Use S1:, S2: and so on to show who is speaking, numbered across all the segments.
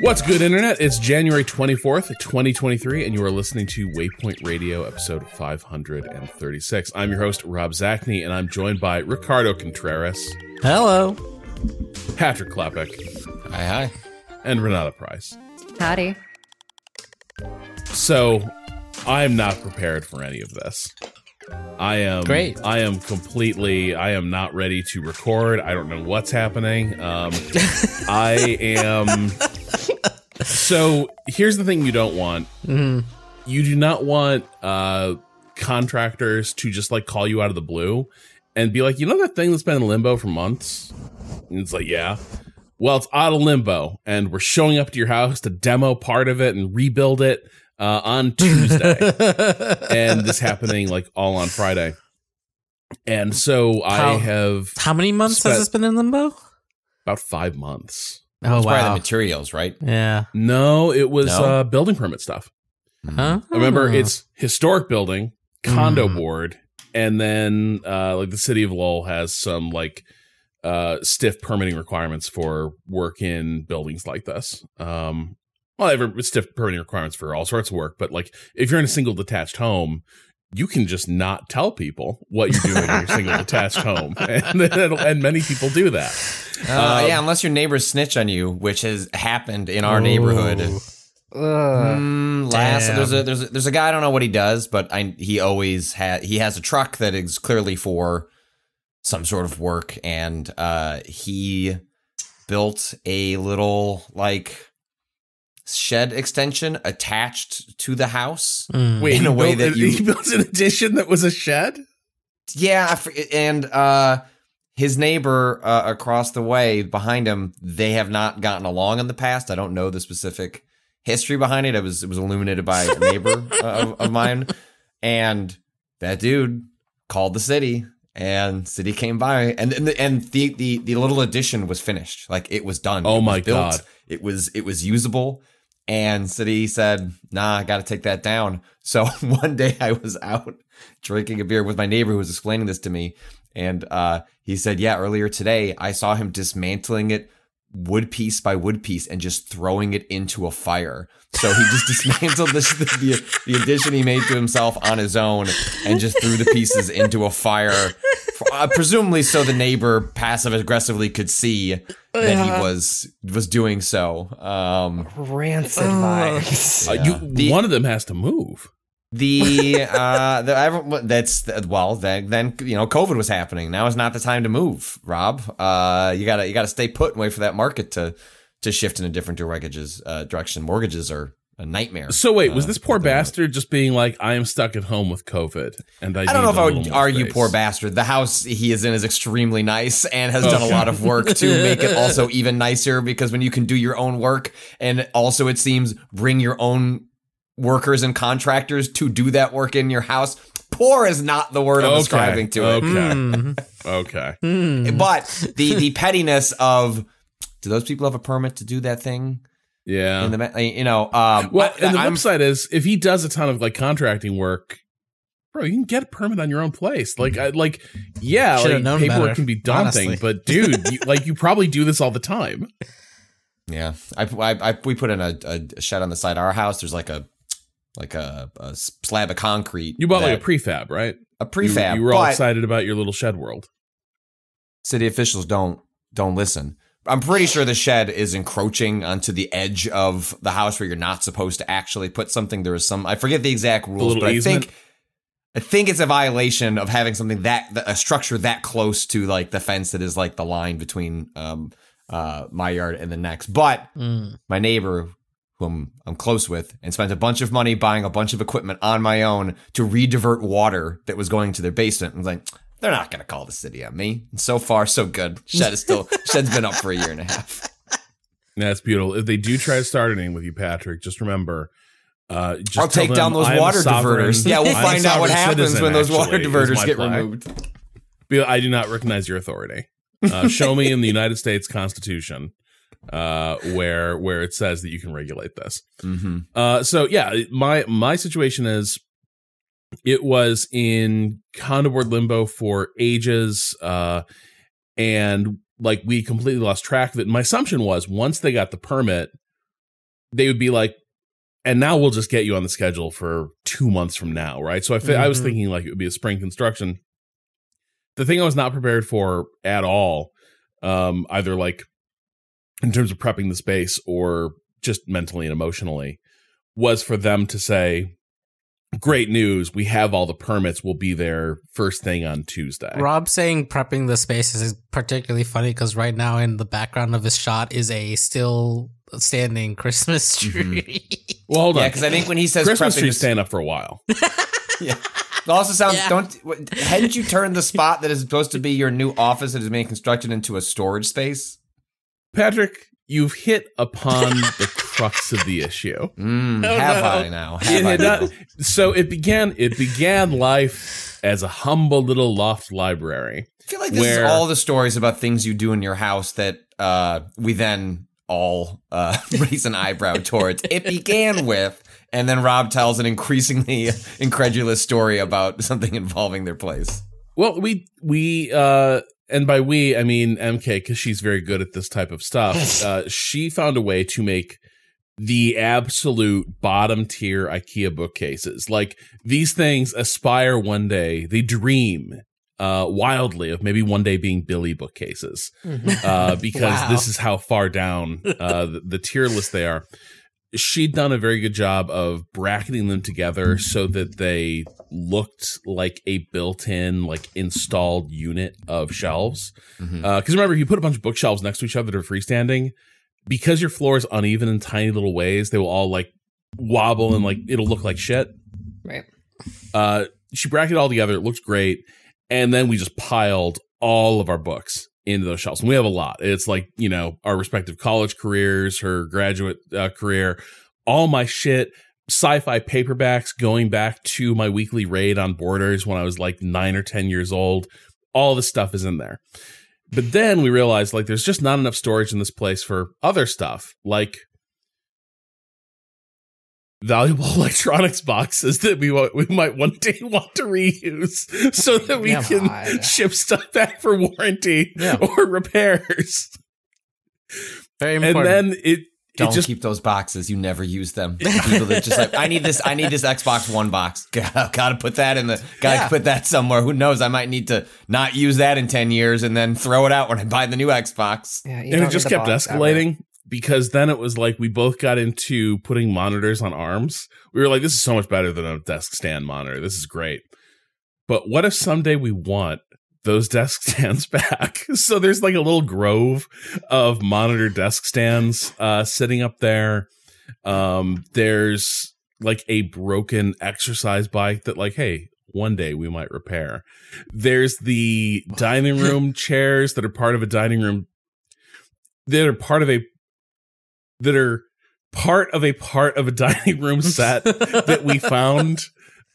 S1: What's good, Internet? It's January 24th, 2023, and you are listening to Waypoint Radio, episode 536. I'm your host, Rob Zacny, and I'm joined by Ricardo Contreras.
S2: Hello.
S1: Patrick Klepek,
S2: Hi, hi.
S1: and Renata Price.
S3: Howdy.
S1: So, I'm not prepared for any of this. I am
S2: Great.
S1: I am completely. I am not ready to record. I don't know what's happening. Um, I am. So here's the thing: you don't want.
S2: Mm-hmm.
S1: You do not want uh, contractors to just like call you out of the blue and be like, you know that thing that's been in limbo for months. And it's like, yeah. Well, it's out of limbo, and we're showing up to your house to demo part of it and rebuild it uh, on Tuesday and this happening like all on Friday. And so I have
S2: How many months
S1: Spent-
S2: has this been in limbo?
S1: about five months.
S2: Oh
S4: It's probably the materials, right?
S2: Yeah.
S1: No, it was
S4: No?
S1: uh, building permit stuff.
S2: Huh?
S1: Remember, it's historic building, condo
S2: Mm.
S1: board, and then uh, like the city of Lowell has some like uh, stiff permitting requirements for work in buildings like this. Um, well, ever stiff permitting requirements for all sorts of work, but like if you're in a single detached home, you can just not tell people what you're doing in your single detached home, and, and many people do that.
S4: Uh,
S1: Um,
S4: yeah, unless your neighbors snitch on you, which has happened in our neighborhood. Mm, last
S2: Damn.
S4: there's a there's a, there's a guy I don't know what he does, but I he always had he has a truck that is clearly for some sort of work, and uh, he built a little like shed extension attached to the house.
S2: Mm.
S1: Wait,
S4: In a way
S1: built-
S4: that you-
S1: he built an addition that was a shed.
S4: Yeah, and uh, his neighbor uh, across the way behind him, they have not gotten along in the past. I don't know the specific history behind it. It was it was illuminated by a neighbor uh, of, of mine, and that dude called the city, and city came by, and and the, and the the the little addition was finished, like it was done.
S1: Oh
S4: It was
S1: my
S4: built.
S1: God.
S4: It was it was usable. And city said, "Nah, I got to take that down." So one day I was out drinking a beer with my neighbor who was explaining this to me, and uh, he said, "Yeah, earlier today I saw him dismantling it wood piece by wood piece and just throwing it into a fire." So he just dismantled this, the the addition he made to himself on his own and just threw the pieces into a fire, uh, presumably so the neighbor passive aggressively could see that he was was doing so. Um,
S3: Rancid vibes.
S1: Uh,
S4: Yeah.
S1: you,
S4: The-
S1: one of them has to move.
S4: The uh the that's well then then you know covid was happening now is not the time to move rob uh you gotta you gotta stay put and wait for that market to to shift in a different directions uh direction mortgages are a nightmare
S1: So wait, was
S4: Uh,
S1: this poor bastard just being like, "I am stuck at home with COVID," and I,
S4: I don't know if I would argue
S1: space.
S4: poor bastard. The house he is in is extremely nice and has done a lot of work to make it also even nicer because when you can do your own work and also it seems bring your own workers and contractors to do that work in your house. Poor is not the word I'm
S1: Okay,
S4: ascribing to it.
S1: Okay,
S2: Mm.
S1: okay.
S2: Mm.
S4: But the the pettiness of do those people have a permit to do that thing?
S1: Yeah.
S4: In the you know, um,
S1: well,
S4: I-
S1: and the
S4: I'm-
S1: flip side is, if he does a ton of like contracting work, bro, you can get a permit on your own place. Like, I, like, yeah,
S2: Should've
S1: like
S2: known
S1: paperwork
S2: better,
S1: can be daunting,
S2: honestly.
S1: but dude, you, like, you probably do this all the time.
S4: Yeah, I, I, I we put in a, a shed on the side of our house. There's like a like a, a slab of concrete.
S1: You bought like a prefab, right?
S4: a prefab.
S1: You, you were all excited about your little shed world.
S4: City officials don't don't listen. I'm pretty sure the shed is encroaching onto the edge of the house where you're not supposed to actually put something. There is some I forget the exact rules,
S1: little
S4: but I think I think it's a violation of having something that a structure that close to like the fence that is like the line between um uh my yard and the next. But
S2: Mm.
S4: my neighbor who I'm, I'm close with and spent a bunch of money buying a bunch of equipment on my own to redivert water that was going to their basement. And was like, they're not going to call the city on me. And so far, so good. Shed is still, Shed's been up for a year and a half.
S1: That's beautiful. If they do try to start anything with you, Patrick, just remember. Uh, just
S4: I'll
S1: tell
S4: take down those
S1: "I am
S4: water diverters. Yeah, we'll find out what happens
S1: citizen,
S4: when those water
S1: actually, is
S4: diverters get
S1: flag.
S4: removed.
S1: I do not recognize your authority. Uh, show me in the United States Constitution uh, where where it says that you can regulate this.
S4: Mm-hmm.
S1: Uh, so yeah, my my situation is it was in condo board limbo for ages, uh, and like we completely lost track of it. My assumption was once they got the permit, they would be like, and now we'll just get you on the schedule for two months from now, right? So I, fi- I was
S2: Mhm.
S1: thinking like it would be a spring construction. The thing I was not prepared for at all, um, either like in terms of prepping the space or just mentally and emotionally, was for them to say, "Great news! We have all the permits. We'll be there first thing on Tuesday."
S2: Rob saying prepping the spaces is particularly funny because right now in the background of his shot is a still standing Christmas mm-hmm. tree.
S1: Well, hold
S4: Yeah,
S1: on.
S4: because I think when he says
S1: Christmas
S4: prepping
S1: tree's
S4: the-
S1: staying up for a while.
S4: Yeah. It also sounds.
S2: Yeah.
S4: Don't what- hadn't you turned the spot that is supposed to be your new office that is being constructed into a storage space?
S1: Patrick, you've hit upon the crux of the issue.
S4: Mm,
S2: Oh,
S4: have
S2: no.
S4: I now?
S1: It
S4: Have I
S1: had
S4: now?
S1: not- so it began. It began life as a humble little loft library.
S4: I feel like this
S1: where-
S4: is all the stories about things you do in your house that uh, we then all uh, raise an eyebrow towards. It began with, and then Rob tells an increasingly incredulous story about something involving their place.
S1: Well, we we uh and by we I mean MK because she's very good at this type of stuff. uh, she found a way to make the absolute bottom tier IKEA bookcases. Like these things aspire one day, they dream uh wildly of maybe one day being Billy bookcases. Uh because
S2: Wow.
S1: this is how far down uh the, the tier list they are. She'd done a very good job of bracketing them together so that they looked like a built-in like installed unit of shelves. Because remember if you put a bunch of bookshelves next to each other that are freestanding because your floor is uneven in tiny little ways they will all like wobble and like it'll look like shit.
S3: Right.
S1: uh she bracketed all together. It looked great. And then we just piled all of our books into those shelves and we have a lot. It's like you know our respective college careers her graduate uh, career all my shit sci-fi paperbacks going back to my weekly raid on borders when i was like nine or ten years old. All the stuff is in there. But then we realized like there's just not enough storage in this place for other stuff like valuable electronics boxes that we we might one day want to reuse so that we
S3: Come
S1: can
S3: on.
S1: ship stuff back for warranty
S2: Yeah.
S1: or repairs.
S2: Very important.
S1: And then it
S4: Don't
S1: it just
S4: keep those boxes. You never use them. People that just like, I need this. I need this Xbox One box. Gotta, gotta put that in the. Gotta
S2: Yeah.
S4: put that somewhere. Who knows? I might need to not use that in ten years and then throw it out when I buy the new Xbox.
S3: Yeah,
S1: and it just kept
S3: box ever.
S1: escalating because then it was like we both got into putting monitors on arms. We were like, this is so much better than a desk stand monitor. This is great. But what if someday we want those desk stands back? so there's like a little grove of monitor desk stands uh, sitting up there. Um, there's like a broken exercise bike that, like, hey, one day we might repair. There's the dining room chairs that are part of a dining room that are part of a that are part of a part of a dining room set that we found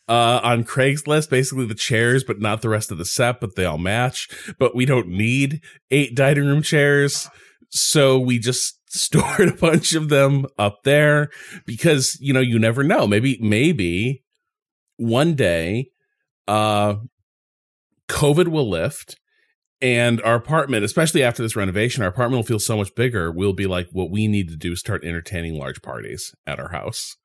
S1: uh on Craigslist basically the chairs but not the rest of the set but they all match. But we don't need eight dining room chairs. So we just stored a bunch of them up there because you know you never know. Maybe maybe one day uh covid will lift and our apartment, especially after this renovation, our apartment will feel so much bigger. We'll be like, what we need to do is start entertaining large parties at our house.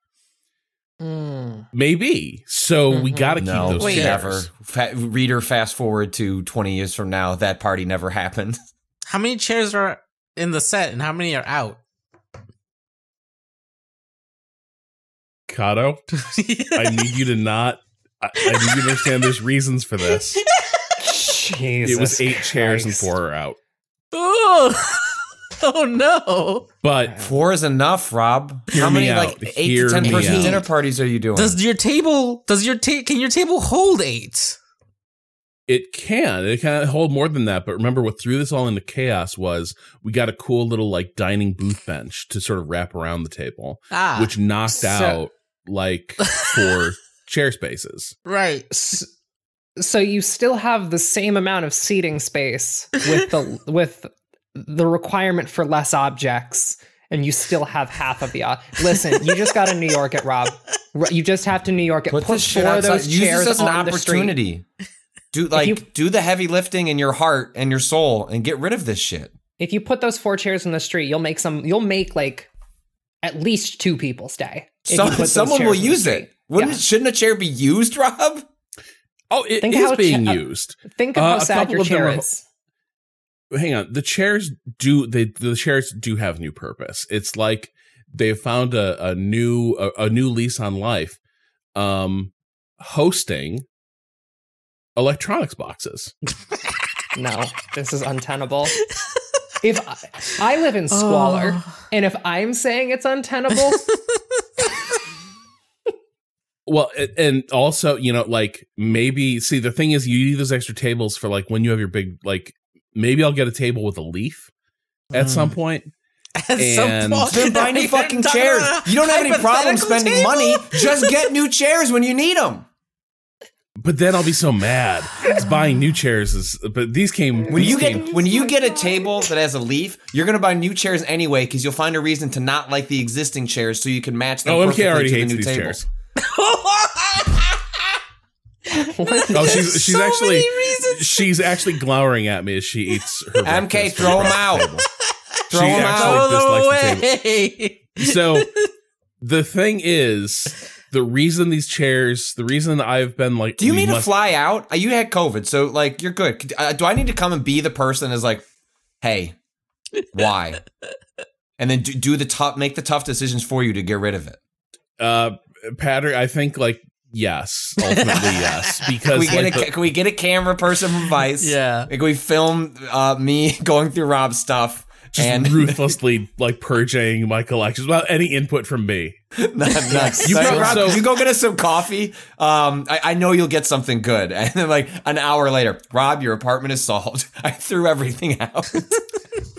S3: Mm.
S1: Maybe. So we
S3: Mhm.
S1: got to keep
S4: No,
S1: those
S2: Wait.
S1: chairs.
S4: never. Fa- reader, fast forward to twenty years from now. That party never happened.
S2: how many chairs are in the set and how many are out?
S1: Cado, I need you to not I, I need you to understand there's reasons for this.
S3: Jesus
S1: it was eight chairs and four are out.
S2: Oh, oh no!
S1: But
S4: Four is enough, Rob.
S1: Hear
S4: How
S1: me
S4: many
S1: out.
S4: like eight
S1: Hear
S4: to ten
S1: me
S4: person
S1: out.
S4: dinner parties are you doing?
S2: Does your table? Does your ta- Can your table hold eight?
S1: it can. It can hold more than that. But remember, what threw this all into chaos was we got a cool little like dining booth bench to sort of wrap around the table,
S2: Ah,
S1: which knocked
S3: so-
S1: out like four chair spaces.
S2: right.
S3: S- So you still have the same amount of seating space with the with the requirement for less objects, and you still have half of the. o- Listen, you just got to New York it, Rob. You just have to New York it.
S4: Put
S3: Put
S4: this shit
S3: four of
S4: outside.
S3: those
S4: Use
S3: chairs
S4: this as an
S3: on the street.
S4: opportunity. Do like
S3: you-
S4: do the heavy lifting in your heart and your soul and get rid of this shit.
S3: If you put those four chairs in the street, you'll make some. You'll make like at least two people stay. if
S4: Some, someone will
S3: chairs in the
S4: use it. Wouldn't
S3: Yeah.
S4: shouldn't a chair be used, Rob?
S1: Oh, it
S3: Think
S1: is
S3: how
S1: being
S3: cha- uh,
S1: used.
S3: Think of
S1: Uh,
S3: how
S1: a
S3: sad your
S1: of them
S3: chair
S1: are-
S3: is.
S1: hang on the chairs do they the chairs do have new purpose it's like they have found a, a new a, a new lease on life um hosting electronics boxes
S3: No, this is untenable. if I, I live in squalor,
S2: Oh.
S3: and if I'm saying it's untenable,
S1: well and also you know like maybe see the thing is you need those extra tables for like when you have your big like maybe i'll get a table with a leaf at
S2: Mm.
S1: some point
S2: At
S1: And-
S4: Then buy new fucking chairs. You don't have any problem spending money. Just get new chairs when you need them.
S1: but then i'll be so mad 'cause buying new chairs is but these came
S4: When
S1: these
S4: you
S1: came-
S4: get when you get a table that has a leaf, you're gonna buy new chairs anyway because you'll find a reason to not like the existing chairs, so you can match them.
S1: oh mk
S4: perfectly
S1: already
S4: to the
S1: hates
S4: new
S1: these
S4: table.
S1: chairs Oh, she's she's
S2: So
S1: actually she's actually glowering at me as she eats her.
S4: MK,
S1: breakfast from
S4: throw 'em
S1: the
S4: out.
S1: table.
S4: Throw
S1: She
S4: 'em
S1: actually
S4: out.
S1: dislikes the table.
S2: away.
S1: So the thing is, the reason these chairs, the reason I've been like,
S4: Do you
S1: we
S4: mean to fly out? Uh, You had COVID, so like you're good. Uh, Do I need to come and be the person that's like, hey, why? And then do, do the tough, make the tough decisions for you to get rid of it.
S1: Uh, Patter, I think like yes, ultimately yes,
S4: Can
S1: because
S4: we get
S1: like,
S4: a
S1: the-
S4: can we get a camera person from Vice?
S2: Yeah.
S4: Like, Can we film uh, me going through Rob's stuff
S1: just
S4: and
S1: ruthlessly like purging my collections without any input from me.
S4: not, not,
S1: You
S4: Like,
S1: probably-
S4: Rob,
S1: so-
S4: you go get us some coffee? Um, I, I know you'll get something good. And then like an hour later, Rob, your apartment is sold. I threw everything out.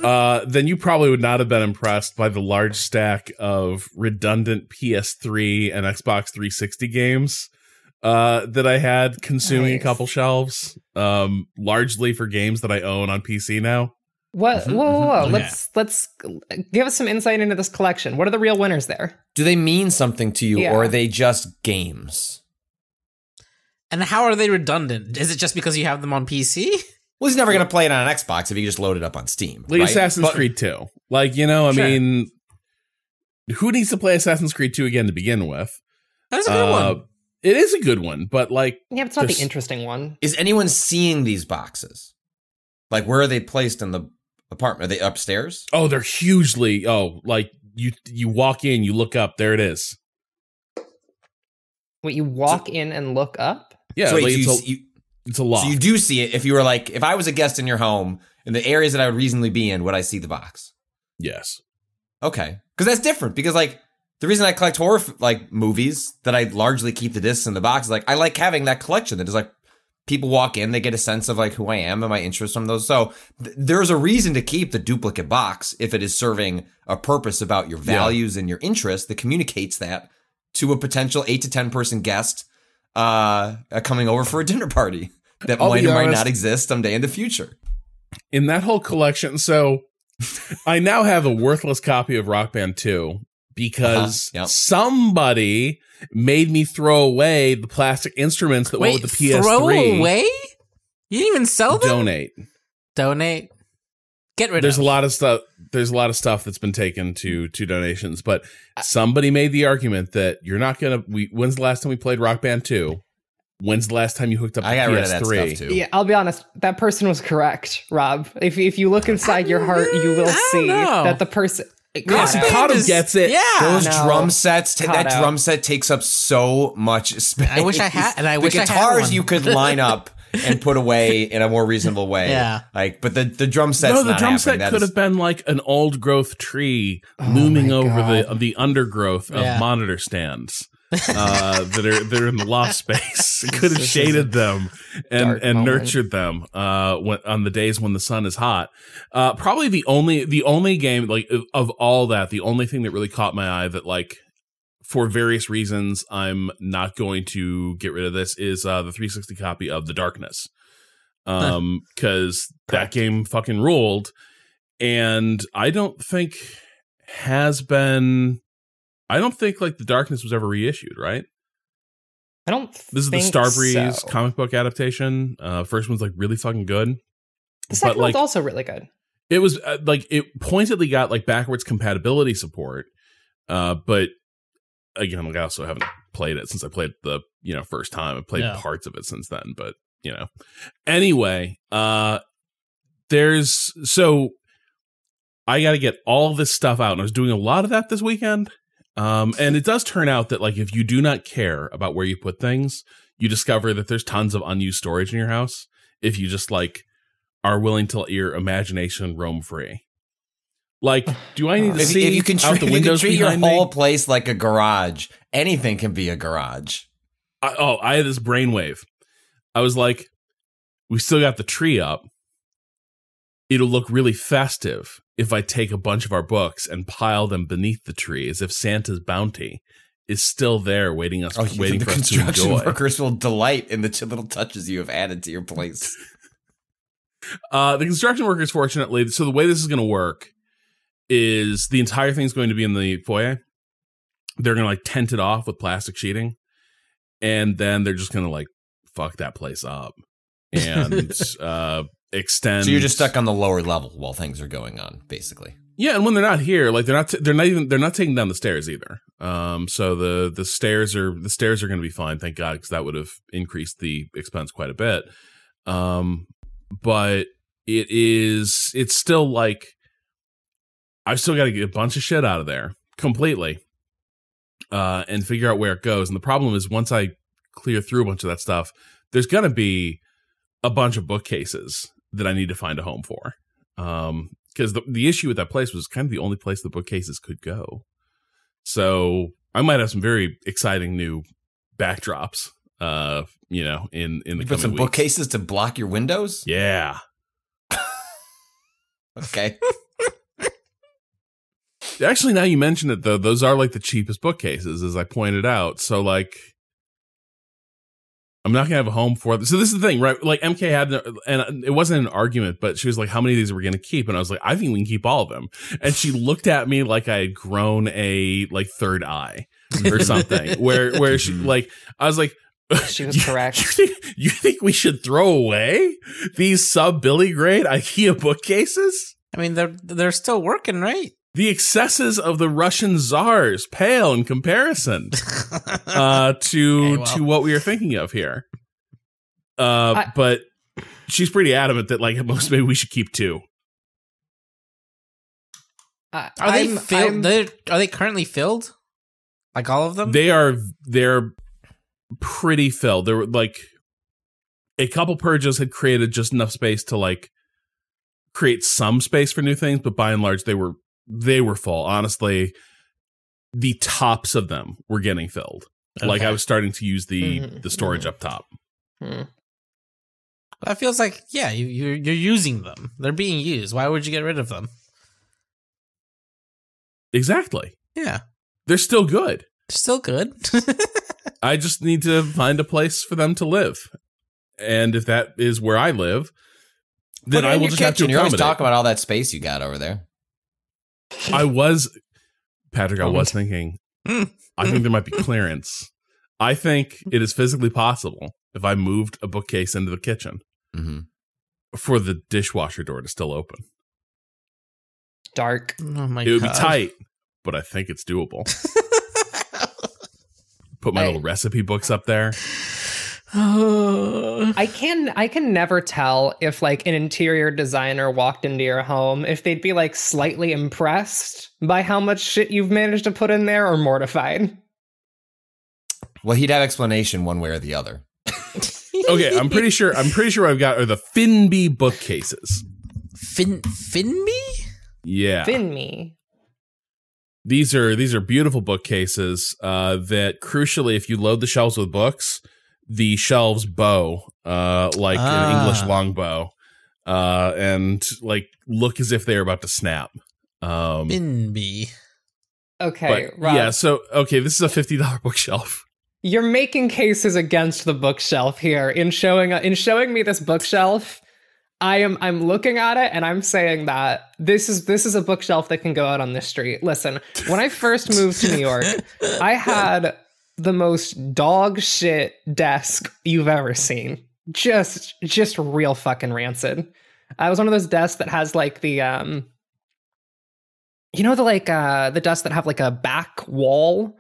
S1: uh, then you probably would not have been impressed by the large stack of redundant PS3 and Xbox 360 games uh, that I had consuming
S3: Nice.
S1: a couple shelves, um, largely for games that I own on PC now.
S3: What?
S4: Mhm,
S3: whoa, whoa, whoa!
S4: mhm.
S3: Let's let's give us some insight into this collection. What are the real winners there?
S4: Do they mean something to you,
S3: Yeah.
S4: or are they just games?
S2: And how are they redundant? Is it just because you have them on PC?
S4: Well, he's never going to play it on an Xbox if he just load it up on Steam.
S1: Like
S4: right?
S1: Assassin's
S4: But-
S1: Creed 2. Like, you know, I
S2: Sure.
S1: mean, who needs to play Assassin's Creed 2 again to begin with?
S2: That's a good
S1: Uh,
S2: one.
S1: It is a good one, but like,
S3: Yeah, but it's not the interesting one.
S4: Is anyone seeing these boxes? Like, where are they placed in the apartment? Are they upstairs?
S1: oh, they're hugely, oh, like you you walk in, you look up, there it is.
S3: Wait, you walk in and look up?
S1: Yeah,
S4: so, wait,
S1: like,
S4: so
S1: it's,
S4: you,
S1: a,
S4: you,
S1: it's a lot.
S4: so you do see it if you were like, if I was a guest in your home, in the areas that I would reasonably be in, would I see the box?
S1: yes.
S4: Okay, because that's different. Because like the reason I collect horror like movies that I largely keep the discs in the box, is like I like having that collection that is like people walk in, they get a sense of like who I am and my interests from those. So th- there's a reason to keep the duplicate box if it is serving a purpose about your values and your interests that communicates that to a potential eight to ten person guest uh, coming over for a dinner party that
S1: I'll
S4: might or might not exist someday in the future.
S1: in that whole collection so i now have a worthless copy of rock band 2 because
S4: Uh-huh, yep.
S1: somebody made me throw away the plastic instruments that
S2: Wait,
S1: went with the ps3
S2: throw away? You didn't even sell them?
S1: donate
S2: Donate. Get rid
S1: there's
S2: of There's
S1: a lot of stuff there's a lot of stuff that's been taken to to donations but somebody made the argument that you're not gonna we when's the last time we played rock band 2 when's the last time you hooked up
S4: I got
S1: ps3
S4: rid of that stuff too.
S3: Yeah, I'll be honest. That person was correct, Rob. If if you look inside your heart, you will see
S2: know.
S3: that the person
S2: Yeah,
S3: Cado.
S2: Spain is-
S1: gets it.
S2: Yeah.
S4: Those
S3: no.
S4: drum sets, ta- that drum set takes up so much space.
S2: I wish I had- and I
S4: the
S2: wish I had
S4: guitars
S2: one.
S4: you could line up and put away in a more reasonable way.
S2: Yeah.
S4: like, but the the drum set.
S1: no, the
S4: not
S1: drum
S4: happening.
S1: set
S4: That
S1: could
S4: is-
S1: have been like an old growth tree oh looming
S3: my
S1: over the the undergrowth of
S2: Yeah.
S1: monitor stands uh, that are that are in the loft space. Could have shaded them and and
S3: moment.
S1: nurtured them uh, when, on the days when the sun is hot. Uh, probably the only the only game like of- of all that, the only thing that really caught my eye that like for various reasons I'm not going to get rid of this is uh, the 360 copy of The Darkness. Um, because that game fucking ruled, and I don't think has been. I don't think like The Darkness was ever reissued, right?
S3: I don't.
S1: This is the Starbreeze
S3: so.
S1: comic book adaptation. Uh, first one's like really fucking good.
S3: The second
S1: but, like-
S3: one's also really good.
S1: It was uh, like it pointedly got like backwards compatibility support, uh, but again, like I also haven't played it since I played the you know first time. I played
S2: Yeah.
S1: parts of it since then, but you know. Anyway, uh, there's so I got to get all this stuff out, and I was doing a lot of that this weekend. Um, and it does turn out that like if you do not care about where you put things, you discover that there's tons of unused storage in your house. If you just like are willing to let your imagination roam free. Like, do I need to
S4: If,
S1: see
S4: if you can
S1: out
S4: treat,
S1: the
S4: if you can
S1: windows
S4: treat your whole
S1: me?
S4: place like a garage, anything can be a garage.
S1: I, oh, I had this brainwave. I was like, we still got the tree up. It'll look really festive if I take a bunch of our books and pile them beneath the tree as if Santa's bounty is still there waiting us
S4: Oh,
S1: waiting
S4: the
S1: for us to
S4: construction
S1: enjoy.
S4: workers will delight in the little touches you have added to your place.
S1: Uh, the construction workers, fortunately, so the way this is going to work is the entire thing's going to be in the foyer. They're going to like tent it off with plastic sheeting, and then they're just going to like fuck that place up and uh, extend.
S4: So you're just stuck on the lower level while things are going on, basically.
S1: Yeah, and when they're not here, like they're not, they're not even, they're not taking down the stairs either. Um, so the the stairs are the stairs are going to be fine, thank God, because that would have increased the expense quite a bit. Um, but it is, it's still like I've still got to get a bunch of shit out of there completely, uh, and figure out where it goes. And the problem is, once I clear through a bunch of that stuff, there's going to be a bunch of bookcases that I need to find a home for. Um, because the, the issue with that place was kind of the only place the bookcases could go. So I might have some very exciting new backdrops, uh, you know, in in the
S4: You put some
S1: weeks.
S4: bookcases to block your windows?
S1: Yeah,
S4: Okay.
S1: actually, now you mention it though, those are like the cheapest bookcases, as I pointed out. So like. I'm not gonna have a home for them. So this is the thing, right? Like MK had, and it wasn't an argument, but she was like, "How many of these are we gonna keep?" And I was like, "I think we can keep all of them." And she looked at me like I had grown a like third eye or something. where where she mm-hmm. like, I was like,
S3: She was correct.
S1: You think, you think we should throw away these sub Billy grade IKEA bookcases?
S2: I mean, they're they're still working, right?
S1: The excesses of the Russian czars pale in comparison uh, to
S2: Okay, well.
S1: to what we are thinking of here. Uh,
S3: I-
S1: but she's pretty adamant that like at most maybe we should keep two.
S3: I,
S2: Are they
S3: I'm-
S2: filled?
S3: I'm-
S2: They're, are they currently filled? Like all of them?
S1: They are they're pretty filled. There were like a couple purges had created just enough space to like create some space for new things, but by and large they were they were full. Honestly, the tops of them were getting filled. Like I was starting to use the
S3: Mhm,
S1: the storage
S3: mhm.
S1: up top.
S3: Hmm.
S2: that feels like yeah, you, you're you're using them. They're being used. Why would you get rid of them?
S1: Exactly.
S2: Yeah,
S1: They're still good.
S2: still good.
S1: I just need to find a place for them to live. And if that is where I live, then I will
S4: your
S1: just have to
S4: kitchen. You always talk about all that space you got over there.
S1: I was Patrick, I
S3: Oh,
S1: was thinking I think there might be clearance. I think it is physically possible if I moved a bookcase into the kitchen
S4: Mm-hmm.
S1: for the dishwasher door to still open.
S3: dark.
S2: oh my
S1: it would
S2: god,
S1: be tight, but I think it's doable. Put my
S3: I-
S1: little recipe books up there.
S3: I can I can never tell if like an interior designer walked into your home if they'd be like slightly impressed by how much shit you've managed to put in there or mortified.
S4: Well, he'd have explanation one way or the other.
S1: Okay, I'm pretty sure. I'm pretty sure what I've got are the Finnby bookcases.
S2: Fin Finnby?
S1: Yeah,
S3: Fin me.
S1: these are these are beautiful bookcases. Uh, that crucially, if you load the shelves with books, the shelves bow, uh, like an
S2: Ah.
S1: English longbow, uh, and like look as if they're about to snap. Um,
S2: Finnby.
S3: Okay,
S1: but yeah, so okay, this is a fifty dollar bookshelf.
S3: you're making cases against the bookshelf here in showing in showing me this bookshelf. I am I'm looking at it and I'm saying that this is this is a bookshelf that can go out on the street. Listen, when I first moved to New York, I had the most dog shit desk you've ever seen. Just just real fucking rancid. I was one of those desks that has like the um you know the like uh the desks that have like a back wall?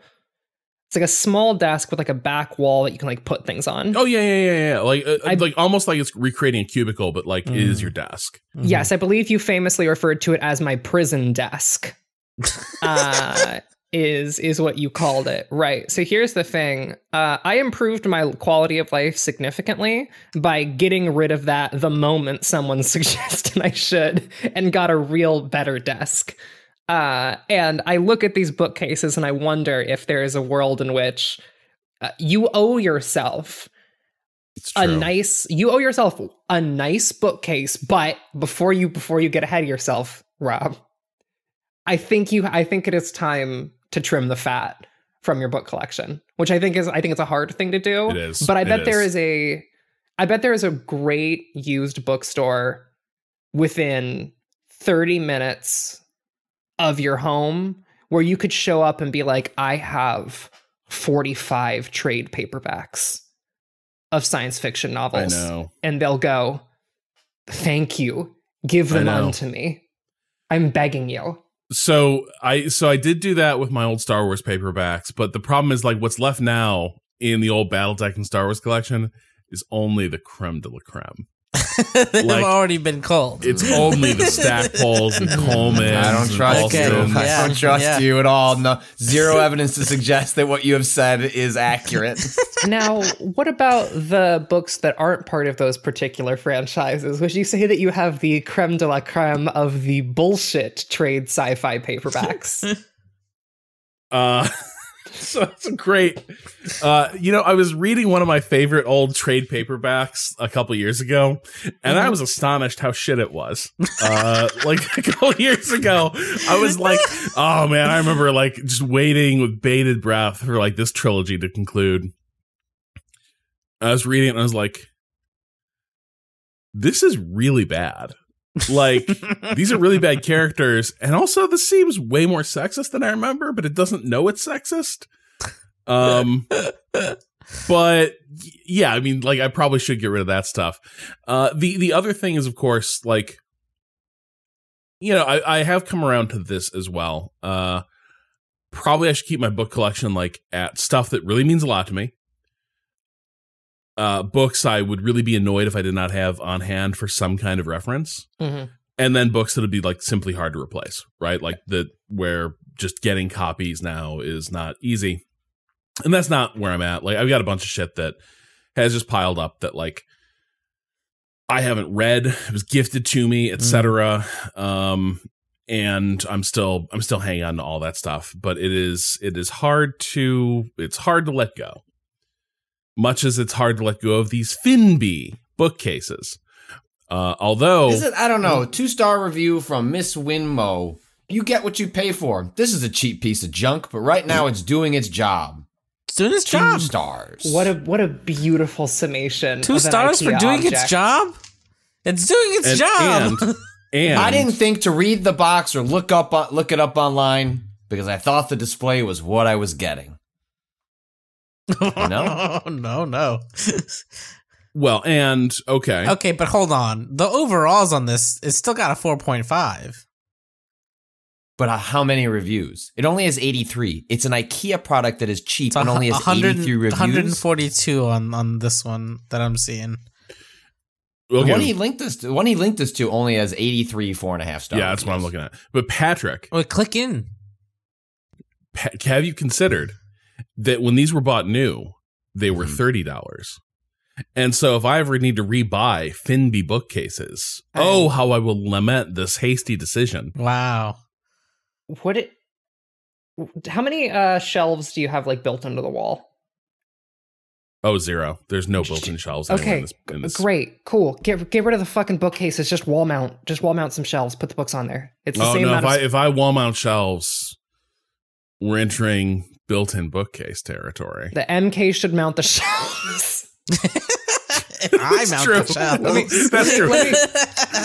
S3: It's like a small desk with like a back wall that you can like put things on.
S1: Oh yeah, yeah, yeah, yeah. Like, uh,
S3: I-
S1: like almost like it's recreating a cubicle, but like it is
S2: Mm.
S1: your desk.
S3: Yes, I believe you famously referred to it as my prison desk. uh, is is what you called it, right? So here's the thing: uh, I improved my quality of life significantly by getting rid of that the moment someone suggested I should, and got a real better desk. Uh, and I look at these bookcases and I wonder if there is a world in which uh, you owe yourself a nice you owe yourself a nice bookcase but before you before you get ahead of yourself rob i think you i think it is time to trim the fat from your book collection which i think is i think it's a hard thing to do
S1: It is.
S3: but i bet there
S1: is.
S3: a i bet there is a great used bookstore within 30 minutes of your home where you could show up and be like i have 45 trade paperbacks of science fiction
S1: I
S3: novels
S1: know.
S3: and they'll go, "Thank you, give them unto me. I'm begging you."
S1: So I so I did do that with my old Star Wars paperbacks, but the problem is like what's left now in the old BattleTech and Star Wars collection is only the creme de la creme.
S2: They've
S1: Like-
S2: already been called.
S1: It's only the Stackpoles and Coleman.
S4: I don't trust
S2: Okay,
S4: you.
S1: Allstons.
S4: I don't trust
S2: yeah.
S4: you at all. No, zero evidence to suggest that what you have said is accurate.
S3: now, what about the books that aren't part of those particular franchises? Would you say that you have the creme de la creme of the bullshit trade sci-fi paperbacks?
S1: Uh, so that's great. Uh, you know, I was reading one of my favorite old trade paperbacks a couple years ago, and I was astonished how shit it was. Uh, like a couple years ago, I was like, "Oh man!" I remember like just waiting with bated breath for like this trilogy to conclude. I was reading it, and I was like, "This is really bad." Like these are really bad characters. And also this seems way more sexist than i remember but it doesn't know it's sexist. Um but yeah i mean like i probably should get rid of that stuff. Uh the the other thing is of course like you know i i have come around to this as well. Uh probably i should keep my book collection like at stuff that really means a lot to me uh books i would really be annoyed if i did not have on hand for some kind of reference
S3: Mhm.
S1: and then books that would be like simply hard to replace, right? Like that where just getting copies now is not easy. And that's not where I'm at. Like I've got a bunch of shit that has just piled up that like I haven't read, it was gifted to me, etc. Um and I'm still I'm still hanging on to all that stuff, but it is it is hard to it's hard to let go. Much as it's hard to let go of these Finnby bookcases. Uh, although
S4: Is it? I don't know. Two star review from Miss Winmo. You get what you pay for. This is a cheap piece of junk, but right now it's doing its job.
S2: It's doing its
S4: Two
S2: job.
S4: stars.
S3: What a what a beautiful summation.
S2: Two
S3: of an
S2: stars for
S3: IKEA
S2: doing its job. It's doing its
S1: and,
S2: job.
S1: and and
S4: I didn't think to read the box or look up uh, look it up online because I thought the display was what I was getting. No?
S2: no, no.
S1: Well, and okay.
S2: okay, but hold on. The overalls on this is still got a four point five.
S4: But uh, how many reviews? It only has 83. It's an IKEA product that is cheap
S2: It's
S4: and only has 83 reviews.
S2: 142 on on this one that I'm seeing.
S4: The one he linked this to, one he linked us to only has 83 four and a half stars.
S1: yeah, that's what I'm looking at. But Patrick,
S2: Wait, click in.
S1: pa- have you considered that when these were bought new, they were
S4: Mhm.
S1: thirty dollars? And so, if I ever need to rebuy Finnby bookcases, oh, how I will lament this hasty decision.
S2: Wow.
S3: Would it? How many uh, shelves do you have like built into the wall?
S1: Oh, zero. There's no built-in shelves.
S3: Okay,
S1: in this, in this.
S3: great, cool. Get get rid of the fucking bookcases. Just wall mount. Just wall mount some shelves. Put the books on there. It's the
S1: Oh
S3: same
S1: no! If
S3: amount.
S1: I
S3: of,
S1: if I wall mount shelves, we're entering built-in bookcase territory.
S3: the MK should mount the shelves.
S2: I mount
S1: true.
S2: the shelf.
S3: Let me-
S1: That's true.
S3: let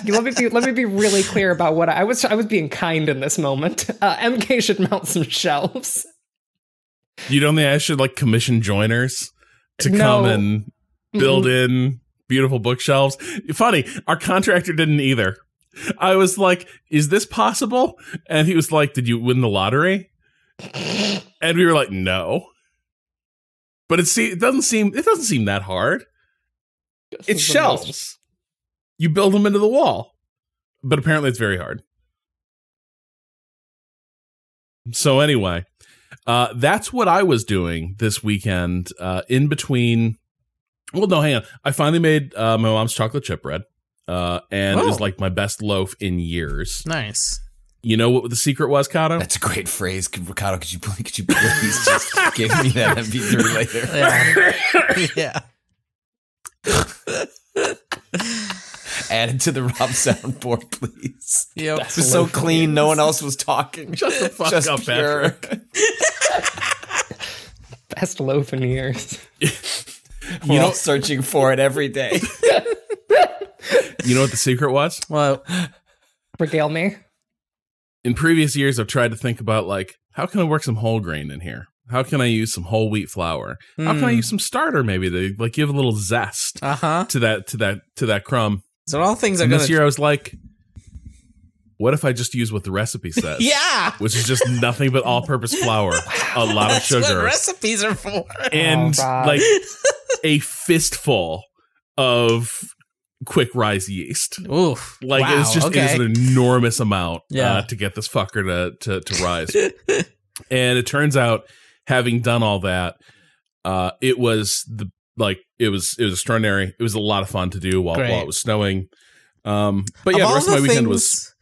S3: me, let me be let me be really clear about what I, I was. I was being kind in this moment. Uh, MK should mount some shelves.
S1: You don't think I should like commission joiners to
S3: No.
S1: come and build in beautiful bookshelves? Funny, our contractor didn't either. I was like, "Is this possible?" And he was like, "Did you win the lottery?" And we were like, "No." But it see, it doesn't seem it doesn't seem that hard.
S3: This
S1: It's
S3: most-
S1: shelves. You build them into the wall, but apparently it's very hard. So anyway, uh, that's what I was doing this weekend. Uh, in between, well, no, hang on. I finally made uh, my mom's chocolate chip bread, uh, and it was
S2: Oh.
S1: like my best loaf in years.
S2: Nice.
S1: You know what the secret was, Cado?
S4: That's a great phrase. Could- Ricardo, could you, please- could you please just give me that MP3 later?
S2: Yeah. yeah.
S4: Add it to the Rob soundboard, please.
S2: Yep.
S4: It was so clean, no one else was talking.
S1: Shut the fuck
S4: Just
S1: up,
S4: pure.
S1: Patrick.
S3: best loaf in years.
S1: You know-
S4: searching for it every day.
S1: You know what the secret was?
S2: Well,
S3: Regale me.
S1: In previous years I've tried to think about like how can I work some whole grain in here? How can I use some whole wheat flour? How can I
S2: Hmm.
S1: use some starter maybe to like give a little zest
S2: uh huh.
S1: to that to that to that crumb?
S2: So all things are
S1: And
S2: gonna.
S1: this year I was like, what if I just use what the recipe says?
S2: yeah.
S1: Which is just nothing but all-purpose flour, a lot of
S2: That's what
S1: sugar,
S2: recipes are for.
S1: and
S3: Oh,
S1: like a fistful of quick rise yeast.
S2: Oof.
S1: Like
S2: wow,
S1: it's just
S2: okay.
S1: it an enormous amount
S2: Yeah.
S1: uh, to get this fucker to to, to rise. and it turns out, having done all that, uh, it was the like it was it was extraordinary. It was a lot of fun to do while
S2: Great.
S1: while it was snowing. Um, but
S2: Of
S1: yeah, the rest of my weekend was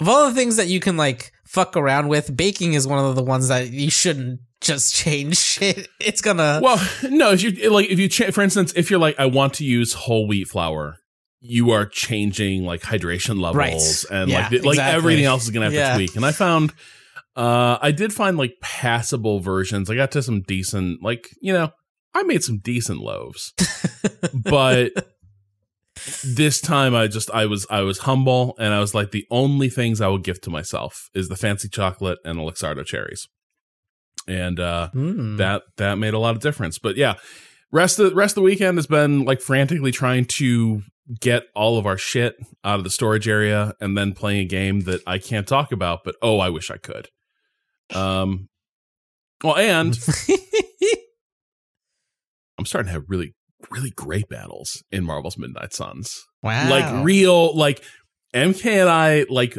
S2: of all the things that you can like fuck around with. Baking is one of the ones that you shouldn't just change shit. It's gonna.
S1: well, no. If you like, if you cha- for instance, if you're like, I want to use whole wheat flour. You are changing like hydration levels
S2: Right.
S1: and
S2: Yeah,
S1: like the- like
S2: exactly.
S1: everything else is gonna have
S2: Yeah.
S1: to tweak. And I found Uh, I did find like passable versions. I got to some decent, like you know, I made some decent loaves, but this time I just I was I was humble and I was like the only things I will gift to myself is the fancy chocolate and the Luxardo cherries, and uh,
S2: Mm.
S1: that that made a lot of difference. But yeah, rest of the rest of the weekend has been like frantically trying to get all of our shit out of the storage area and then playing a game that I can't talk about, but oh, I wish I could. Um, well, and I'm starting to have really really great battles in Marvel's Midnight Suns
S2: wow.
S1: like real like mk and i like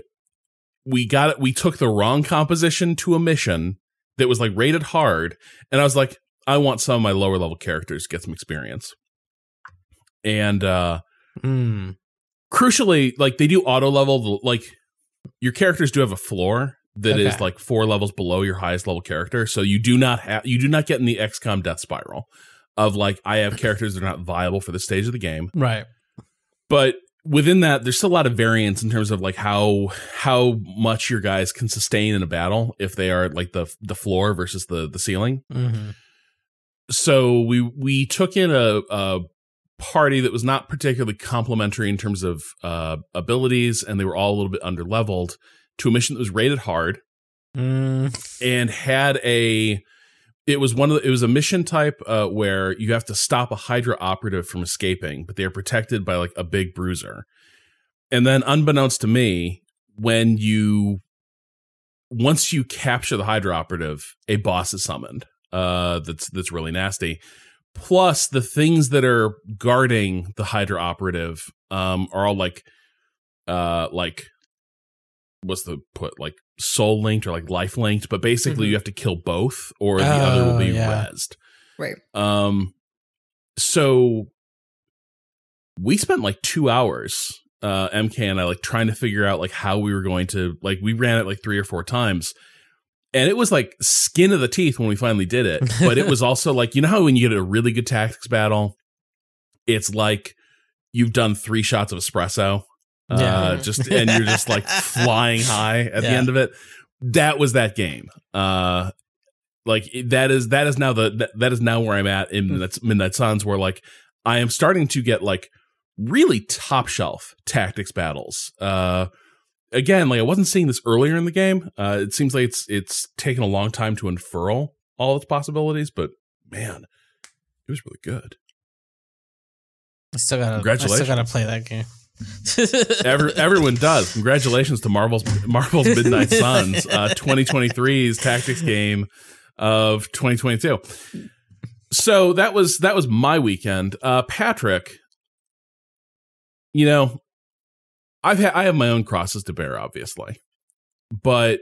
S1: we got it we took the wrong composition to a mission that was like rated hard and i was like i want some of my lower level characters to get some experience and uh
S2: Mm.
S1: crucially like they do auto level like your characters do have a floor that is
S2: Okay.
S1: like four levels below your highest level character so you do not have you do not get in the xcom death spiral of like i have characters that are not viable for the stage of the game
S2: Right.
S1: but within that there's still a lot of variance in terms of like how how much your guys can sustain in a battle if they are like the the floor versus the the ceiling
S2: hmm
S1: so we we took in a, a party that was not particularly complementary in terms of uh abilities and they were all a little bit under leveled to a mission that was rated hard
S2: Mm.
S1: and had a it was one of the, it was a mission type uh, where you have to stop a hydra operative from escaping but they are protected by like a big bruiser and then unbeknownst to me when you once you capture the Hydra operative, a boss is summoned. Uh, that's that's really nasty. Plus, the things that are guarding the Hydra operative um are all like, uh, like what's the put like soul linked or like life linked, but basically
S3: Mhm.
S1: you have to kill both or the other will
S2: Oh,
S1: be
S2: yeah.
S1: rezzed.
S3: Right.
S1: Um, so we spent like two hours, uh, MK and I like trying to figure out like how we were going to like we ran it like three or four times. And it was like skin of the teeth when we finally did it. But it was also like, you know how when you get a really good tactics battle, it's like you've done three shots of espresso. Uh, just and you're just like flying high at the end of it. That was that game. Uh like that is that is now the that, that is now where I'm at in Midnight, Midnight Suns, where like I am starting to get like really top shelf tactics battles. Uh, again, like I wasn't seeing this earlier in the game. Uh, it seems like it's it's taken a long time to unfurl all its possibilities, but man, it was really good.
S2: I still gotta. I
S1: Congratulations.
S2: still gotta play that game.
S1: Every, everyone does. Congratulations to Marvel's Marvel's Midnight Suns, uh, 2023's tactics game of 2022. So that was that was my weekend. Uh, Patrick, you know, I've had I have my own crosses to bear, obviously, but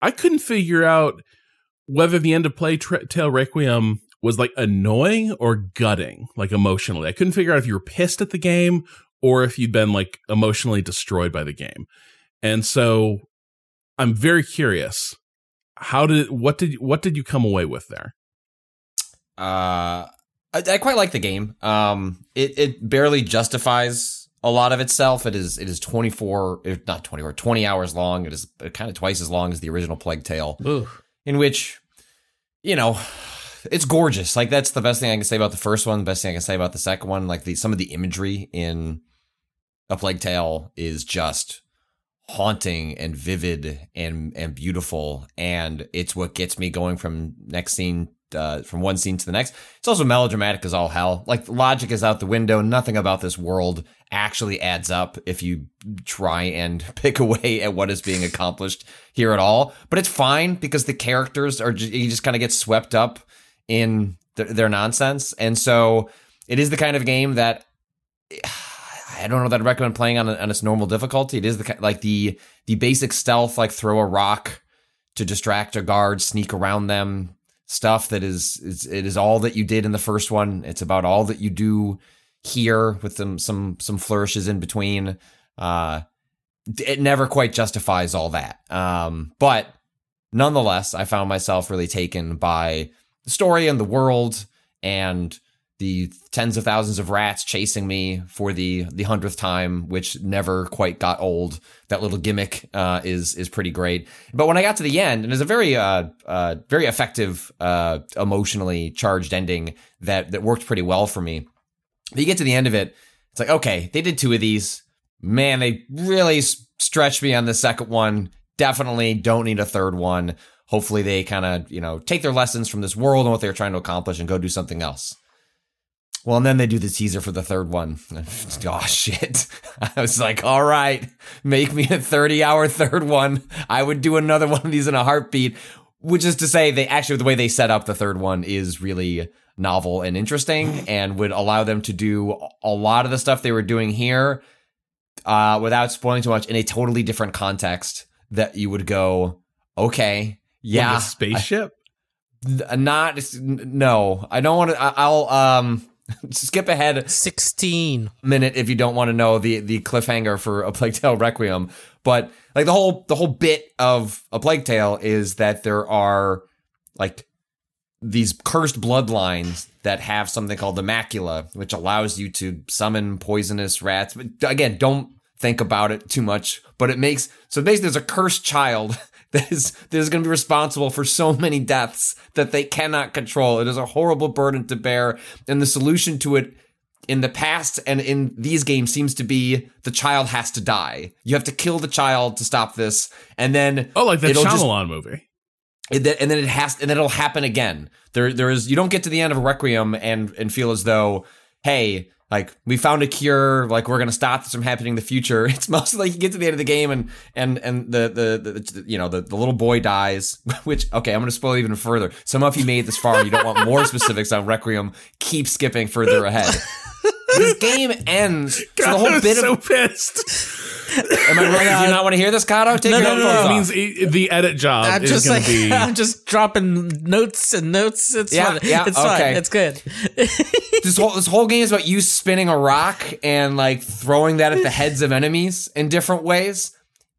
S1: I couldn't figure out whether the end of Play Tra- Tale Requiem was like annoying or gutting, like emotionally. I couldn't figure out if you were pissed at the game or if you'd been like emotionally destroyed by the game. And so I'm very curious. How did what did what did you come away with there?
S4: Uh, I, I quite like the game. Um, it it barely justifies a lot of itself. It is it is twenty four, not twenty four, twenty hours long. It is kind of twice as long as the original Plague Tale,
S2: Ooh.
S4: in which, you know, it's gorgeous. Like that's the best thing I can say about the first one. The best thing I can say about the second one. Like the some of the imagery in a Plague Tale is just haunting and vivid and and beautiful and it's what gets me going from next scene uh, from one scene to the next. It's also melodramatic as all hell. Like logic is out the window. Nothing about this world actually adds up if you try and pick away at what is being accomplished here at all. But it's fine because the characters are just, you just kind of get swept up in th- their nonsense. And so it is the kind of game that I don't know that I'd recommend playing on, on its normal difficulty. It is the like the the basic stealth, like throw a rock to distract a guard, sneak around them, stuff that is is it is all that you did in the first one. It's about all that you do here with some some some flourishes in between. Uh, it never quite justifies all that. Um, but nonetheless, I found myself really taken by the story and the world and the tens of thousands of rats chasing me for the the hundredth time, which never quite got old. That little gimmick uh, is is pretty great. But when I got to the end, and it's a very uh, uh, very effective, uh, emotionally charged ending that that worked pretty well for me. But you get to the end of it, it's like okay, they did two of these. Man, they really stretched me on the second one. Definitely don't need a third one. Hopefully, they kind of you know take their lessons from this world and what they're trying to accomplish and go do something else. Well, and then they do the teaser for the third one. Oh shit. I was like, all right, make me a 30 hour third one. I would do another one of these in a heartbeat. Which is to say, they actually, the way they set up the third one is really novel and interesting and would allow them to do a lot of the stuff they were doing here uh, without spoiling too much in a totally different context that you would go, okay, yeah.
S1: Like spaceship.
S4: I- not, no, I don't want to, I'll, um, skip ahead
S2: Sixteen.
S4: minute if you don't want to know the the cliffhanger for a Plague Tale Requiem. But like the whole the whole bit of a Plague Tale is that there are like these cursed bloodlines that have something called the macula, which allows you to summon poisonous rats. But again, don't think about it too much. But it makes so basically there's a cursed child that is that is going to be responsible for so many deaths that they cannot control. It is a horrible burden to bear, and the solution to it in the past and in these games seems to be the child has to die. You have to kill the child to stop this, and then
S1: Oh, like that
S4: it'll just-
S1: Shyamalan movie.
S4: and then, and then it has and then it'll happen again there there is you don't get to the end of a requiem and and feel as though hey, like we found a cure, like we're gonna stop this from happening in the future. It's mostly like you get to the end of the game and and and the the, the you know the, the little boy dies. Which okay, I'm gonna spoil even further. Some of you made it this far and you don't want more specifics on Requiem. Keep skipping further ahead. this game ends. So the whole
S1: I'm
S4: bit
S1: so
S4: of
S1: pissed.
S4: am I right? Do you not want to hear this, Cado? Take
S2: No,
S4: your
S2: no, no,
S4: headphones
S1: It means it, the edit job
S2: I'm
S1: is
S2: just
S1: going
S2: like
S1: to be.
S2: I'm just dropping notes and notes. It's
S4: Yeah,
S2: fine.
S4: yeah,
S2: it's
S4: okay.
S2: fine. It's good.
S4: this whole this whole game is about you spinning a rock and like throwing that at the heads of enemies in different ways.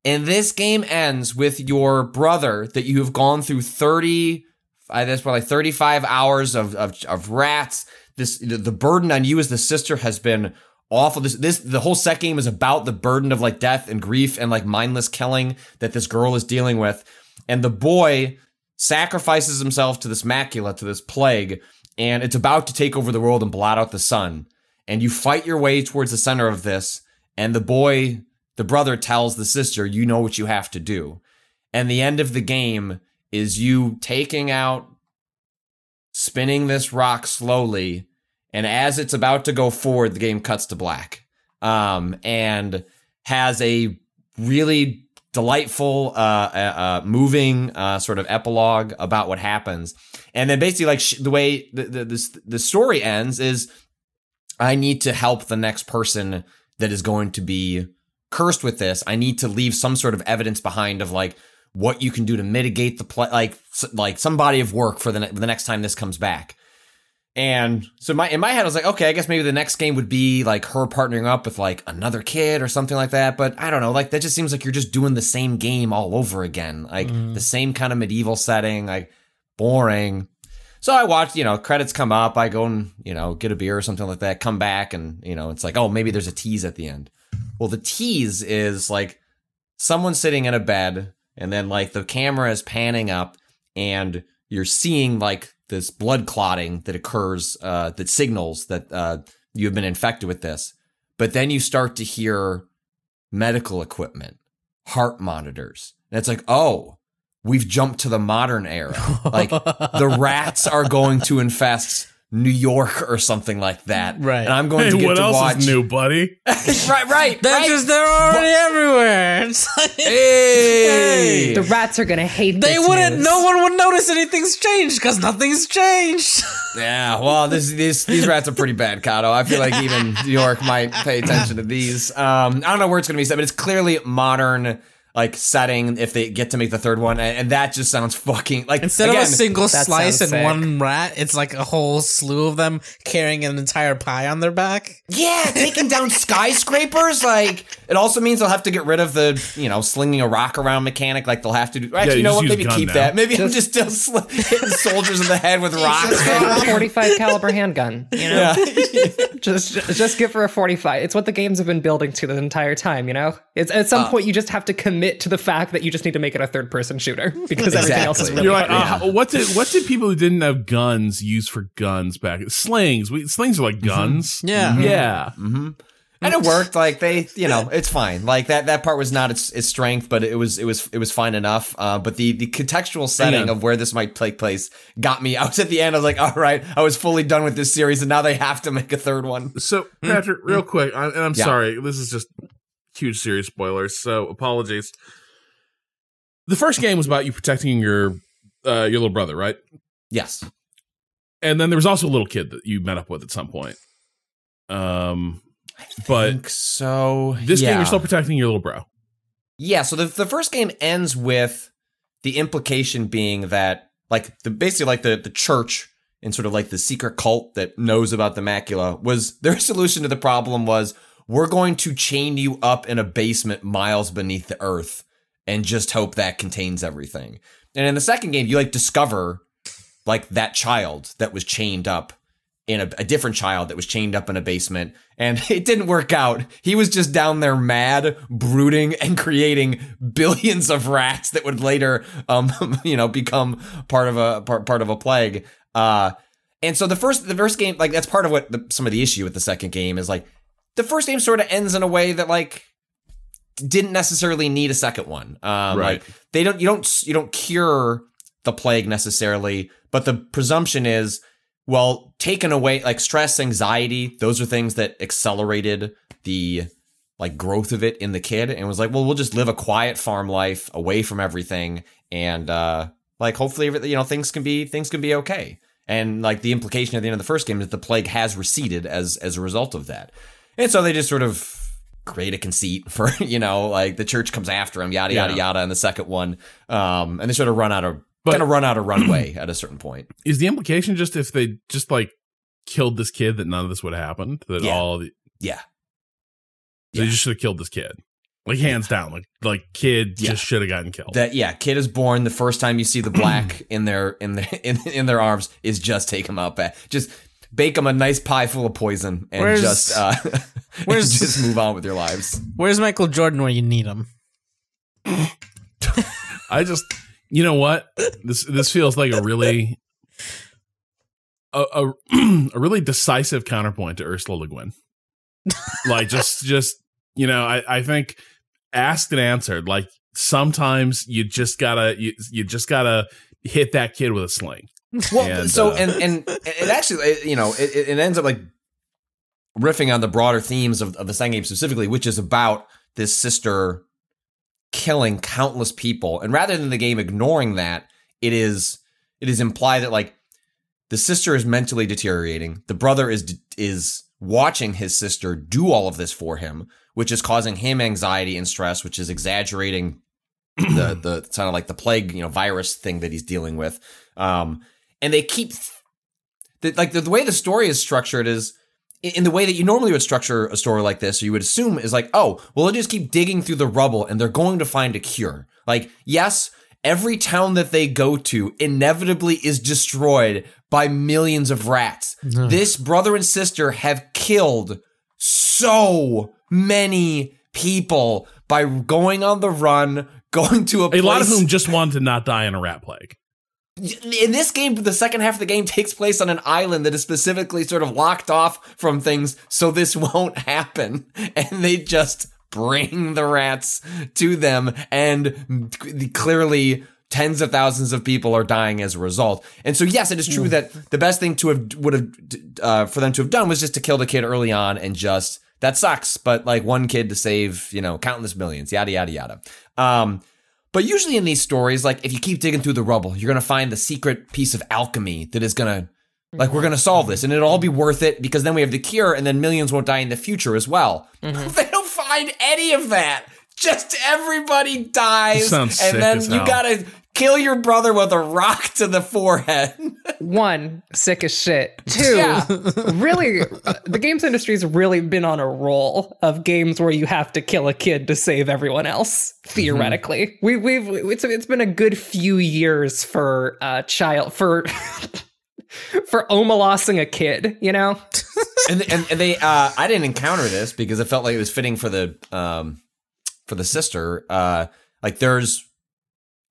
S4: And this game ends with your brother that you have gone through 30 I that's probably 35 hours of, of of rats. This the, burden on you as the sister has been awful. This this the whole set game is about the burden of like death and grief and like mindless killing that this girl is dealing with. And the boy sacrifices himself to this macula, to this plague, and it's about to take over the world and blot out the sun. And you fight your way towards the center of this, and the boy, the brother tells the sister, you know what you have to do. And the end of the game is you taking out, spinning this rock slowly, and as it's about to go forward, the game cuts to black. Um, and has a really delightful, uh, uh, uh moving, uh, sort of epilogue about what happens. And then basically, like sh- the way the, the the the story ends is, I need to help the next person that is going to be cursed with this. I need to leave some sort of evidence behind of like what you can do to mitigate the play, like like some body of work for the ne- the next time this comes back. And so my in my head, I was like, okay, I guess maybe the next game would be like her partnering up with like another kid or something like that. But I don't know, like that just seems like you're just doing the same game all over again, like mm-hmm. the same kind of medieval setting, like boring. So I watched, you know, credits come up. I go and you know get a beer or something like that. Come back and you know it's like, oh, maybe there's a tease at the end. Well, the tease is like someone sitting in a bed, and then like the camera is panning up, and you're seeing like this blood clotting that occurs, uh, that signals that uh, you have been infected with this. But then you start to hear medical equipment, heart monitors, and it's like, oh, we've jumped to the modern era. Like the rats are going to infest New York or something like that.
S2: Right.
S4: And I'm going
S1: Hey,
S4: to get
S1: what
S4: to
S1: else
S4: watch.
S1: is new, buddy?
S4: right, right.
S2: They're
S4: right.
S2: just they're already everywhere. It's like,
S4: Hey!
S3: The rats are gonna hate
S2: they
S3: this
S2: wouldn't.
S3: news.
S2: No one would notice anything's changed because nothing's changed.
S4: Yeah, well, this, these these rats are pretty bad, Cado. I feel like even New York might pay attention to these. Um, I don't know where it's going to be set, but it's clearly modern, like setting. If they get to make the third one, and, and that just sounds fucking like
S2: Instead
S4: again,
S2: of a single slice and
S3: sick.
S2: one rat, it's like a whole slew of them carrying an entire pie on their back.
S4: Yeah, taking down skyscrapers. Like it also means they'll have to get rid of the you know slinging a rock around mechanic. Like they'll have to do. Actually,
S1: you
S4: you know what? Maybe keep
S1: now.
S4: that. Maybe I'm just still sl- hitting soldiers in the head with rocks.
S3: Just go for a 45 caliber handgun. You know, just just get for a 45. It's what the games have been building to the entire time. You know, it's at
S4: Uh,
S3: some point you just have to commit to the fact that you just need to make it a third person shooter because everything else is really
S1: You're like,
S3: hard.
S1: uh, what did what did people who didn't have guns use for guns back? Slings. We, slings are like mm-hmm. guns.
S2: Yeah. Mm-hmm. Mm-hmm.
S1: Yeah.
S4: and it worked. Like they, you know, it's fine. Like that that part was not its its strength, but it was it was it was fine enough. Uh, but the the contextual setting
S1: Yeah.
S4: of where this might take place got me. I was at the end. I was like, all right, I was fully done with this series, and now they have to make a third one.
S1: So hmm. Patrick, real hmm. quick, I, and I'm
S4: Yeah.
S1: sorry, this is just huge serious spoilers. So apologies. The first game was about you protecting your uh, your little brother, right?
S4: Yes.
S1: And then there was also a little kid that you met up with at some point. Um, but
S4: so.
S1: this game
S4: Yeah.
S1: you're still protecting your little bro.
S4: Yeah, so the the first game ends with the implication being that like the basically like the the church and sort of like the secret cult that knows about the macula was their solution to the problem was we're going to chain you up in a basement miles beneath the earth and just hope that contains everything. And in the second game you like discover like that child that was chained up in a, a different child that was chained up in a basement and it didn't work out. He was just down there mad, brooding and creating billions of rats that would later, um, you know, become part of a part, part of a plague. Uh, and so the first, the first game, like that's part of what the, some of the issue with the second game is like the first game sort of ends in a way that like didn't necessarily need a second one. Um,
S1: Right.
S4: like they don't, you don't, you don't cure the plague necessarily, but the presumption is well, taken away like stress, anxiety, those are things that accelerated the like growth of it in the kid and was like, well, we'll just live a quiet farm life away from everything and uh like hopefully you know things can be things can be okay. And like the implication at the end of the first game is the plague has receded as as a result of that. And so they just sort of create a conceit for, you know, like the church comes after him, yada yada
S1: Yeah.
S4: yada in the second one. Um and they sort of run out of kind of run out of runway at a certain point.
S1: Is the implication just if they just like killed this kid that none of this would have happened? That
S4: Yeah.
S1: all the,
S4: Yeah.
S1: they just should have killed this kid. Like hands down. Like like kid
S4: Yeah.
S1: just should have gotten killed.
S4: That yeah, kid is born. The first time you see the black in their in their in, in their arms is just take them out back. Just bake them a nice pie full of poison and
S2: Where's-
S4: just uh, and just move on with your lives.
S2: Where's Michael Jordan when you need him?
S1: I just, you know what? This this feels like a really a a, a really decisive counterpoint to Ursula Le Guin. like just just you know, I I think asked and answered. Like sometimes you just gotta you you just gotta hit that kid with a sling.
S4: Well,
S1: And,
S4: so
S1: uh,
S4: and and it actually you know it, it ends up like riffing on the broader themes of, of the second game specifically, which is about this sister killing countless people, and rather than the game ignoring that, it is it is implied that like the sister is mentally deteriorating, the brother is is watching his sister do all of this for him, which is causing him anxiety and stress, which is exaggerating the the kind of like the plague you know virus thing that he's dealing with. Um, and they keep the, like the, the way the story is structured is in the way that you normally would structure a story like this, or you would assume is like, oh, well, they'll just keep digging through the rubble and they're going to find a cure. Like, yes, every town that they go to inevitably is destroyed by millions of rats. This brother and sister have killed so many people by going on the run, going to a,
S1: A lot of whom just wanted to not die in a rat plague.
S4: In this game, the second half of the game takes place on an island that is specifically sort of locked off from things, so this won't happen. And they just bring the rats to them, and clearly tens of thousands of people are dying as a result. And so, yes, it is true that the best thing to have would have uh, for them to have done was just to kill the kid early on and just that sucks. But like one kid to save, you know, countless millions, yada yada yada. Um, but usually in these stories, like if you keep digging through the rubble, you're gonna find the secret piece of alchemy that is gonna like we're gonna solve this and it'll all be mm-hmm. worth it because then we have the cure and then millions won't die in the future as well. Mm-hmm. they don't find any of that. Just everybody dies. And
S1: sick
S4: then
S1: as
S4: you
S1: hell.
S4: gotta kill your brother with a rock to the forehead.
S3: One, sick as shit. Two,
S4: Yeah.
S3: really, uh, the games industry's really been on a roll of games where you have to kill a kid to save everyone else. Theoretically, we, we've it's it's been a good few years for uh child for for omalossing a kid. You know,
S4: and, and and they uh I didn't encounter this because it felt like it was fitting for the um for the sister. Uh like there's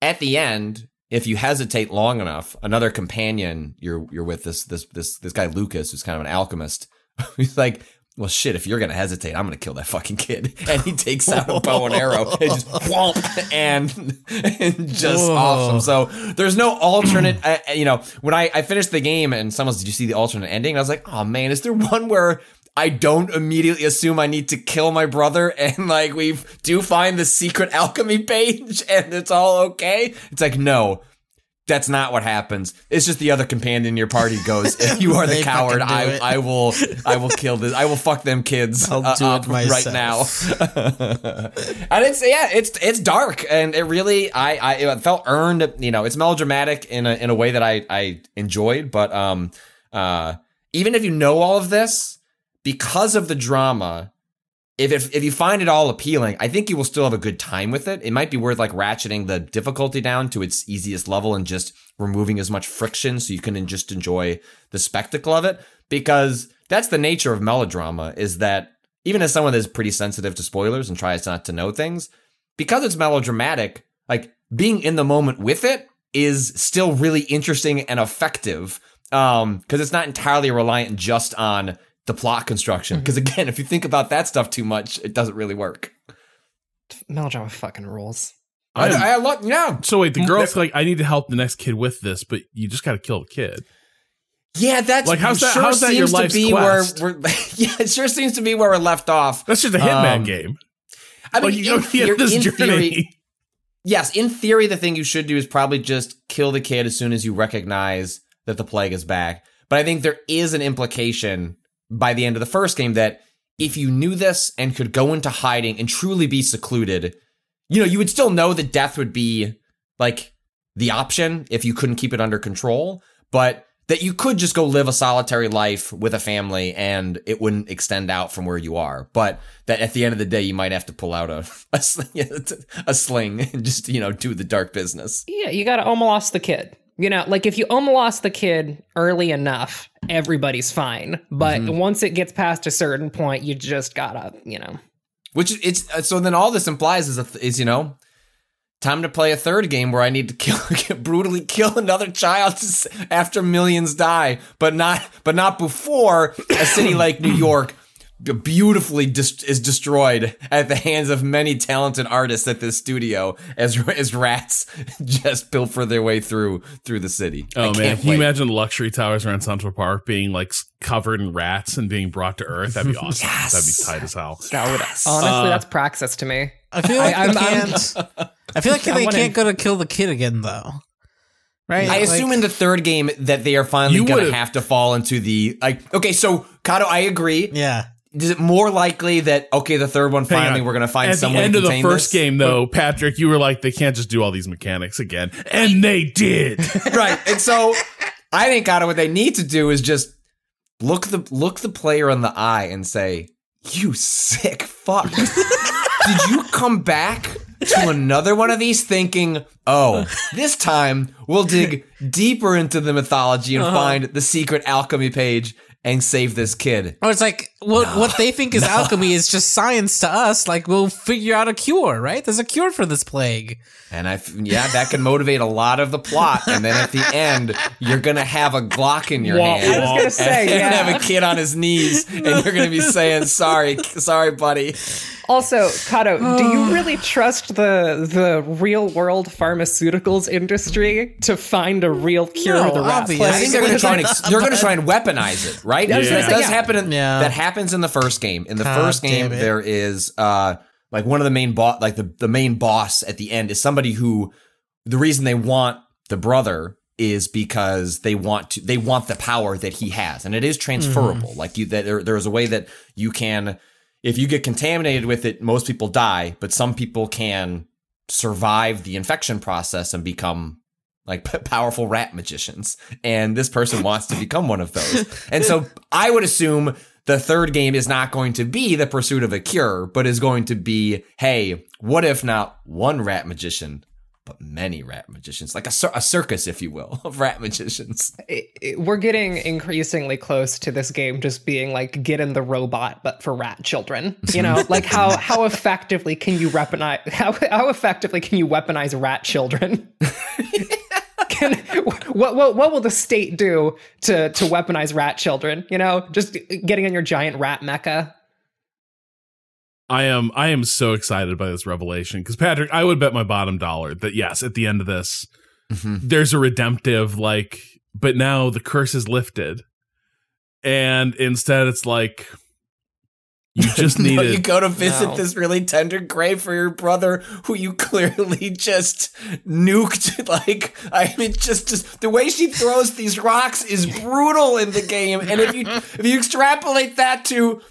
S4: at the end, if you hesitate long enough, another companion you're you're with this this this this guy Lucas, who's kind of an alchemist, he's like well, shit, if you're going to hesitate, I'm going to kill that fucking kid. And he takes out a bow and arrow and just whomp and, and just
S2: Whoa.
S4: him. So there's no alternate, you know, when I, I finished the game and someone said, did you see the alternate ending? And I was like, oh man, is there one where I don't immediately assume I need to kill my brother and like we do find the secret alchemy page and it's all okay? It's like, no. That's not what happens. It's just the other companion in your party goes, if you are the coward, I. I will I will kill this. I will fuck them kids
S2: I'll
S4: uh,
S2: do it
S4: up right now. and it's yeah, it's it's dark and it really I I it felt earned. You know, it's melodramatic in a in a way that I I enjoyed. But um uh even if you know all of this, because of the drama, if, if if you find it all appealing, I think you will still have a good time with it. It might be worth like ratcheting the difficulty down to its easiest level and just removing as much friction so you can just enjoy the spectacle of it. Because that's the nature of melodrama is that even as someone that's pretty sensitive to spoilers and tries not to know things, because it's melodramatic, like being in the moment with it is still really interesting and effective. Um, because it's not entirely reliant just on the plot construction. Because again, if you think about that stuff too much, it doesn't really work.
S3: melodrama fucking rules.
S4: I,
S1: I'm-
S4: I, I love, yeah.
S1: So wait, the girl's like, I need to help the next kid with this, but you just got to kill the kid.
S4: Yeah, that's
S1: Like, how's that-
S4: Sure
S1: how's that your
S4: seems to be
S1: quest?
S4: where we're. Yeah, it sure seems to be where we're left off.
S1: That's just a Hitman
S4: Um,
S1: game.
S4: I mean,
S1: Like you
S4: in,
S1: go get this
S4: in
S1: journey.
S4: theory, yes, in theory, the thing you should do is probably just kill the kid as soon as you recognize that the plague is back. But I think there is an implication by the end of the first game that if you knew this and could go into hiding and truly be secluded, you know, you would still know that death would be like the option if you couldn't keep it under control, but that you could just go live a solitary life with a family and it wouldn't extend out from where you are. But that at the end of the day, you might have to pull out a a, sling- a sling and just you know do the dark business.
S3: Yeah, you gotta Omelas the kid. You know, like if you Omelas the kid early enough, everybody's fine. But
S4: Mm-hmm.
S3: once it gets past a certain point, you just gotta, you know.
S4: Which it's uh, so then all this implies is a, is you know time to play a third game where I need to kill brutally kill another child after millions die, but not but not before a city like New York beautifully dis- is destroyed at the hands of many talented artists at this studio as as rats just pilfer their way through through the city. I
S1: Oh man,
S4: can't
S1: you imagine the luxury towers around Central Park being like covered in rats and being brought to Earth? That'd be awesome. yes. That'd be tight as hell.
S3: That would honestly,
S1: Uh,
S3: that's praxis to me.
S2: I feel like
S3: I-
S2: they
S3: I'm-
S2: can't. I feel like
S3: I
S2: they
S3: wanna-
S2: can't go to kill the kid again, though. Right?
S4: I
S2: Like-
S4: assume in the third game that they are finally
S1: You
S4: going to
S1: would've-
S4: have to fall into the like. Okay, so Cado, I agree.
S2: Yeah.
S4: Is it more likely that okay, the third one finally
S1: on.
S4: we're going to find?
S1: At
S4: some
S1: the
S4: way
S1: end
S4: to
S1: of the
S4: contain
S1: first
S4: this?
S1: game, though, Patrick, you were like, they can't just do all these mechanics again, and they did.
S4: right? And so I think Cado, what they need to do is just look the look the player in the eye and say, "You sick fuck." Did you come back to another one of these thinking, oh, this time we'll dig deeper into the mythology and uh-huh. find the secret alchemy page and save this kid?
S2: Or it's like what what they think is alchemy is just science to us. Like we'll figure out a cure, right? There's a cure for this plague.
S4: And I yeah, that can motivate a lot of the plot. And then at the end, you're gonna have a Glock in your
S1: Wah,
S4: hand.
S3: I was gonna say,
S4: and
S3: yeah.
S4: have a kid on his knees, and you're gonna be saying, "Sorry, sorry, buddy."
S3: Also, Cado, do you really trust the the real world pharmaceuticals industry to find a real cure
S2: No,
S3: for the rat
S2: obviously.
S4: I think they're gonna try and ex- they're gonna try and weaponize it, right?
S3: I was
S1: gonna
S4: That
S1: say,
S4: does
S3: yeah.
S4: happen. In,
S2: Yeah.
S4: That happens in the first game. In the
S2: God
S4: first game, there is uh like one of the main boss, like the the main boss at the end is somebody who the reason they want the brother is because they want to they want the power that he has and it is transferable
S2: Mm-hmm.
S4: like you that there, there's a way that you can if you get contaminated with it most people die but some people can survive the infection process and become like p- powerful rat magicians. And this person wants to become one of those. And so i would assume the third game is not going to be the pursuit of a cure but is going to be hey what if not one rat magician but many rat magicians? Like a, a circus if you will of rat magicians.
S3: It- it- we're getting increasingly close to this game just being like get in the robot but for rat children. You know like how how effectively can you weaponize how, how effectively can you weaponize rat children can, what, what what will the state do to to weaponize rat children? You know just getting on your giant rat mecha.
S1: I am I am so excited by this revelation because Patrick, I would bet my bottom dollar that yes, at the end of this, mm-hmm. there's a redemptive like, but now the curse is lifted, and instead it's like you just
S4: No,
S1: needed
S4: you go to visit
S3: No.
S4: this really tender grave for your brother who you clearly just nuked. Like, I mean, just, just the way she throws these rocks is brutal in the game. And if you if you extrapolate that to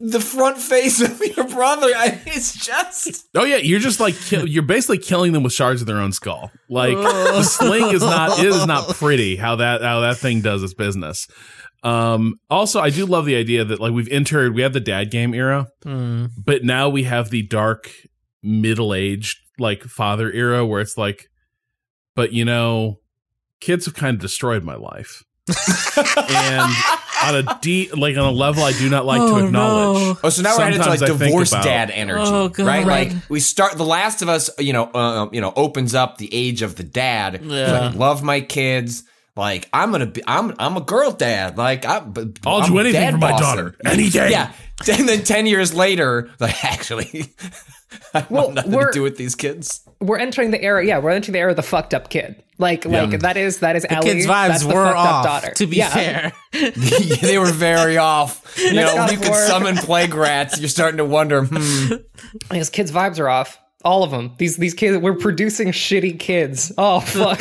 S4: the front face of your brother, I, it's just
S1: Oh yeah, you're just like kill, you're basically killing them with shards of their own skull. Like the sling is not it is not pretty how that how that thing does its business. Um also I do love the idea that like we've entered we have the dad game era,
S2: Hmm.
S1: but now we have the dark middle-aged like father era where it's like but you know kids have kind of destroyed my life. and on a deep like on a level I do not like
S2: Oh,
S1: to acknowledge.
S2: no.
S4: Oh, so now we're headed to like
S1: Sometimes
S4: divorce
S1: about-
S4: dad energy,
S2: Oh, God.
S4: right?
S2: Right.
S4: Like we start. The Last of Us, you know, uh, you know, opens up the age of the dad.
S2: Yeah.
S4: Like, love my kids. Like I'm gonna be. I'm. I'm a girl dad. Like I.
S1: I'll
S4: I'm
S1: do anything for my
S4: bossing.
S1: daughter. Any day.
S4: Yeah. And then ten years later, like actually, I
S3: Well,
S4: want nothing to
S3: we're-
S4: do with these kids.
S3: we're entering the era yeah we're entering the era of the fucked up kid Like, like that is that is
S2: The
S3: Ellie.
S2: kids' vibes
S3: That's the
S2: were
S3: fucked up
S2: off.
S3: daughter.
S2: To be
S3: Yeah.
S2: fair,
S4: they were very off. You
S3: Next
S4: know,
S3: God
S4: when you
S3: of
S4: could summon plague rats, you're starting to wonder, hmm.
S3: His kids' vibes are off. All of them. These these kids. We're producing shitty kids. Oh fuck.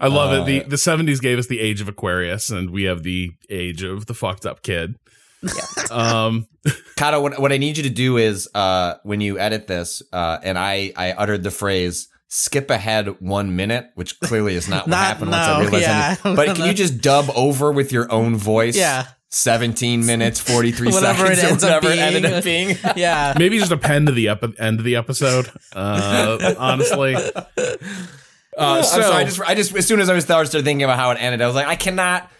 S1: I love it. The the 70s gave us the age of Aquarius, and we have the age of the fucked up kid. Yeah. Um,
S4: Cado, what, what I need you to do is uh, when you edit this, uh, and I, I uttered the phrase skip ahead one minute, which clearly is not what
S2: Not-
S4: happened once I
S2: no,
S4: realized
S2: yeah.
S4: it. But can you just dub over with your own voice?
S2: Yeah.
S4: 17 minutes, 43
S2: Whatever it
S4: seconds,
S2: ends
S4: or
S2: up
S4: whatever it ended up being.
S2: yeah.
S1: maybe just append to the epi- end of the episode. Uh, honestly, uh, so
S4: sorry, I just, I just, as soon as I was started thinking about how it ended, I was like, I cannot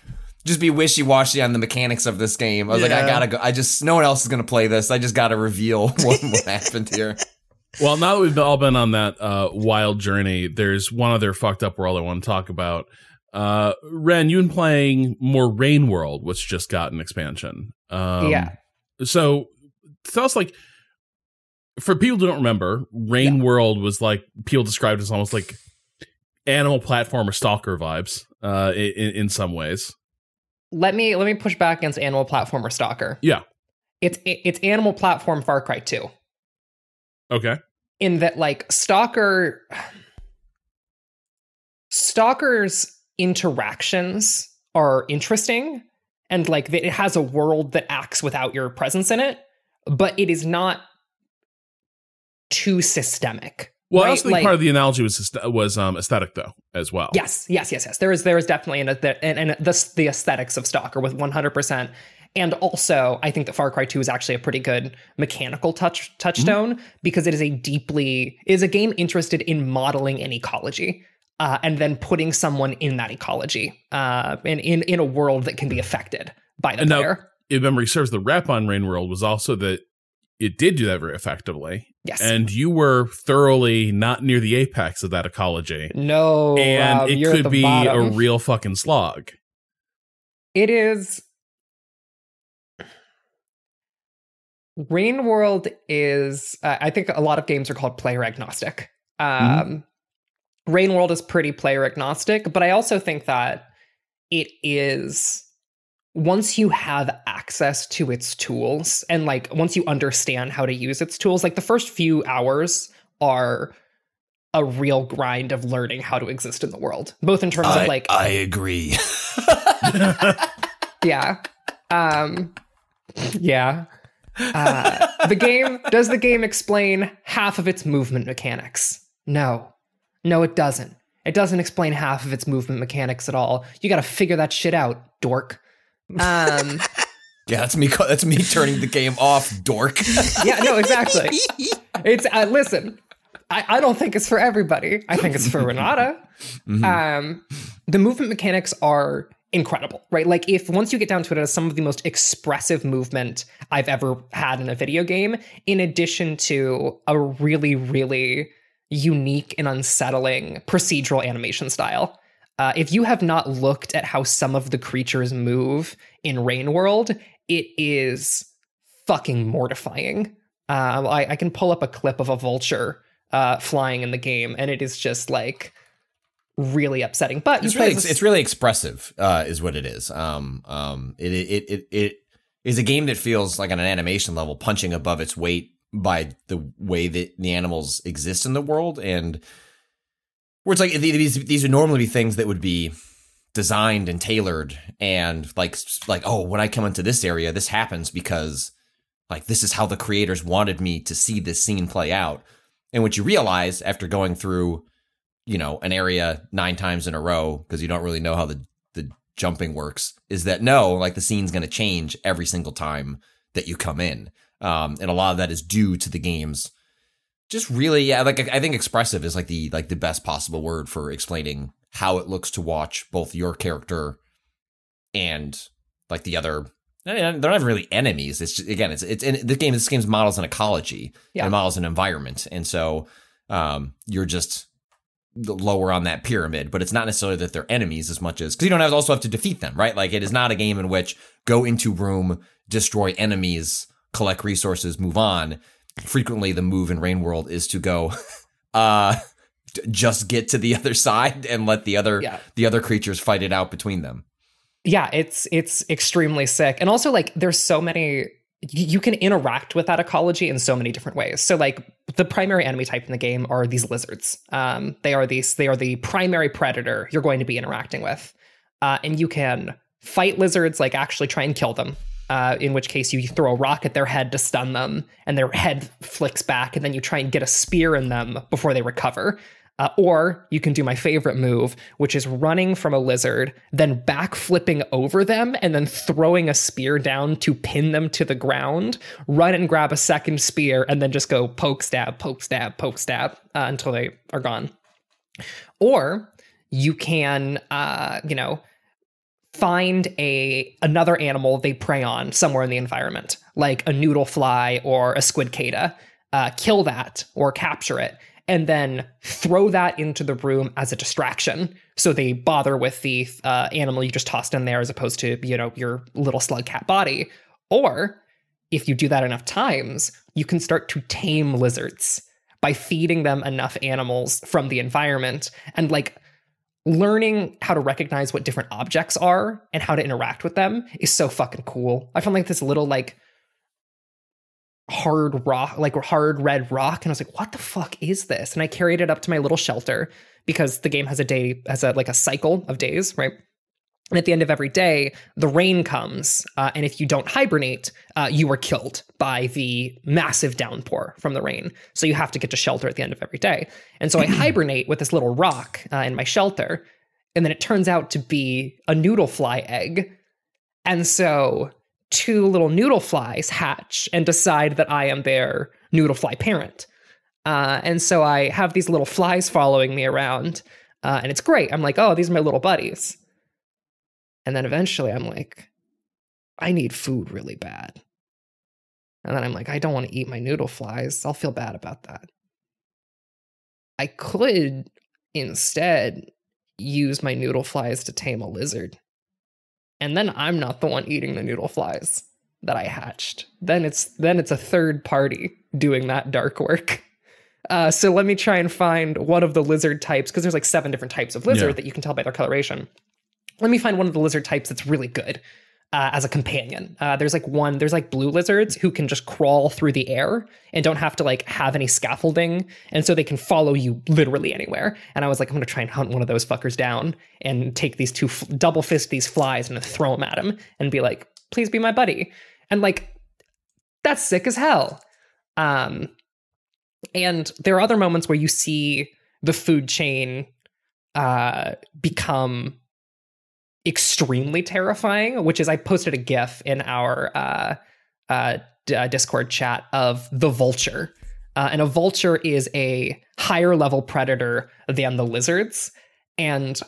S4: just be wishy washy on the mechanics of this game. I was like, I gotta go. I just, no one else is gonna play this. I just gotta reveal what, what happened here.
S1: Well, now that we've all been on that uh, wild journey, there's one other fucked up world I want to talk about. Uh, Ren, you've been playing more Rain World, which just got an expansion. Um,
S3: Yeah.
S1: So tell us, like, for people who don't remember, Rain World was like people described as almost like animal platformer stalker vibes uh, in, in some ways.
S3: let me let me push back against Animal Platformer Stalker.
S1: Yeah.
S3: It's it's Animal Platform Far Cry 2.
S1: Okay.
S3: in that like stalker stalker's interactions are interesting and like it has a world that acts without your presence in it but it is not too systemic
S1: Well, I also think
S3: Like-
S1: part of the analogy was was um, aesthetic though as well.
S3: Yes, yes, yes, yes. There is there is definitely an and, and the the aesthetics of Stalker with 100%. And also, I think that Far Cry 2 is actually a pretty good mechanical touch touchstone because it is a deeply is a game interested in modeling an ecology. Uh, and then putting someone in that ecology, uh, in, in in a world that can be affected by the
S1: And now,
S3: player.
S1: if memory serves, the rep on Rain World was also that it did do that very effectively.
S3: Yes.
S1: And you were thoroughly not near the apex of that ecology.
S3: no,
S1: and
S3: Rob,
S1: it could be a real fucking slog.
S3: It is. Rain World is. Uh, I think a lot of games are called player agnostic. Um, Rain World is pretty player agnostic, but I also think that it is. Once you have access to its tools and like once you understand how to use its tools, like the first few hours are a real grind of learning how to exist in the world, both in terms of like
S4: I agree.
S3: yeah. Um yeah. Uh the game does the game explain half of its movement mechanics? No. No, it doesn't. It doesn't explain half of its movement mechanics at all. You got to figure that shit out, dork. Um
S4: yeah, that's me. That's me turning the game off, dork.
S3: yeah, no, exactly. It's uh, listen. I, I don't think it's for everybody. I think it's for Renata. Um, the movement mechanics are incredible, right? Like if once you get down to it, it is some of the most expressive movement I've ever had in a video game. In addition to a really, really unique and unsettling procedural animation style. Uh, if you have not looked at how some of the creatures move in Rain World, it is fucking mortifying. Um, I, I can pull up a clip of a vulture uh, flying in the game, and it is just like really upsetting. But
S4: it's really
S3: a-
S4: it's really expressive uh, is what it is um um it, it it it is a game that feels like on an animation level punching above its weight by the way that the animals exist in the world and where it's like these these would normally be things that would be designed and tailored and like like oh when i come into this area this happens because like this is how the creators wanted me to see this scene play out. And what you realize after going through you know an area nine times in a row because you don't really know how the the jumping works is that no like the scene's going to change every single time that you come in. Um and a lot of that is due to the game's just really yeah like i think expressive is like the like the best possible word for explaining how it looks to watch both your character and like the other they're not really enemies it's just, again it's it's in the game this game's models an ecology
S3: Yeah.
S4: and models an environment and so um you're just lower on that pyramid, but it's not necessarily that they're enemies as much as because you don't have also have to defeat them, right? Like it is not a game in which go into room, destroy enemies, collect resources, move on. Frequently, the move in Rain World is to go uh just get to the other side and let the other
S3: Yeah.
S4: the other creatures fight it out between them.
S3: yeah it's it's extremely sick. And also like there's so many you you can interact with that ecology in so many different ways. So like the primary enemy type in the game are these lizards. Um they are these they are the primary predator you're going to be interacting with. Uh, and you can fight lizards like actually try and kill them uh, in which case you throw a rock at their head to stun them and their head flicks back and then you try and get a spear in them before they recover uh, or you can do my favorite move, which is running from a lizard, then back flipping over them, and then throwing a spear down to pin them to the ground. Run and grab a second spear, and then just go poke, stab, poke, stab, poke, stab uh, until they are gone. Or you can, uh, you know, find a another animal they prey on somewhere in the environment, like a noodle fly or a squidcada. Uh, kill that or capture it, and then throw that into the room as a distraction. So they bother with the uh, animal you just tossed in there as opposed to you know your little slug cat body. Or if you do that enough times, you can start to tame lizards by feeding them enough animals from the environment and like learning how to recognize what different objects are and how to interact with them is so fucking cool. I found like this little like hard rock, like hard red rock, and I was like, "What the fuck is this?" And I carried it up to my little shelter because the game has a day has a like a cycle of days, right? And at the end of every day, the rain comes, uh, and if you don't hibernate, uh, you are killed by the massive downpour from the rain. So you have to get to shelter at the end of every day. And so I hibernate with this little rock uh, in my shelter, and then it turns out to be a noodle fly egg. And so two little noodle flies hatch and decide that I am their noodle fly parent. Uh, and so I have these little flies following me around, uh, and it's great. I'm like, oh, these are my little buddies. And then eventually I'm like, I need food really bad. And then I'm like, I don't want to eat my noodle flies. I'll feel bad about that. I could instead use my noodle flies to tame a lizard. And then I'm not the one eating the noodle flies that I hatched. Then it's then it's a third party doing that dark work. Uh, so let me try and find one of the lizard types because there's like seven different types of lizard
S1: Yeah.
S3: that you can tell by their coloration. Let me find one of the lizard types that's really good uh, as a companion. Uh, there's like one, there's like blue lizards who can just crawl through the air and don't have to like have any scaffolding. And so they can follow you literally anywhere. And I was like, I'm going to try and hunt one of those fuckers down and take these two, f- double fist these flies and throw them at him and be like, please be my buddy. And like, that's sick as hell. Um, and there are other moments where you see the food chain uh, become extremely terrifying, which is I posted a GIF in our uh, uh, d- uh, Discord chat of the vulture. Uh, and a vulture is a higher level predator than the lizards. And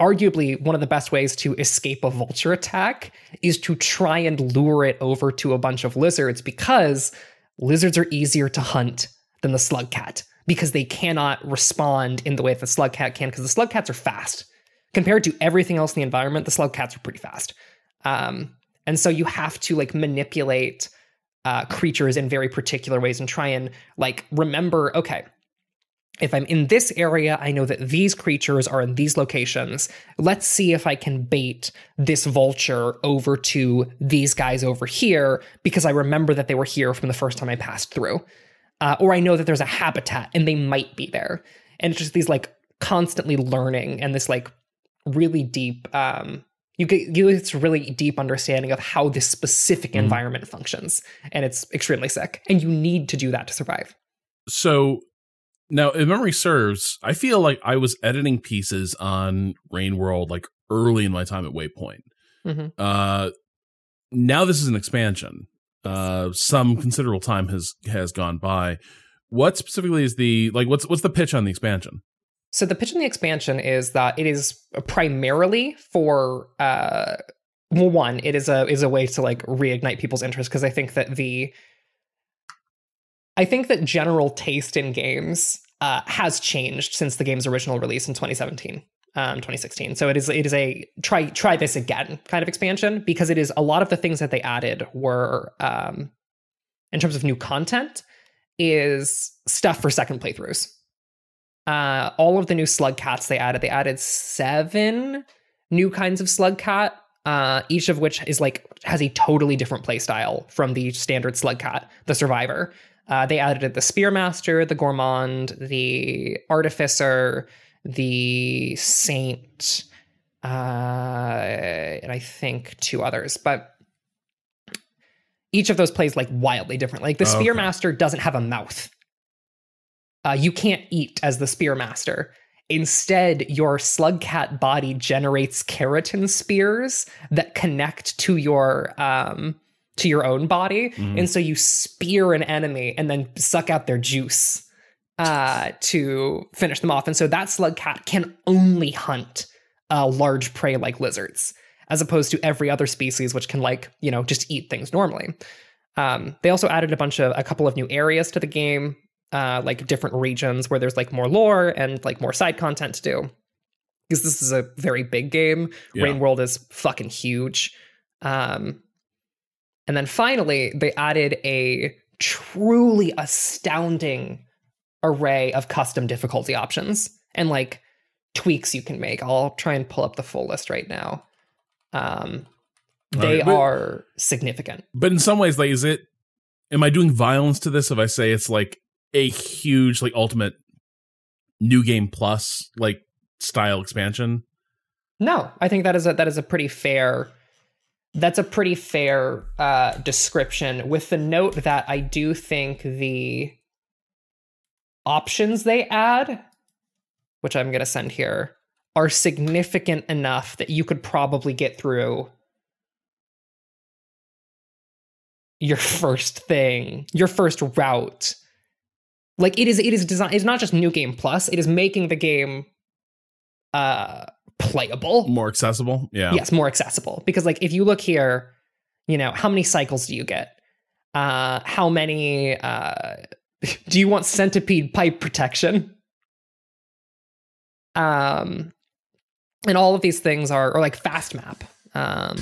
S3: arguably, one of the best ways to escape a vulture attack is to try and lure it over to a bunch of lizards because lizards are easier to hunt than the slug cat because they cannot respond in the way that the slug cat can because the slug cats are fast compared to everything else in the environment the slug cats are pretty fast. Um, and so you have to like manipulate uh, creatures in very particular ways and try and like remember okay if i'm in this area i know that these creatures are in these locations. Let's see if i can bait this vulture over to these guys over here because i remember that they were here from the first time i passed through. Uh, or I know that there's a habitat and they might be there. And it's just these like constantly learning and this like really deep, um, you get you get this really deep understanding of how this specific environment functions, and it's extremely sick. And you need to do that to survive.
S1: So now, if memory serves, I feel like I was editing pieces on Rain World like early in my time at Waypoint.
S3: Mhm.
S1: Uh, now this is an expansion. Uh, some considerable time has has gone by. What specifically is the like? What's what's the pitch on the expansion?
S3: So the pitch in the expansion is that it is primarily for uh one, it is a is a way to like reignite people's interest because I think that the I think that general taste in games uh, has changed since the game's original release in 2017. Um, 2016. So it is it is a try try this again kind of expansion because it is a lot of the things that they added were um, in terms of new content is stuff for second playthroughs. Uh, all of the new slug cats they added, they added seven new kinds of slug cat, uh, each of which is like has a totally different playstyle from the standard slug cat, the survivor. Uh, they added the spearmaster, the gourmand, the artificer, the saint, uh, and I think two others. But each of those plays like wildly different. Like the
S1: Okay.
S3: spearmaster doesn't have a mouth. Uh, you can't eat as the spearmaster. Instead, your slug cat body generates keratin spears that connect to your um, to your own body, and so you spear an enemy and then suck out their juice uh, to finish them off. And so that slug cat can only hunt uh, large prey like lizards, as opposed to every other species which can like you know just eat things normally. Um, they also added a bunch of a couple of new areas to the game, uh, like different regions where there's like more lore and like more side content to do. Because this is a very big game.
S1: Yeah.
S3: Rain World is fucking huge. Um, and then finally, they added a truly astounding array of custom difficulty options and like tweaks you can make. I'll try and pull up the full list right now. Um, they
S1: Alright, but-
S3: are significant.
S1: But in some ways, like, is it? Am I doing violence to this if I say it's like a huge, like, ultimate new game plus like style expansion?
S3: No, I think that is a that is a pretty fair that's a pretty fair uh, description with the note that I do think the options they add, which I'm going to send here, are significant enough that you could probably get through your first thing, your first route. Like it is it is designed it's not just new game plus, it is making the game uh playable.
S1: More accessible? Yeah.
S3: Yes, more accessible. Because like if you look here, you know, how many cycles do you get? Uh how many uh do you want centipede pipe protection? Um and all of these things are or like fast map. Um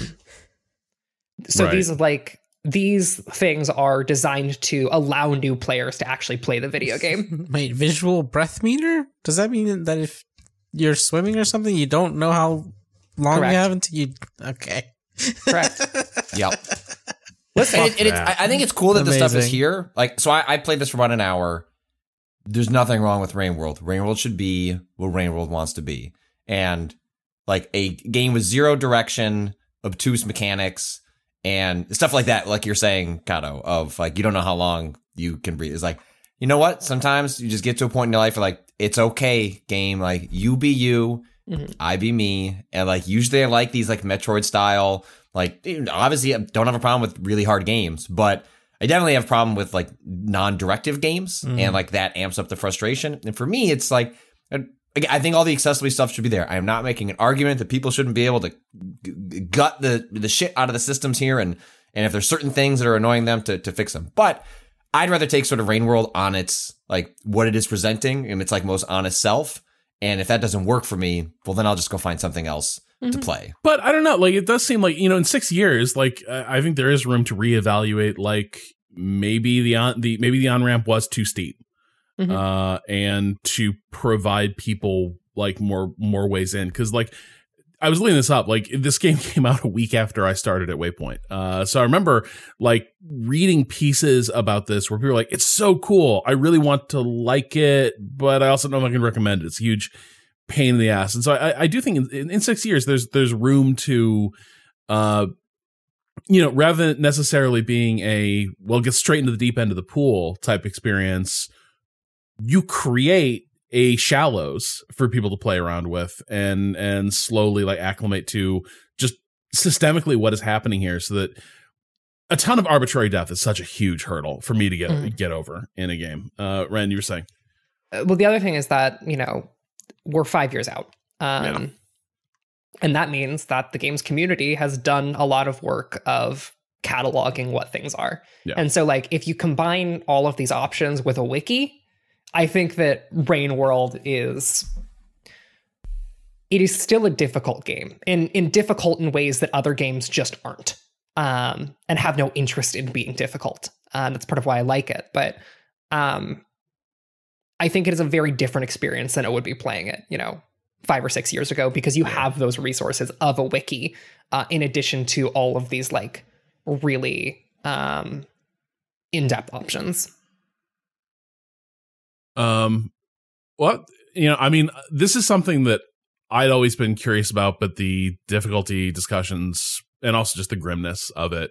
S3: so
S1: Right.
S3: these are like these things are designed to allow new players to actually play the video game.
S2: Wait, visual breath meter? Does that mean that if you're swimming or something, you don't know how long
S3: Correct.
S2: you have until you? Okay.
S3: Correct.
S4: Yep.
S3: Listen,
S4: And it- and it's, I, I think it's cool that the stuff is here. Like, so I, I played this for about an hour. There's nothing wrong with Rain World. Rain World should be what Rain World wants to be, and like a game with zero direction, obtuse mechanics, and stuff like that. Like you're saying, Cado, of like you don't know how long you can breathe. It's like you know what? Sometimes you just get to a point in your life where like it's okay, game. Like you be you,
S3: Mhm.
S4: I be me, and like usually I like these like Metroid style. Like obviously I don't have a problem with really hard games, but I definitely have a problem with like non-directive games, and like that amps up the frustration. And for me, it's like I I think all the accessibility stuff should be there. I am not making an argument that people shouldn't be able to g- g- gut the the shit out of the systems here, and and if there's certain things that are annoying them to to fix them. But I'd rather take sort of Rain World on its like what it is presenting and its like most honest self. And if that doesn't work for me, well then I'll just go find something else to mm-hmm. play.
S1: But I don't know. Like, it does seem like you know, in six years, like I I think there is room to reevaluate. Like, maybe the on the maybe the on ramp was too steep,
S3: Mhm.
S1: uh, and to provide people like more more ways in. Because like I was looking this up. Like this game came out a week after I started at Waypoint. Uh, so I remember like reading pieces about this where people were like, "It's so cool. I really want to like it, but I also know I can recommend it. It's a huge pain in the ass." And so I, I do think in, in six years there's there's room to, uh, you know, rather than necessarily being a well, get straight into the deep end of the pool type experience, you create a shallows for people to play around with and and slowly like acclimate to just systemically what is happening here so that a ton of arbitrary death is such a huge hurdle for me to get
S3: Mhm.
S1: get over in a game. Uh Ren, you were saying.
S3: Uh, well, the other thing is that you know we're five years out, um,
S1: Yeah.
S3: and that means that the game's community has done a lot of work of cataloging what things are.
S1: Yeah.
S3: And so, like, if you combine all of these options with a wiki, I think that Rain World is it is still a difficult game, in in difficult in ways that other games just aren't, um, and have no interest in being difficult. Uh, that's part of why I like it, but. Um, I think it is a very different experience than it would be playing it, you know, five or six years ago because you have those resources of a wiki uh, in addition to all of these like really um, in-depth options.
S1: Um, well, you know, I mean, this is something that I'd always been curious about, but the difficulty discussions and also just the grimness of it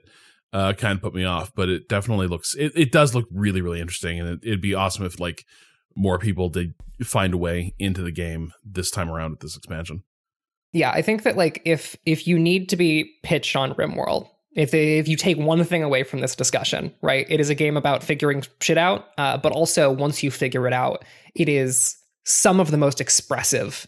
S1: uh, kind of put me off. But it definitely looks, it, it does look really, really interesting, and it, it'd be awesome if like more people did find a way into the game this time around with this expansion.
S3: Yeah, I think that like if if you need to be pitched on Rain World, if they, if you take one thing away from this discussion, right, it is a game about figuring shit out, uh, but also once you figure it out, it is some of the most expressive,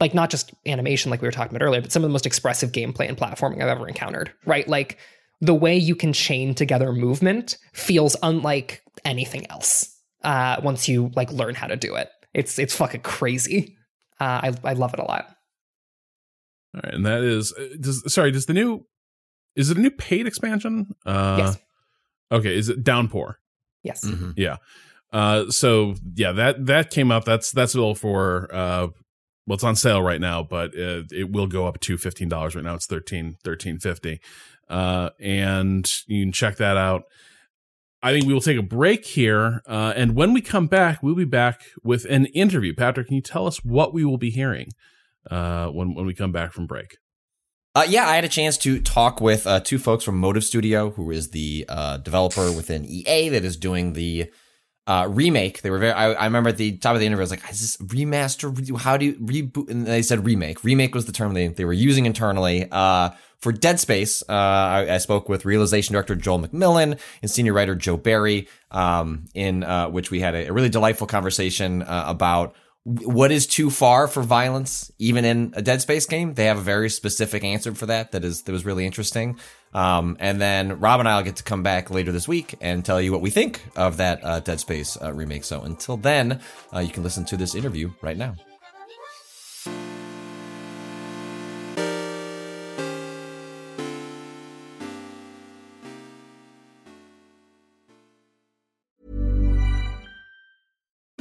S3: like not just animation like we were talking about earlier, but some of the most expressive gameplay and platforming I've ever encountered. Right, like the way you can chain together movement feels unlike anything else. Uh, once you like learn how to do it, it's it's fucking crazy. Uh, I I love it a lot.
S1: All right, and that is uh, does sorry, does the new is it a new paid expansion? Uh
S3: Yes.
S1: Okay, is it Downpour?
S3: Yes.
S4: Mhm.
S1: Yeah. Uh so yeah, that that came up. That's that's all for uh well it's on sale right now, but uh, it will go up to $15 right now. It's 13 13.50. Uh and you can check that out. I think we will take a break here, uh, and when we come back, we'll be back with an interview. Patrick, can you tell us what we will be hearing uh, when when we come back from break?
S4: Uh, yeah, I had a chance to talk with uh, two folks from Motive Studio, who is the uh, developer within EA that is doing the uh, remake. They were very. I, I remember at the top of the interview, I was like, "Is this remaster? How do you reboot?" And they said remake. Remake was the term they they were using internally. Uh, for Dead Space, uh, I, I spoke with realization director Joel McMillan and senior writer Joe Barry, um, in which we had a, a really delightful conversation about what is too far for violence, even in a Dead Space game. They have a very specific answer for that. That is that was really interesting. Um, and then Rob and I'll get to come back later this week and tell you what we think of that uh, Dead Space uh, remake. So until then, uh, you can listen to this interview right now.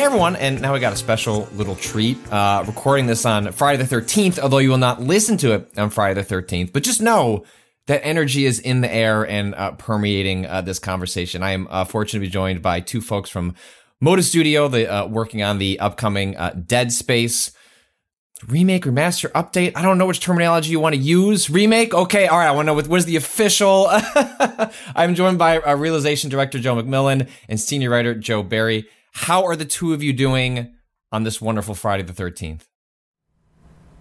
S4: Hey everyone, and now we got a special little treat. Uh, recording this on Friday the 13th, although you will not listen to it on Friday the 13th. But just know that energy is in the air and uh, permeating uh, this conversation. I am uh, fortunate to be joined by two folks from Motive Studio, the, uh, working on the upcoming uh, Dead Space remake, remaster, update. I don't know which terminology you want to use. Remake? Okay, all right. I want to know what, what is the official. I'm joined by uh, realization director Joe McMillan and senior writer Joe Barry. How are the two of you doing on this wonderful Friday the 13th?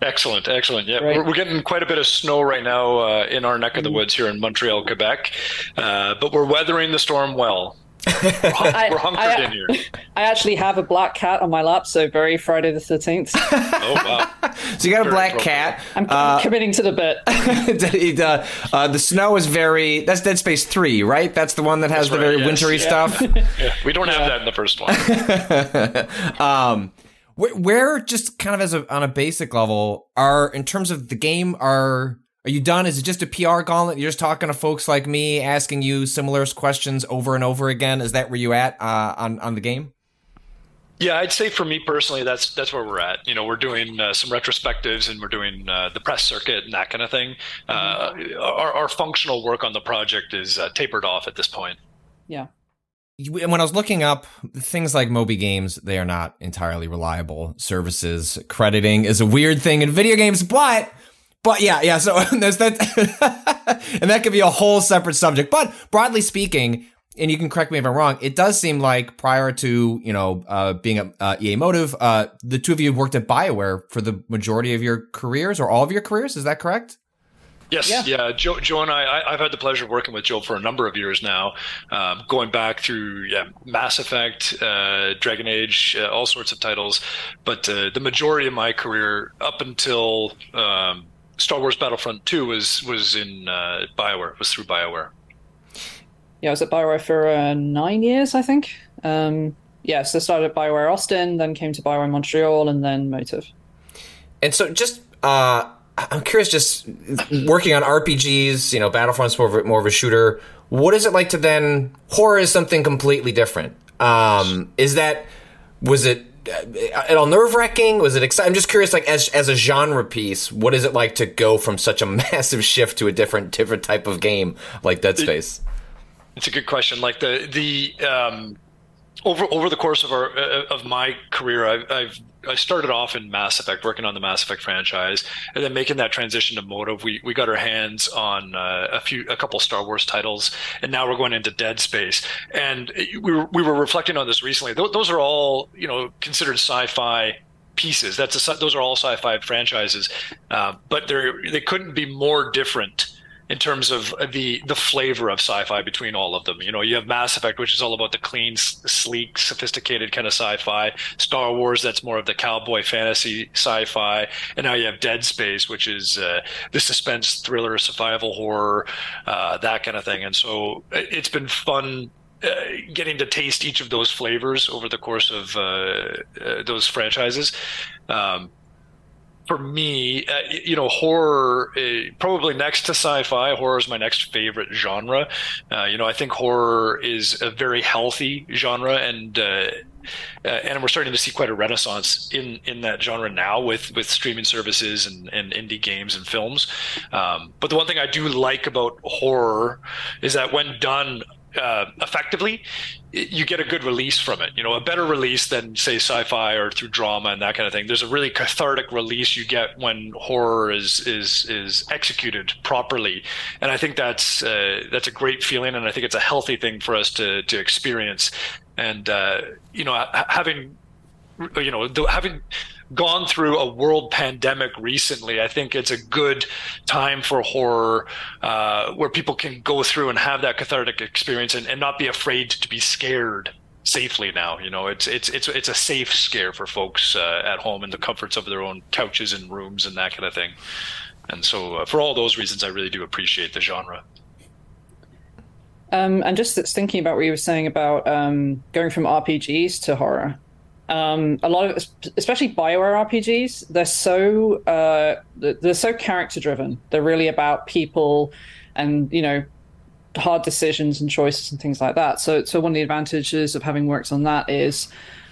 S5: Excellent, excellent. Yeah,
S3: Right.
S5: we're, we're getting quite a bit of snow right now uh, in our neck of the woods here in Montreal, Quebec, uh, but we're weathering the storm well. We're, hun-
S6: I-
S5: we're hunkered
S6: I-
S5: in here.
S6: I actually have a black cat on my lap, so very Friday the 13th.
S5: Oh wow!
S4: So you got a
S5: Very
S4: black cat.
S6: I'm
S4: Uh,
S6: committing to the bit.
S4: it, uh, uh, the snow is very. That's Dead Space 3, right? That's the one that has
S5: That's
S4: the very
S5: right, yes.
S4: wintry
S5: Yeah.
S4: stuff.
S5: Yeah, we don't have that in the first one.
S4: um, where, where just kind of as a on a basic level are in terms of the game are are you done? Is it just a PR gauntlet? You're just talking to folks like me, asking you similar questions over and over again. Is that where you at uh, on on the game?
S5: Yeah, I'd say for me personally, that's that's where we're at. You know, we're doing uh, some retrospectives and we're doing uh, the press circuit and that kind of thing. Uh, our, our functional work on the project is uh, tapered off at this point.
S6: Yeah.
S4: And when I was looking up things like Moby Games, they are not entirely reliable services. Crediting is a weird thing in video games, but but yeah, yeah. So there's that, and that could be a whole separate subject. But broadly speaking, and you can correct me if I'm wrong, it does seem like prior to you know uh, being a uh, EA Motive, uh, the two of you worked at Bioware for the majority of your careers or all of your careers. Is that correct?
S5: Yes, yeah. yeah. Joe, Joe and I, I, have had the pleasure of working with Joe for a number of years now, um, going back through yeah, Mass Effect, uh, Dragon Age, uh, all sorts of titles. But uh, the majority of my career, up until um, Star Wars Battlefront 2, was was in uh, Bioware. Was through Bioware.
S6: Yeah, I was at Bioware for uh, nine years, I think. Um, yeah, so started at Bioware Austin, then came to Bioware Montreal, and then Motive.
S7: And so, just uh, I'm curious, just working on RPGs, you know, Battlefront's more of a, more of a shooter. What is it like to then horror is something completely different? Um, is that was it at all nerve wracking? Was it exciting? I'm just curious, like as as a genre piece, what is it like to go from such a massive shift to a different different type of game like Dead Space?
S5: It's a good question. Like the the um, over over the course of our uh, of my career, I've, I've I started off in Mass Effect, working on the Mass Effect franchise, and then making that transition to Motive. We we got our hands on uh, a few, a couple Star Wars titles, and now we're going into Dead Space. And we were we were reflecting on this recently. Th- those are all you know considered sci-fi pieces. That's a, those are all sci-fi franchises, uh, but they they couldn't be more different in terms of the the flavor of sci-fi between all of them. You know, you have Mass Effect, which is all about the clean, sleek, sophisticated kind of sci-fi. Star Wars, that's more of the cowboy fantasy sci-fi, and now you have Dead Space, which is uh, the suspense thriller, survival horror, uh, that kind of thing. And so it's been fun uh, getting to taste each of those flavors over the course of uh, uh, those franchises. Um, for me, uh, you know, horror uh, probably next to sci-fi. Horror is my next favorite genre. Uh, you know, I think horror is a very healthy genre, and uh, uh, and we're starting to see quite a renaissance in in that genre now with with streaming services and, and indie games and films. Um, but the one thing I do like about horror is that when done uh, effectively, you get a good release from it. You know, a better release than say sci-fi or through drama and that kind of thing. There's a really cathartic release you get when horror is is is executed properly, and I think that's uh, that's a great feeling, and I think it's a healthy thing for us to to experience. And uh, you know, having you know having gone through a world pandemic recently, I think it's a good time for horror uh, where people can go through and have that cathartic experience and, and not be afraid to be scared safely now. You know, it's it's it's it's a safe scare for folks uh, at home in the comforts of their own couches and rooms and that kind of thing. And so, uh, for all those reasons, I really do appreciate the genre.
S6: Um, and just thinking about what you were saying about um, going from RPGs to horror, um, a lot of, especially Bioware RPGs, they're so uh, they're so character driven. They're really about people, and you know, hard decisions and choices and things like that. So, so one of the advantages of having worked on that is,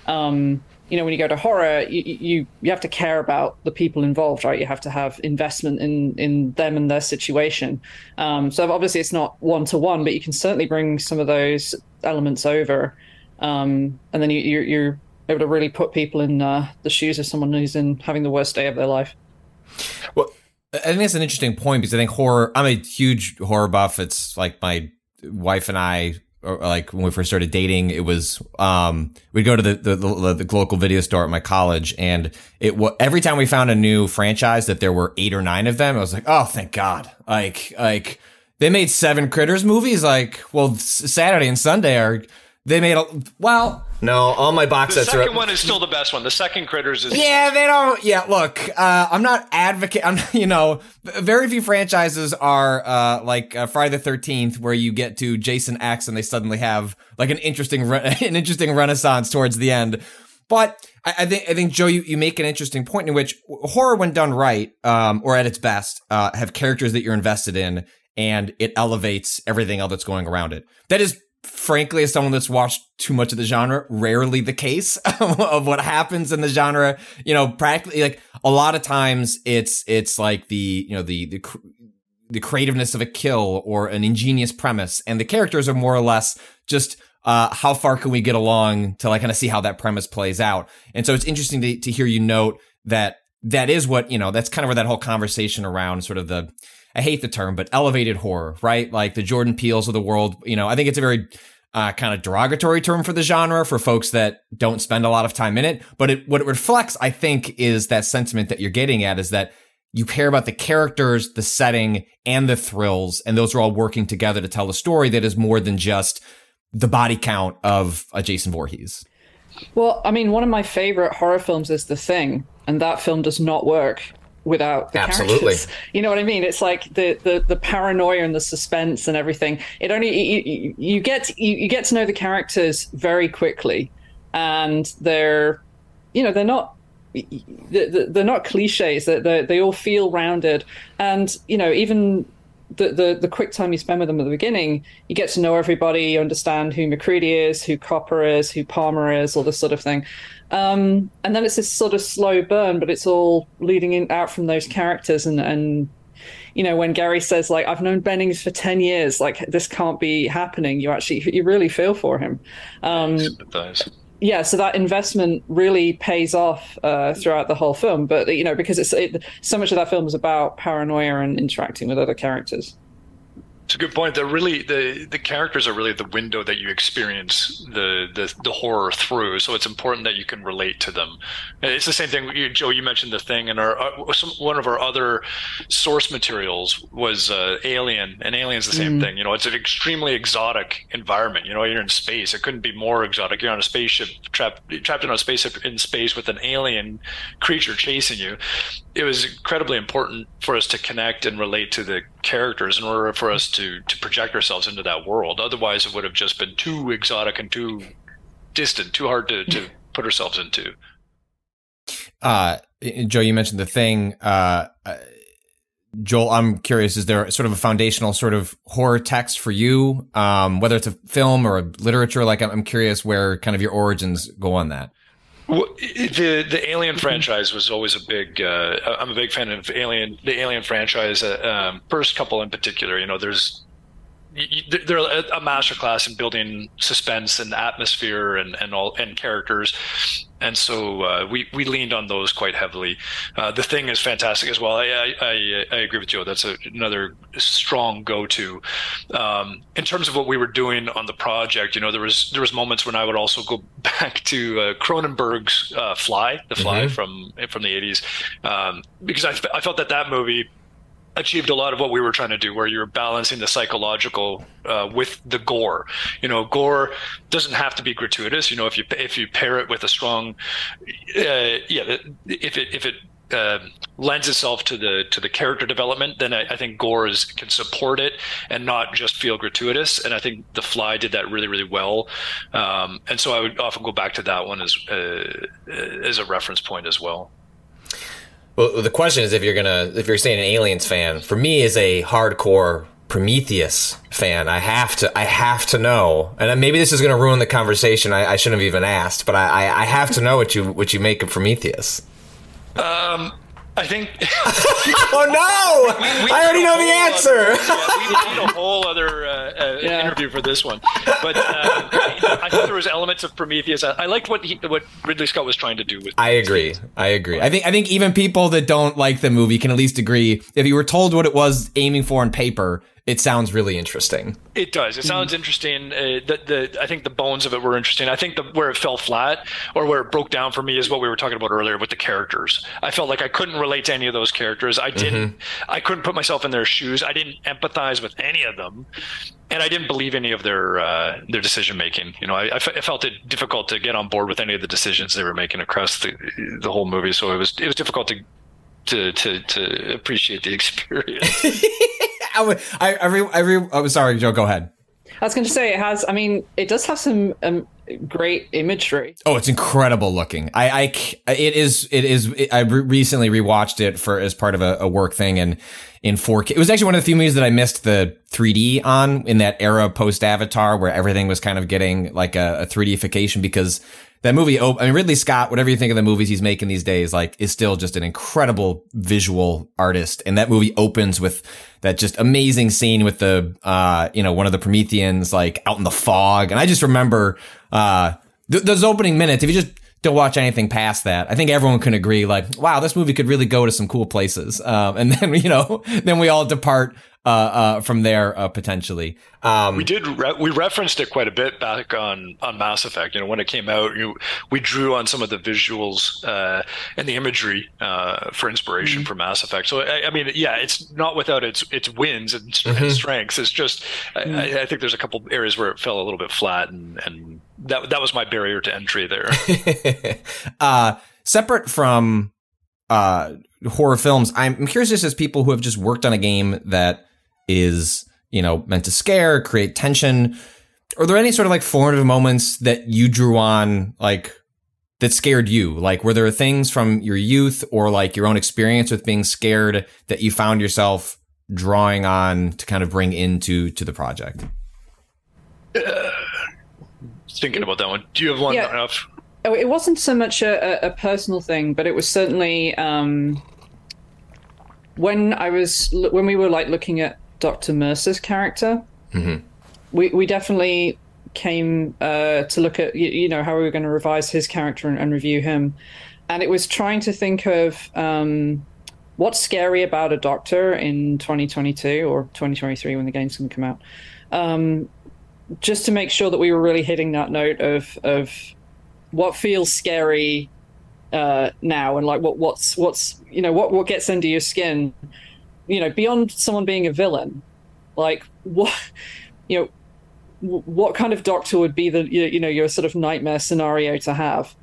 S6: um, you know, when you go to horror, you, you you have to care about the people involved, right? You have to have investment in in them and their situation. Um, so obviously, it's not one to one, but you can certainly bring some of those elements over. Um, and then you, you're, you're able to really put people in uh, the shoes of someone who's in having the worst day of their life.
S4: Well, I think that's an interesting point because I think horror. I'm a huge horror buff. It's like my wife and I, or like when we first started dating, it was um we'd go to the the, the, the local video store at my college, and it every time we found a new franchise that there were eight or nine of them, I was like, oh, thank God! Like like they made seven critters movies. Like well, Saturday and Sunday are they made a well.
S7: No, all my box
S5: the
S7: sets
S5: are.
S7: The
S5: second one is still the best one. The second Critters is.
S4: Yeah, they don't. Yeah, look, uh, I'm not advocate. I'm, you know, very few franchises are uh, like uh, Friday the Thirteenth, where you get to Jason X and they suddenly have like an interesting, re- an interesting renaissance towards the end. But I, I, think I think Joe, you, you make an interesting point in which horror, when done right, um, or at its best, uh, have characters that you're invested in, and it elevates everything else that's going around it. That is frankly, as someone that's watched too much of the genre, rarely the case of what happens in the genre. You know, practically like a lot of times it's it's like the you know the the the creativeness of a kill or an ingenious premise, and the characters are more or less just uh, how far can we get along to like kind of see how that premise plays out. And so it's interesting to to hear you note that that is what you know. That's kind of where that whole conversation around sort of the I hate the term, but elevated horror, right? Like the Jordan Peels of the world. You know, I think it's a very uh, kind of derogatory term for the genre for folks that don't spend a lot of time in it. But it, what it reflects, I think, is that sentiment that you're getting at is that you care about the characters, the setting, and the thrills, and those are all working together to tell a story that is more than just the body count of a Jason Voorhees.
S6: Well, I mean, one of my favorite horror films is The Thing, and that film does not work without the
S7: Absolutely.
S6: characters. You know what I mean? It's like the the, the paranoia and the suspense and everything. It only you, you, get you, you get to know the characters very quickly, and they're you know they're not they're they're not cliches. They they all feel rounded, and you know even the, the the quick time you spend with them at the beginning, you get to know everybody, you understand who MacReady is, who Copper is, who Palmer is, all this sort of thing. Um, and then it's this sort of slow burn, but it's all leading in, out from those characters. And, and, you know, when Gary says, like, I've known Bennings for 10 years, like, this can't be happening, you actually, you really feel for him. Um. Yeah, so that investment really pays off uh, throughout the whole film. But, you know, because it's it, so much of that film is about paranoia and interacting with other characters.
S5: It's a good point. They're really the the characters are really the window that you experience the the, the horror through. So it's important that you can relate to them. It's the same thing, you, Joe. You mentioned the thing, and our uh, some, one of our other source materials was uh, Alien, and Alien's the same
S6: Mm.
S5: thing. You know, it's an extremely exotic environment. You know, you're in space. It couldn't be more exotic. You're on a spaceship, trapped trapped in a spaceship in space with an alien creature chasing you. It was incredibly important for us to connect and relate to the characters in order for us to to project ourselves into that world. Otherwise, it would have just been too exotic and too distant, too hard to, to put ourselves into.
S4: Uh, Joe, you mentioned the thing. Uh, uh, Joel, I'm curious, is there sort of a foundational sort of horror text for you? Um, whether it's a film or a literature, like I'm, I'm curious where kind of your origins go on that.
S5: Well, the the Alien franchise was always a big. Uh, I'm a big fan of Alien, the Alien franchise. Uh, um, first couple in particular, you know, there's they're a masterclass in building suspense and atmosphere and and all and characters, and so uh, we we leaned on those quite heavily. Uh, the thing is fantastic as well. I I, I, I agree with Joe. That's a, another strong go to. Um, in terms of what we were doing on the project, you know, there was there was moments when I would also go back to uh, Cronenberg's uh, Fly, The Fly
S7: Mhm.
S5: from from the '80s, um, because I, I felt that that movie achieved a lot of what we were trying to do where you're balancing the psychological uh, with the gore you know gore doesn't have to be gratuitous you know if you if you pair it with a strong uh, yeah if it if it uh, lends itself to the to the character development, then I, I think Gore is can support it and not just feel gratuitous. And I think The Fly did that really really well. Um, and so I would often go back to that one as uh, as a reference point as well.
S7: Well, the question is if you're gonna if you're saying an aliens fan. For me, as a hardcore Prometheus fan, I have to I have to know, and maybe this is gonna ruin the conversation. I, I shouldn't have even asked, but I, I I have to know what you what you make of Prometheus.
S5: Um, I think.
S7: oh no! I already know the answer.
S5: yeah, we need a whole other uh, uh, interview for this one. But uh, I think there was elements of Prometheus. I, I liked what he, what Ridley Scott was trying to do with.
S4: I agree. I agree. I think I think even people that don't like the movie can at least agree if you were told what it was aiming for on paper, it sounds really interesting.
S5: It does. It sounds interesting. Uh, the, the I think the bones of it were interesting. I think the where it fell flat or where it broke down for me is what we were talking about earlier with the characters. I felt like I couldn't relate to any of those characters. I didn't. I couldn't put myself in their shoes. I didn't empathize with any of them, and I didn't believe any of their uh, their decision making. You know, I, I I felt it difficult to get on board with any of the decisions they were making across the the whole movie. So it was it was difficult to to to, to appreciate the experience.
S4: I, would- I, I, re, I re, oh, sorry, Joe. Go ahead.
S6: I was going to say it has. I mean, it does have some um, great imagery.
S4: Oh, it's incredible looking. I, I it is, it is. It, I re- recently rewatched it for as part of a, a work thing and in 4K. It was actually one of the few movies that I missed the 3D on in that era post Avatar where everything was kind of getting like a, a 3Dification because that movie. Oh, I mean, Ridley Scott. Whatever you think of the movies he's making these days, like, is still just an incredible visual artist. And that movie opens with that just amazing scene with the, uh, you know, one of the Prometheans like out in the fog. And I just remember, uh, th- those opening minutes. If you just don't watch anything past that. I think everyone can agree, like, wow, this movie could really go to some cool places. Um, and then you know, then we all depart uh, uh, from there uh, potentially. Um,
S5: we did re- we referenced it quite a bit back on on Mass Effect. You know, when it came out, you, we drew on some of the visuals uh, and the imagery uh, for inspiration
S7: Mm-hmm.
S5: for Mass Effect. So I, I mean, yeah, it's not without its its wins and, and
S7: Mhm.
S5: strengths. It's just I, I, I think there's a couple areas where it fell a little bit flat, and and that that was my barrier to entry there.
S4: uh, separate from uh, horror films, I'm I'm curious just as people who have just worked on a game that is, you know, meant to scare, create tension. Are there any sort of like formative moments that you drew on, like that scared you? Like, were there things from your youth or like your own experience with being scared that you found yourself drawing on to kind of bring into to the project?
S5: Thinking about that one, do you have one
S6: Yeah.
S5: enough?
S6: Oh, it wasn't so much a, a, a personal thing, but it was certainly um, when I was when we were like looking at Doctor Mercer's character.
S7: Mm-hmm.
S6: We we definitely came uh, to look at you, you know how we were going to revise his character and, and review him, and it was trying to think of um, what's scary about a doctor in 2022 or 2023 when the game's going to come out. Um, just to make sure that we were really hitting that note of of what feels scary uh, now and like what what's what's you know what what gets under your skin you know beyond someone being a villain like what you know what kind of doctor would be the you know your sort of nightmare scenario to have?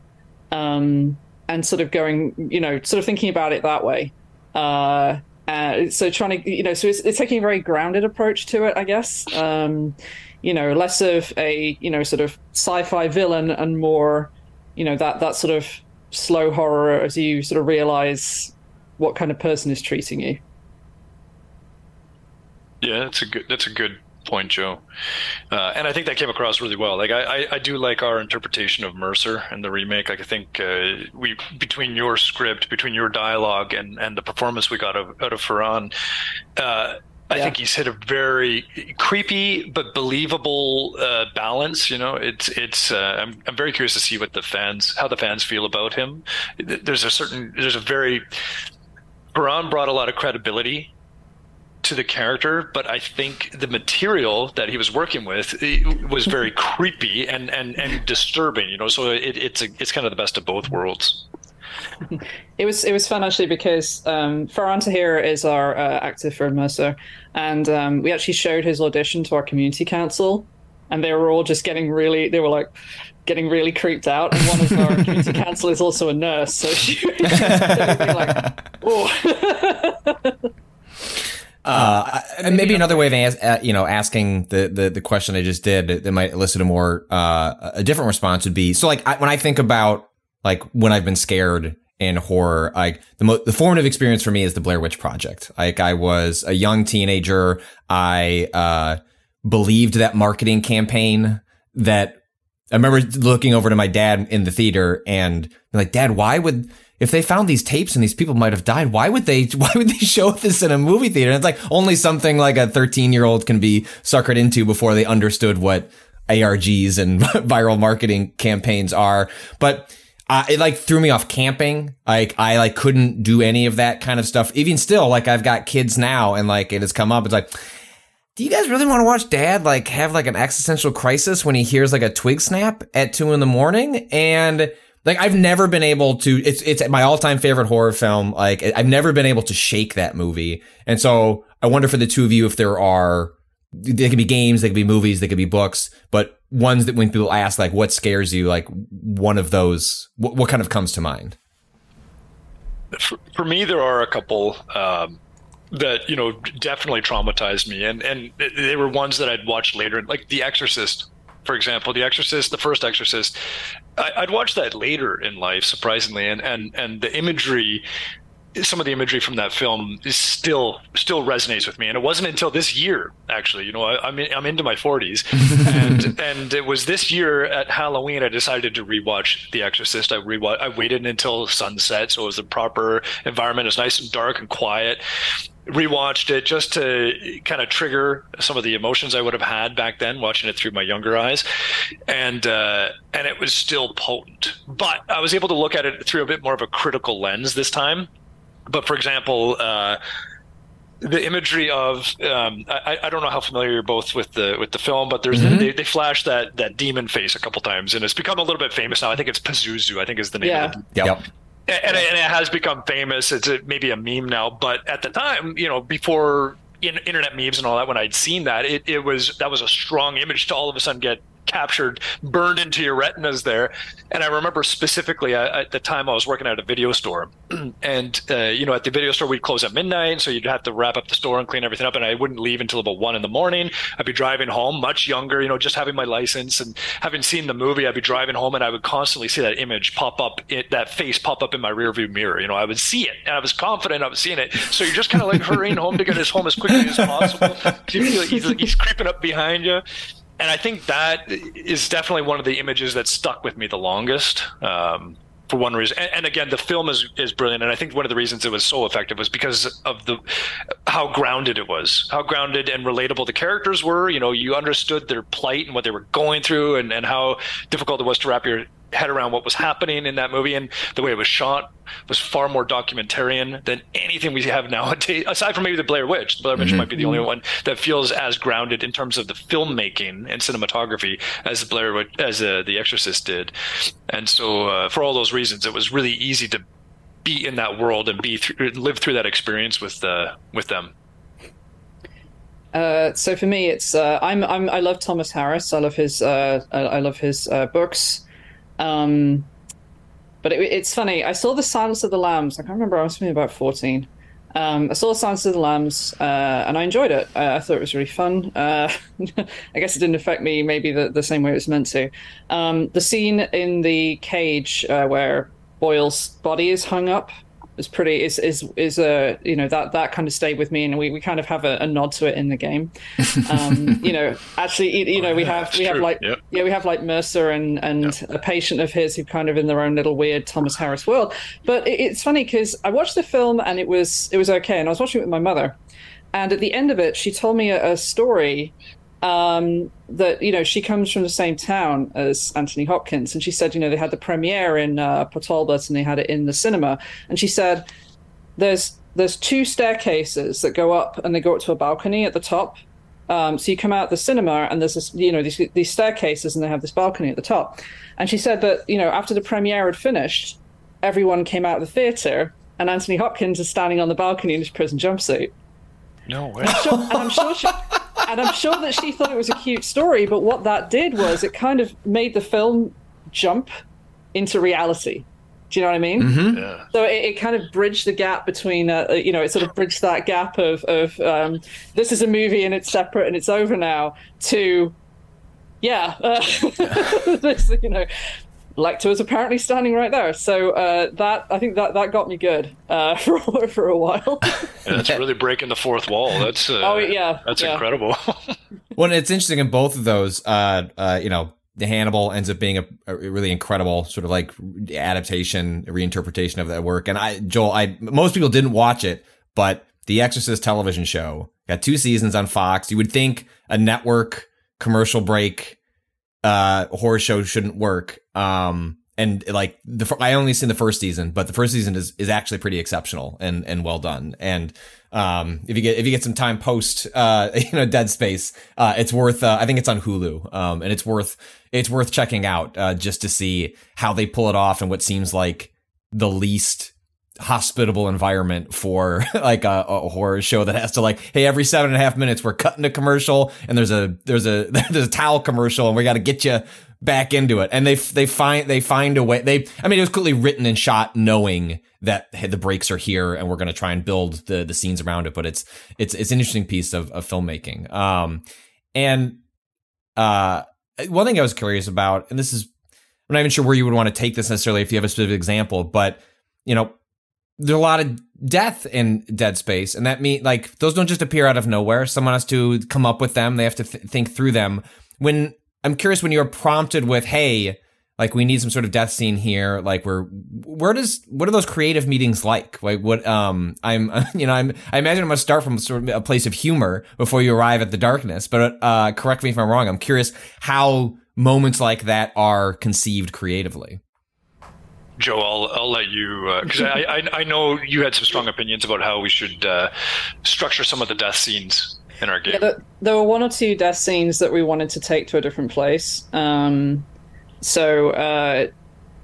S6: Um and sort of going you know sort of thinking about it that way. Uh uh, so trying to you know so it's, it's taking a very grounded approach to it i guess. Um you know less of a you know sort of sci-fi villain and more you know that that sort of slow horror as you sort of realize what kind of person is treating you
S5: Yeah, that's a good that's a good point, Joe. Uh, and I think that came across really well. Like I, I, I do like our interpretation of Mercer and the remake. Like I think uh, we between your script, between your dialogue, and and the performance we got of, out of Faran. Uh, I think he's hit a very creepy but believable uh, balance. You know, it's it's. Uh, I'm I'm very curious to see what the fans, how the fans feel about him. There's a certain, there's a very. Faran brought a lot of credibility to the character, but I think the material that he was working with it was very creepy and, and, and disturbing. You know, so it, it's a, it's kind of the best of both worlds.
S6: It was it was fun actually because um, Faran Tahir is our uh, actor for Mercer, and um, we actually showed his audition to our community council, and they were all just getting really they were like getting really creeped out. And one of our community council is also a nurse, so she, she was like, oh.
S4: Uh, and maybe another way of as, uh, you know asking the, the the question I just did that might elicit a more uh, a different response would be so like I, when I think about like when I've been scared in horror like the mo- the formative experience for me is the Blair Witch Project. Like I was a young teenager. I uh, believed that marketing campaign that I remember looking over to my dad in the theater and like dad why would if they found these tapes and these people might have died, why would they why would they show this in a movie theater? And it's like only something like a 13 year old can be suckered into before they understood what ARGs and viral marketing campaigns are. But uh, it like threw me off camping. Like I like couldn't do any of that kind of stuff. Even still, like I've got kids now and like it has come up. It's like, do you guys really want to watch dad like have like an existential crisis when he hears like a twig snap at two in the morning? And like I've never been able to it's it's my all-time favorite horror film. Like I've never been able to shake that movie. And so I wonder for the two of you if there are they could be games, they could be movies, they could be books, but ones that when people ask like what scares you, like one of those what, what kind of comes to mind?
S5: For, for me, there are a couple um, that you know definitely traumatized me, and and they were ones that I'd watched later, like The Exorcist for example, The Exorcist, the first Exorcist, I, would watch that later in life, surprisingly, and and and the imagery some of the imagery from that film is still still resonates with me, and it wasn't until this year actually. You know, I, I'm in, I'm into my 40s, and and it was this year at Halloween I decided to rewatch The Exorcist. I rewatch. I waited until sunset, so it was the proper environment. It was nice and dark and quiet. Rewatched it just to kind of trigger some of the emotions I would have had back then, watching it through my younger eyes, and uh, and it was still potent. But I was able to look at it through a bit more of a critical lens this time but for example, uh, the imagery of um, I, I don't know how familiar you're both with the with the film, but there's
S4: Mm-hmm.
S5: they, they flash that that demon face a couple times, and it's become a little bit famous now. I think it's Pazuzu. I think is the name.
S6: Yeah.
S5: Of it.
S4: Yep.
S5: And, and it has become famous. It's a, maybe a meme now, but at the time, you know, before in, internet memes and all that, when I'd seen that, it, it was that was a strong image to all of a sudden get captured, burned into your retinas there. And I remember specifically uh, at the time I was working at a video store, and uh, you know, at the video store we'd close at midnight, so you'd have to wrap up the store and clean everything up. And I wouldn't leave until about one in the morning. I'd be driving home, much younger, you know, just having my license and having seen the movie. I'd be driving home, and I would constantly see that image pop up, it, that face pop up in my rearview mirror. You know, I would see it, and I was confident I was seeing it. So you're just kind of like hurrying home to get us home as quickly as possible. He's, he's creeping up behind you and I think that is definitely one of the images that stuck with me the longest. Um, for one reason, and, and again, the film is is brilliant, and I think one of the reasons it was so effective was because of the how grounded it was, how grounded and relatable the characters were. You know, you understood their plight and what they were going through, and and how difficult it was to wrap your head around what was happening in that movie, and the way it was shot was far more documentarian than anything we have nowadays. Aside from maybe the Blair Witch, the Blair Witch
S4: Mhm.
S5: might be the only one that feels as grounded in terms of the filmmaking and cinematography as the Blair Witch, as uh, the Exorcist did. And so, uh, for all those reasons, it was really easy to be in that world and be through, live through that experience with uh, with them.
S6: Uh, so for me, it's uh, I'm, I'm I love Thomas Harris. I love his uh, I, I love his uh, books. Um, but it, it's funny. I saw the Silence of the Lambs. I can't remember. I was maybe about fourteen. Um, I saw the Silence of the Lambs, uh, and I enjoyed it. Uh, I thought it was really fun. Uh, I guess it didn't affect me maybe the, the same way it was meant to. Um, the scene in the cage uh, where Boyle's body is hung up is pretty is is is a you know that that kind of stayed with me and we, we kind of have a, a nod to it in the game um you know actually you, you know we have
S5: that's
S6: we have
S5: true.
S6: like
S5: Yep.
S6: yeah we have like mercer and and a patient of his who kind of in their own little weird thomas harris world but it, it's funny because i watched the film and it was it was okay and i was watching it with my mother and at the end of it she told me a, a story um, that you know she comes from the same town as Anthony Hopkins, and she said you know they had the premiere in uh, Port and they had it in the cinema, and she said there's there's two staircases that go up and they go up to a balcony at the top. Um, so you come out the cinema and there's this you know these these staircases and they have this balcony at the top, and she said that you know after the premiere had finished, everyone came out of the theater and Anthony Hopkins is standing on the balcony in his prison jumpsuit.
S5: No way.
S6: I'm sure, and I'm sure she, and I'm sure that she thought it was a cute story, but what that did was it kind of made the film jump into reality. Do you know what I mean?
S4: Mm-hmm.
S5: Yeah.
S6: So it, it kind of bridged the gap between, uh, you know, it sort of bridged that gap of of um, this is a movie and it's separate and it's over now to, yeah, uh, this, you know, Lecter was apparently standing right there. So uh, that I think that that got me good uh, for for a while.
S5: Yeah, that's really breaking the fourth wall. That's uh,
S6: Oh, yeah,
S5: that's
S6: yeah.
S5: incredible.
S4: Well, it's interesting in both of those. Uh, uh, you know, the Hannibal ends up being a, a really incredible sort of like adaptation, reinterpretation of that work. And I, Joel, I most people didn't watch it, but the Exorcist television show got two seasons on Fox. You would think a network commercial break uh horror show shouldn't work. Um, and like the I only seen the first season, but the first season is is actually pretty exceptional and and well done. And um, if you get if you get some time post uh you know Dead Space, uh, it's worth. Uh, I think it's on Hulu. Um, and it's worth it's worth checking out uh, just to see how they pull it off and what seems like the least hospitable environment for like a, a horror show that has to like hey every seven and a half minutes we're cutting a commercial and there's a there's a there's a towel commercial and we got to get you back into it. And they they find they find a way they i mean it was clearly written and shot knowing that hey, the breaks are here and we're going to try and build the the scenes around it but it's it's it's an interesting piece of, of filmmaking. Um and uh one thing i was curious about and this is i'm not even sure where you would want to take this necessarily if you have a specific example but you know there's a lot of death in Dead Space, and that mean like those don't just appear out of nowhere. Someone has to come up with them. They have to th- think through them. When I'm curious, when you're prompted with, "Hey, like we need some sort of death scene here," like where where does what are those creative meetings like? Like what um I'm you know I'm I imagine I'm gonna start from sort of a place of humor before you arrive at the darkness. But uh, correct me if I'm wrong. I'm curious how moments like that are conceived creatively.
S5: Joe, I'll, I'll let you because I, I I know you had some strong opinions about how we should uh, structure some of the death scenes in our game.
S6: Yeah, there, there were one or two death scenes that we wanted to take to a different place. Um, so uh,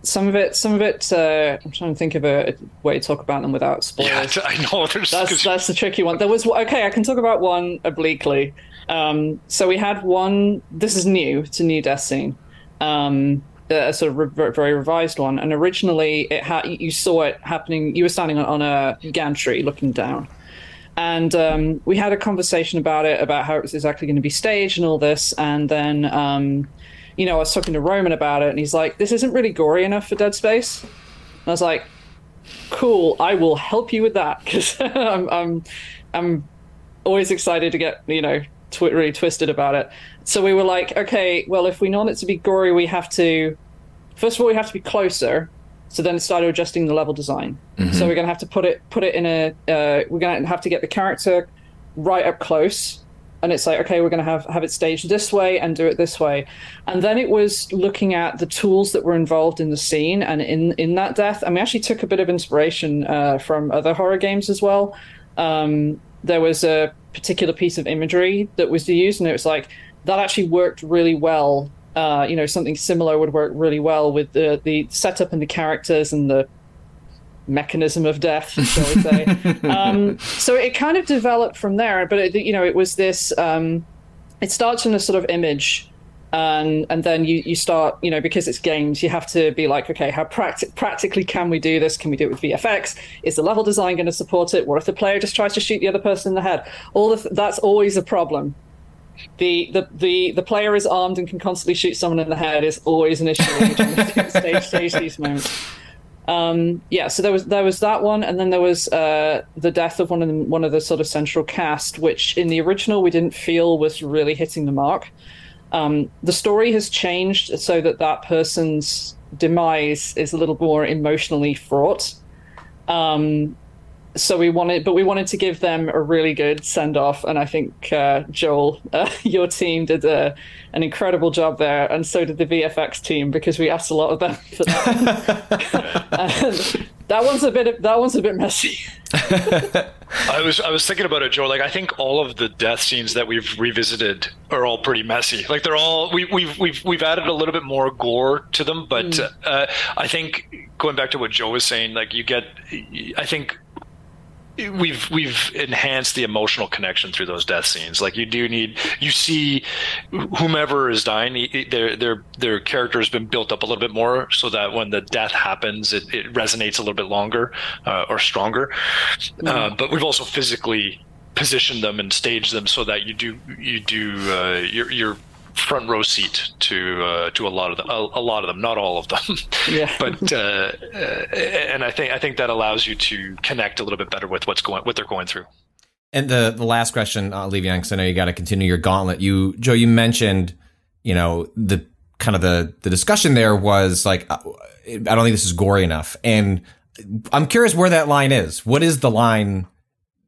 S6: some of it, some of it, uh, I'm trying to think of a, way to talk about them without spoilers.
S5: Yeah, I know. There's,
S6: that's that's the tricky one. There was okay. I can talk about one obliquely. Um, so we had one. This is new. It's a new death scene. Um, a sort of re- very revised one. And originally, it had you saw it happening. You were standing on, on a gantry looking down, and um, we had a conversation about it, about how it was exactly going to be staged and all this. And then, um, you know, I was talking to Roman about it, and he's like, "This isn't really gory enough for Dead Space." And I was like, "Cool, I will help you with that because I'm, I'm, I'm always excited to get you know tw- really twisted about it." So we were like, okay, well, if we want it to be gory, we have to, first of all, we have to be closer. So then it started adjusting the level design.
S8: Mhm.
S6: So we're gonna have to put it put it in a. Uh, we're gonna have to get the character right up close, and it's like, okay, we're gonna have have it staged this way and do it this way, and then it was looking at the tools that were involved in the scene and in in that death. And we actually took a bit of inspiration uh, from other horror games as well. Um, there was a particular piece of imagery that was used, and it was like that actually worked really well. Uh, you know, something similar would work really well with the the setup and the characters and the mechanism of death, shall we say? um, so it kind of developed from there. But it, you know, it was this. Um, it starts in a sort of image, and and then you you start you know because it's games, you have to be like, okay, how practi- practically can we do this? Can we do it with VFX? Is the level design going to support it? What if the player just tries to shoot the other person in the head? All that's always a problem the, the the the player is armed and can constantly shoot someone in the head is always an issue stage stage these moments. Um, yeah, so there was there was that one, and then there was uh, the death of one of the, one of the sort of central cast, which in the original we didn't feel was really hitting the mark. Um, the story has changed so that that person's demise is a little more emotionally fraught. Um, so we wanted, but we wanted to give them a really good send off, and I think uh, Joel, uh, your team did a, an incredible job there, and so did the VFX team because we asked a lot of them for that. and that one's a bit, of, that one's a bit messy.
S5: I was I was thinking about it, Joe. Like I think all of the death scenes that we've revisited are all pretty messy. Like they're all we, we've we've we've added a little bit more gore to them, but
S6: Mm.
S5: uh, I think going back to what Joe was saying, like you get, I think we've we've enhanced the emotional connection through those death scenes. Like you do need you see whomever is dying, their their their character has been built up a little bit more, so that when the death happens, it, it resonates a little bit longer uh, or stronger. Uh, but we've also physically positioned them and staged them so that you do you do uh, your your front row seat to uh, to a lot of them, a, a lot of them, not all of them.
S6: Yeah.
S5: but uh, uh, and I think I think that allows you to connect a little bit better with what's going what they're going through.
S4: And the the last question I'll leave you on because I know you got to continue your gauntlet. You Joe, you mentioned you know the kind of the the discussion there was like uh, I don't think this is gory enough, and I'm curious where that line is. What is the line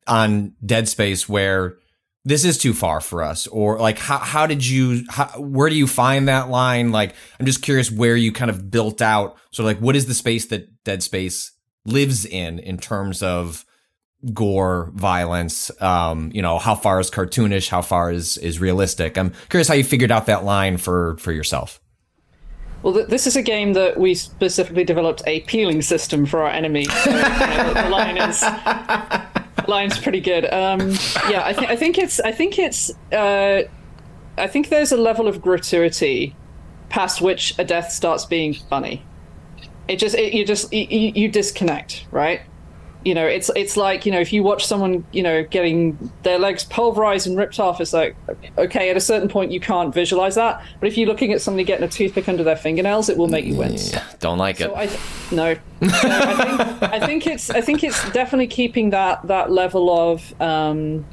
S4: on Dead Space where this is too far for us, or like how how did you how, where do you find that line? Like I'm just curious where you kind of built out. So like what is the space that Dead Space lives in in terms of gore, violence, um, you know, how far is cartoonish, how far is is realistic. I'm curious how you figured out that line for for yourself.
S6: Well, th- this is a game that we specifically developed a peeling system for our enemies. So, you know, the line is line's pretty good. Um, yeah, I think I think it's I think it's uh, I think there's a level of gratuity past which a death starts being funny. It just it, you just you you disconnect, right? You know, it's it's like you know if you watch someone you know getting their legs pulverized and ripped off, it's like okay, at a certain point you can't visualize that. But if you're looking at somebody getting a toothpick under their fingernails, it will make you wince.
S4: Don't like it.
S6: So I no, No, I, think, I think it's I think it's definitely keeping that that level of um,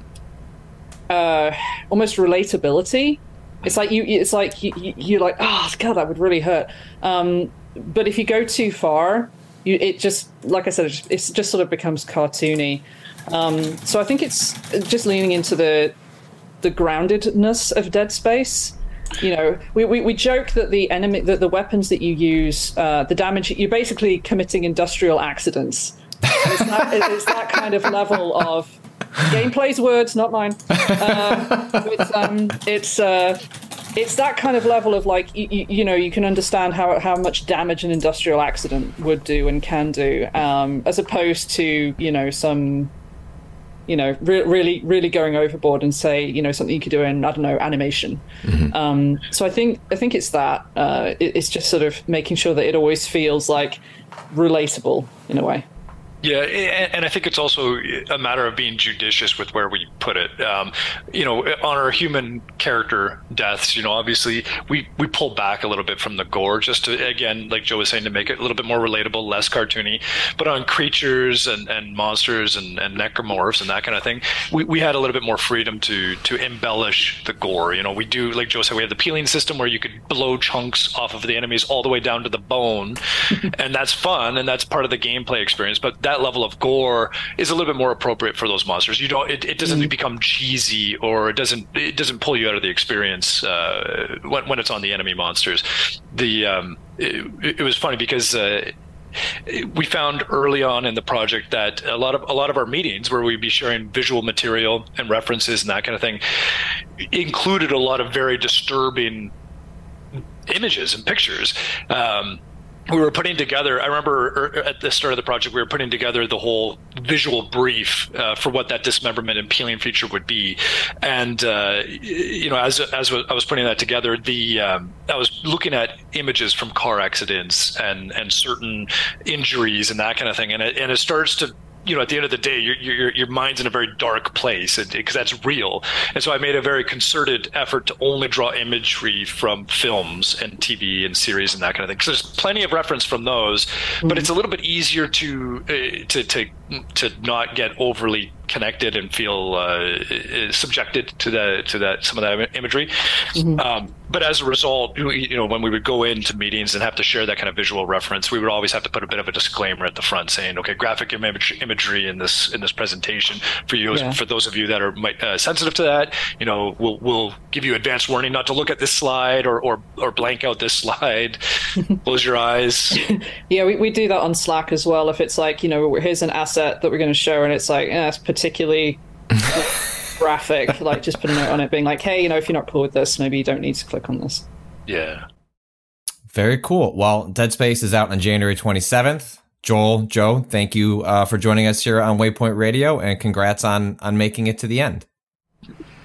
S6: uh, almost relatability. It's like you it's like you, you you're like oh god that would really hurt. Um, but if you go too far, you it just like I said it just, it just sort of becomes cartoony. Um, so I think it's just leaning into the the groundedness of Dead Space. You know, we, we, we joke that the enemy, that the weapons that you use, uh, the damage, you're basically committing industrial accidents. It's that, it's that kind of level of gameplay's words, not mine. Um, it's um, it's uh, it's that kind of level of like you, you know you can understand how how much damage an industrial accident would do and can do, um, as opposed to you know some you know, re- really, really going overboard and say, you know, something you could do in, I don't know, animation. Um, so I think, I think it's that. Uh, it, it's just sort of making sure that it always feels like relatable in a way.
S5: Yeah, and, I think it's also a matter of being judicious with where we put it. Um, you know, on our human character deaths, you know, obviously we we pull back a little bit from the gore, just to again, like Joe was saying, to make it a little bit more relatable, less cartoony. But on creatures and, and monsters and, and necromorphs and that kind of thing, we, we had a little bit more freedom to to embellish the gore. You know, we do like Joe said, we have the peeling system where you could blow chunks off of the enemies all the way down to the bone, and that's fun and that's part of the gameplay experience. But that level of gore is a little bit more appropriate for those monsters. You don't. It, it doesn't become cheesy or it doesn't. It doesn't pull you out of the experience uh, when when it's on the enemy monsters. The um, it, it was funny because. Uh, we found early on in the project that a lot of a lot of our meetings where we'd be sharing visual material and references and that kind of thing included a lot of very disturbing images and pictures. Um, we were putting together. I remember er, at the start of the project, we were putting together the whole visual brief uh, for what that dismemberment and peeling feature would be. And uh, you know, as as I was putting that together, the um, I was looking at images from car accidents and and certain injuries and that kind of thing, and it and it starts to you know, at the end of the day, your your, your mind's in a very dark place because that's real. And so I made a very concerted effort to only draw imagery from films and TV and series and that kind of thing. Because there's plenty of reference from those, but it's a little bit easier to uh, to to to not get overly connected and feel uh, subjected to the to that some of that imagery. Um, but as a result, you know, when we would go into meetings and have to share that kind of visual reference, we would always have to put a bit of a disclaimer at the front saying, "Okay, graphic image, imagery in this in this presentation for you
S6: Yeah.
S5: for those of you that are might, uh, sensitive to that. You know, we'll we'll give you advance warning not to look at this slide or or, or blank out this slide. Close your eyes.
S6: Yeah, we, we do that on Slack as well. If it's like, you know, here's an asset that we're going to show, and it's like, eh, it's particularly graphic, like just put a note on it being like, hey, you know, if you're not cool with this, maybe you don't need to click on this.
S5: Yeah.
S4: Very cool. Well, Dead Space is out on January 27th. Joel, Joe, thank you uh, for joining us here on Waypoint Radio, and congrats on on making it to the end.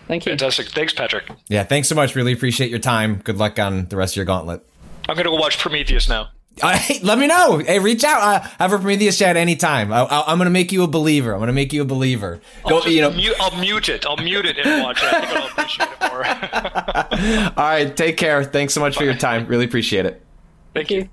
S6: Thank you.
S5: Fantastic. Thanks, Patrick.
S4: Yeah, thanks so much. Really appreciate your time. Good luck on the rest of your gauntlet.
S5: I'm going to go watch Prometheus now.
S4: Uh, hey, let me know. Hey, reach out. Uh, have a Prometheus chat anytime. I, I, I'm going to make you a believer. I'm going to make you a believer. Go,
S5: I'll,
S4: you know.
S5: mute, I'll mute it. I'll mute it and watch it. I think I'll appreciate it more.
S4: All right, take care. Thanks so much for your time. Really appreciate it.
S5: Thank you.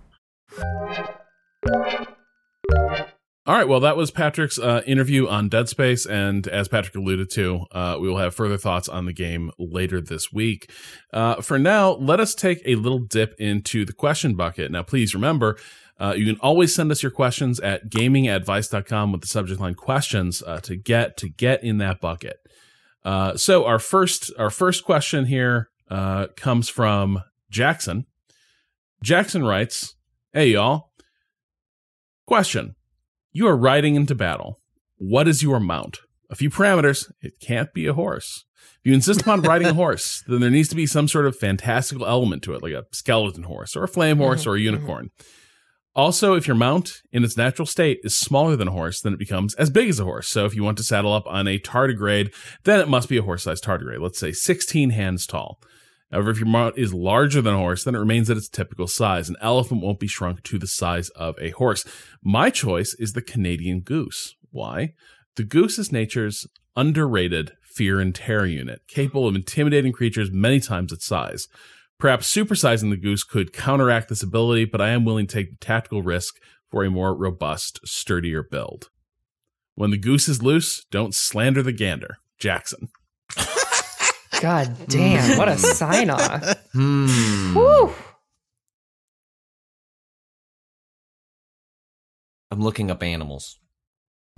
S1: All right. Well, that was Patrick's uh, interview on Dead Space. And as Patrick alluded to, uh, we will have further thoughts on the game later this week. Uh, for now, let us take a little dip into the question bucket. Now, please remember, uh, you can always send us your questions at gamingadvice.com with the subject line questions uh, to get to get in that bucket. Uh, so our first our first question here comes from Jackson. Jackson writes, "Hey y'all, question: You are riding into battle. What is your mount? A few parameters. It can't be a horse. If you insist upon riding a horse, then there needs to be some sort of fantastical element to it, like a skeleton horse or a flame mm-hmm, horse or a mm-hmm. unicorn." Also, if your mount in its natural state is smaller than a horse, then it becomes as big as a horse. So if you want to saddle up on a tardigrade, then it must be a horse-sized tardigrade, let's say 16 hands tall. However, if your mount is larger than a horse, then it remains at its typical size. An elephant won't be shrunk to the size of a horse. My choice is the Canadian goose. Why? The goose is nature's underrated fear and terror unit, capable of intimidating creatures many times its size. Perhaps supersizing the goose could counteract this ability, but I am willing to take the tactical risk for a more robust, sturdier build. When the goose is loose, don't slander the gander. Jackson.
S3: God damn, what a sign off.
S4: Hmm. I'm looking up animals.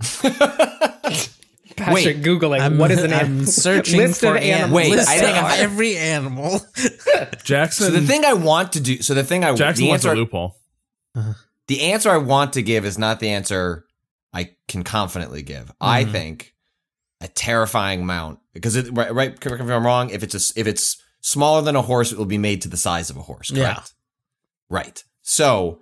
S3: Patrick googling what is an
S2: I'm
S3: animal?
S2: searching
S3: list
S2: for
S3: of
S2: an-
S3: animals.
S4: Wait,
S2: list
S4: I think
S2: of every animal.
S1: Jackson.
S4: So the thing I want to do, so the thing I
S1: Jackson
S4: the
S1: wants
S4: answer,
S1: a loophole.
S4: the answer I want to give is not the answer I can confidently give. I
S2: Mhm.
S4: think a terrifying mount because it right, right correct me if I'm wrong. If it's a, if it's smaller than a horse, it will be made to the size of a horse. Correct?
S2: Yeah.
S4: Right. So,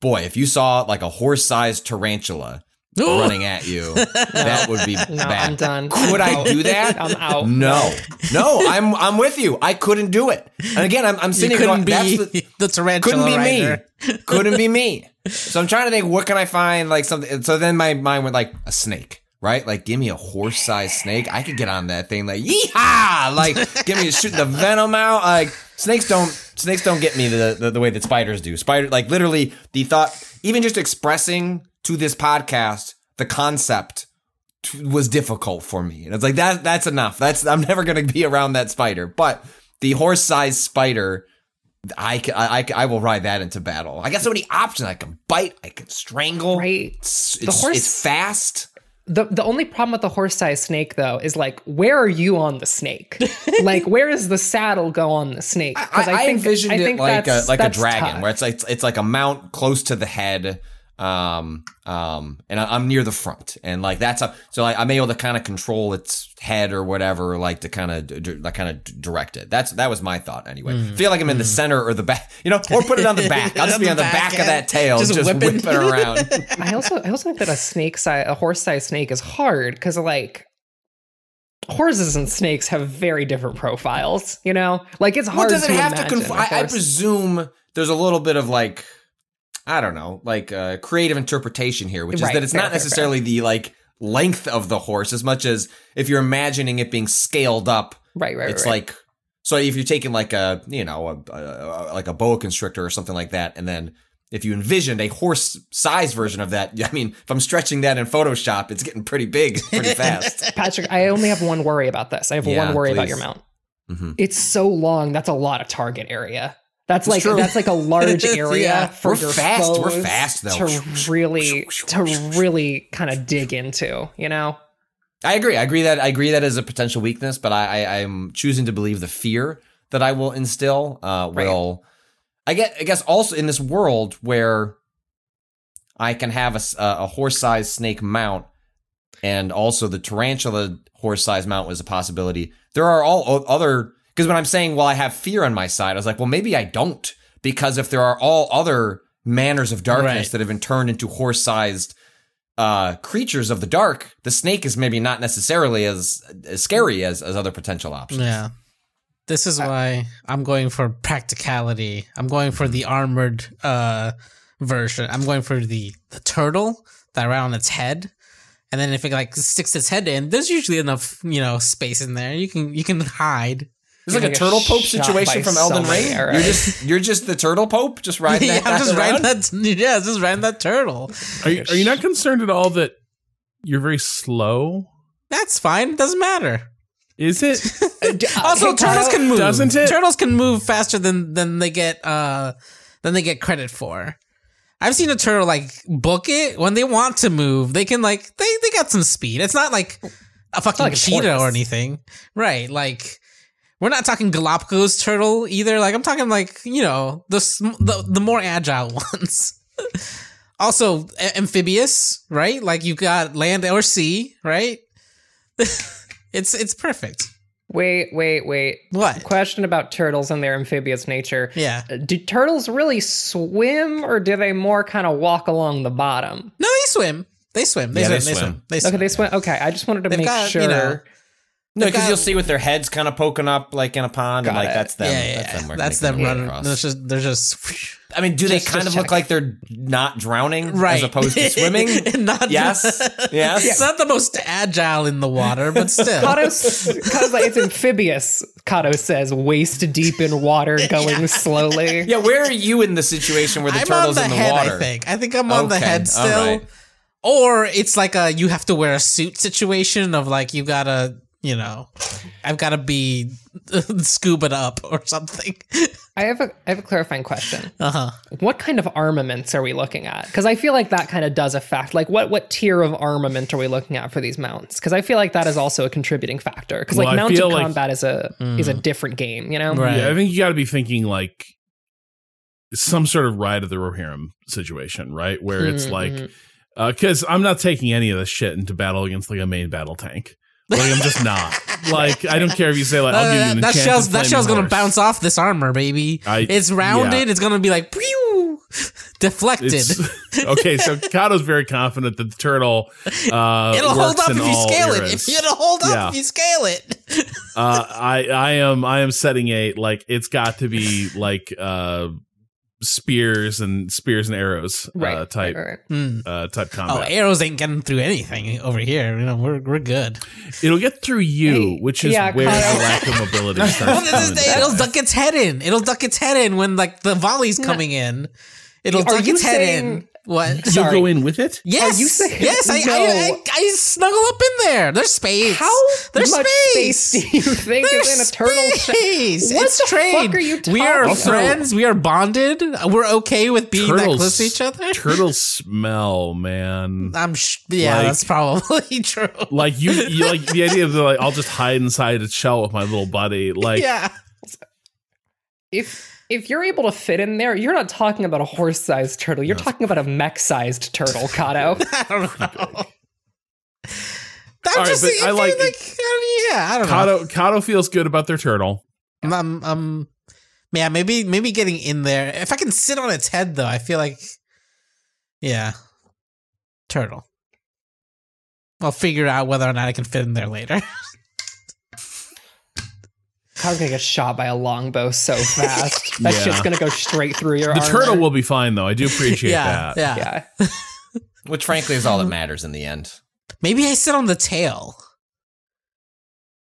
S4: boy, if you saw like a horse-sized tarantula
S2: Ooh.
S4: running at you, that would be
S3: No,
S4: bad.
S3: I'm done.
S4: Could
S3: I'm
S4: I
S3: out.
S4: do that?
S3: I'm out.
S4: No, no, I'm I'm with you. I couldn't do it. And again, I'm I'm sitting here
S2: couldn't
S4: going,
S2: be
S4: that's the,
S2: the tarantula
S4: couldn't be
S2: rider.
S4: me. couldn't be me. So I'm trying to think, what can I find? Like something. So then my mind went like a snake, right? Like give me a horse-sized snake. I could get on that thing like yeehaw! Like give me shoot the venom out. Like snakes don't snakes don't get me the, the the way that spiders do. Spider like literally the thought, even just expressing to this podcast the concept t- was difficult for me. And it's like that that's enough. That's I'm never going to be around that spider. But the horse-sized spider I, I, I, I will ride that into battle. I got so many options. I can bite. I can strangle.
S3: Right.
S4: It's,
S3: The
S4: it's,
S3: horse-
S4: it's fast.
S3: The the only problem with the horse-sized snake though is like where are you on the snake? like where does the saddle go on the snake? 'Cause
S4: I, I envisioned
S3: I
S4: it
S3: think
S4: like a like a dragon,
S3: tough.
S4: where it's like it's like a mount close to the head, um, um, and I, I'm near the front, and like that's a so like, I'm able to kind of control its head or whatever, like to kind of d- like kind of direct it. That's that was my thought anyway.
S2: Mm.
S4: feel like I'm in the center or the back, you know, or put it on the back. I'll just be on the back, of that tail,
S2: just
S4: just,
S2: whipping.
S4: whipping around.
S3: I also I also think that a snake size a horse-sized snake is hard because like horses and snakes have very different profiles. You know, like it's
S4: Well,
S3: hard
S4: does it
S3: to
S4: have to
S3: imagine
S4: conform?
S3: a
S4: I, I
S3: horse-
S4: presume there's a little bit of like, I don't know, like uh, creative interpretation here, which is that it's
S3: fair,
S4: not
S3: fair,
S4: necessarily the like length of the horse as much as if you're imagining it being scaled up.
S3: Right, right,
S4: It's
S3: right.
S4: like so if you're taking like a you know a, a, like a boa constrictor or something like that, and then if you envisioned a horse size version of that, I mean, if I'm stretching that in Photoshop, it's getting pretty big pretty fast.
S3: Patrick, I only have one worry about this. I have
S4: Yeah,
S3: one worry about your mount.
S4: Mhm.
S3: It's so long. That's a lot of target area. That's
S4: It's
S3: like
S4: true.
S3: that's like a large area
S2: Yeah.
S3: for
S4: We're
S3: your
S4: fast. We're fast, though.
S3: to really to really kind of dig into. You know,
S4: I agree. I agree that I agree that is a potential weakness, but I, I I'm choosing to believe the fear that I will instill uh, will. I get. I guess also in this world where I can have a horse-sized snake mount, and also the tarantula horse-sized mount was a possibility. There are all other because when I'm saying, well, I have fear on my side, I was like, well, maybe I don't because if there are all other manners of darkness
S2: Right.
S4: that have been turned into horse-sized uh, creatures of the dark, the snake is maybe not necessarily as as scary as, as other potential options.
S2: Yeah. This is why I'm going for practicality. I'm going for the armored uh version. I'm going for the the turtle that around its head. And then if it like sticks its head in, there's usually enough, you know, space in there. You can you can hide.
S4: It's like a
S3: You're
S4: turtle pope situation from Elden
S3: somebody,
S4: Ring.
S3: alright.
S4: You're just you're just the turtle pope, just riding
S2: yeah,
S4: that.
S2: I'm just
S4: guy
S2: riding that yeah, just riding that turtle.
S1: Are you, are you not concerned at all that you're very slow?
S2: That's fine. It doesn't matter.
S1: Is it?
S2: Also,
S3: hey,
S2: turtles can move.
S1: doesn't it?
S2: Turtles can move faster than than they get uh than they get credit for. I've seen a turtle like book it when they want to move. They can like they they got some speed. It's not like a fucking
S3: like a
S2: cheetah or anything, right? Like we're not talking Galapagos turtle either. Like I'm talking like you know the the, the more agile ones. also a- amphibious, right? Like you've got land or sea, right? it's it's perfect.
S3: wait, wait, wait.
S2: What?
S3: Question about turtles and their amphibious nature.
S2: Yeah.
S3: Uh, Do turtles really swim, or do they more kind of walk along the bottom?
S2: No, they swim. They swim. They
S4: Yeah,
S2: swim.
S4: they
S2: They swim.
S4: swim.
S2: They swim.
S3: Okay, they swim. Okay, I just wanted to
S2: They've
S3: make
S2: got, you
S3: sure.
S2: know,
S4: No, because you'll see with their heads kind of poking up like in a pond, and like
S3: it.
S4: that's them.
S2: yeah, yeah,
S4: that's them. we're
S2: That's them running.
S4: across.
S2: There's just they're just
S4: I mean, do they kind
S3: just
S4: of look
S3: check.
S4: like they're not drowning
S2: right
S4: as opposed to swimming?
S2: Not
S4: yes, yes.
S2: It's not the most agile in the water, but still.
S3: Cado's, Cado's like, it's amphibious. Kato says, waist deep in water, going slowly.
S4: Yeah, where are you in the situation where the
S2: I'm
S4: turtle's
S2: on the
S4: in the
S2: head,
S4: water?
S2: I think. I think I'm on the head still.
S4: right.
S2: Or it's like a you have to wear a suit situation of like you gotta, you know, I've gotta be scuba up or something.
S3: I have a I have a clarifying question.
S2: Uh huh.
S3: What kind of armaments are we looking at? Because I feel like that kind of does affect. Like, what what tier of armament are we looking at for these mounts? Because I feel like that is also a contributing factor. Because
S1: Well,
S3: like
S1: I
S3: mounted
S1: feel like-
S3: combat is a is a different game. You know,
S2: Right.
S1: Yeah, I think you got to be thinking like some sort of ride of the Rohirrim situation, right? Where it's
S3: Mhm,
S1: like,
S3: mhm.
S1: because I'm not taking any of this shit into battle against like a main battle tank. Like I'm just not. Like I don't care if you say like I'll give you an
S2: that shell's that shell's gonna
S1: horse.
S2: bounce off this armor, baby.
S1: I-
S2: it's rounded.
S1: yeah.
S2: It's gonna be like pew, deflected.
S1: It's- okay, so Cado's very confident that the turtle uh,
S2: It'll hold
S1: works
S2: up
S1: in
S2: if you
S1: all
S2: scale
S1: eras.
S2: it. If it'll hold up
S1: Yeah.
S2: if you scale it.
S1: uh, I I am I am setting a like it's got to be like uh spears and spears and arrows
S3: right?
S1: uh, type
S3: right, right.
S2: Hmm.
S1: uh type
S2: Oh,
S1: combat.
S2: arrows ain't getting through anything over here. You know, we're we're good.
S1: It'll get through you,
S3: Hey,
S1: which is
S3: yeah,
S1: where
S3: Kyle.
S1: the lack of mobility starts.
S2: this is- it'll duck its head in. It'll duck its head in when like the volley's coming in. It'll
S3: Are
S2: duck its head
S3: saying-
S2: in. What?
S1: You'll go in with it.
S2: Yes,
S3: you saying-
S2: yes. I,
S3: No.
S2: I, I, I snuggle up in there. There's space.
S3: How
S2: There's
S3: much
S2: space.
S3: space do you think
S2: There's
S3: is in a turtle shell?
S2: space.
S3: What
S2: it's
S3: the
S2: trade.
S3: fuck are you
S2: we are
S3: talking
S2: friends. We are bonded. We're okay with being that close to each other.
S1: Turtles smell, man.
S2: I'm sh- yeah,
S1: Like-
S2: that's probably true.
S1: Like you, you like the idea of the, like I'll just hide inside its shell with my little buddy. Like
S2: yeah,
S3: If if you're able to fit in there, you're not talking about a horse-sized turtle. You're talking about a mech-sized turtle, Cado.
S2: I don't know. That
S1: All right,
S2: just
S1: but
S2: I
S1: I
S2: feel
S1: like-
S2: yeah. I don't know.
S1: Cado, Cado feels good about their turtle.
S2: Um, um, yeah, maybe maybe getting in there. If I can sit on its head, though, I feel like, yeah, turtle. I'll figure out whether or not I can fit in there later.
S3: Cado's gonna get shot by a longbow so fast. That
S1: Yeah.
S3: shit's gonna go straight through your
S1: The
S3: armor.
S1: turtle will be fine though. I do appreciate
S2: yeah,
S1: that.
S2: yeah,
S3: Yeah.
S4: Which, frankly, is all that matters in the end.
S2: Maybe I sit on the tail.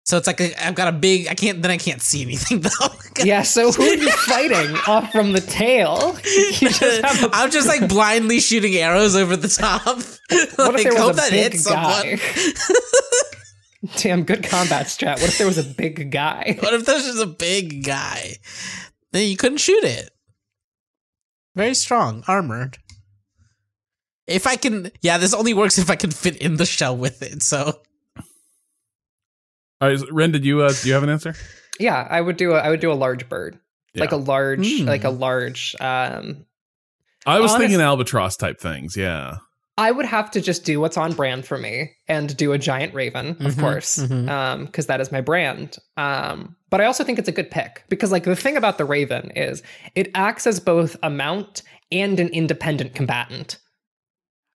S2: So it's like a, I've got a big. I can't. Then I can't see anything though.
S3: Yeah, so who are you fighting off from the tail? You just have a,
S2: I'm just like blindly shooting arrows over the top.
S3: what if
S2: Like,
S3: there
S2: hope
S3: a
S2: that
S3: big
S2: hits
S3: guy?
S2: someone.
S3: Damn, good combat strat. What if there was a big guy?
S2: What if there's just a big guy? Then you couldn't shoot it. Very strong, armored. If I can, yeah, this only works if I can fit in the shell with it. So
S1: All right, Ren, did you uh, do you have an answer?
S3: Yeah, I would do a I would do a large bird. Like a large
S2: Hmm.
S3: like a large um
S1: I was
S3: Honest-
S1: thinking albatross type things. Yeah.
S3: I would have to just do what's on brand for me and do a giant raven, of
S2: Mhm,
S3: course,
S2: mhm.
S3: um, because that is my brand. Um, but I also think it's a good pick because, like, the thing about the raven is it acts as both a mount and an independent combatant.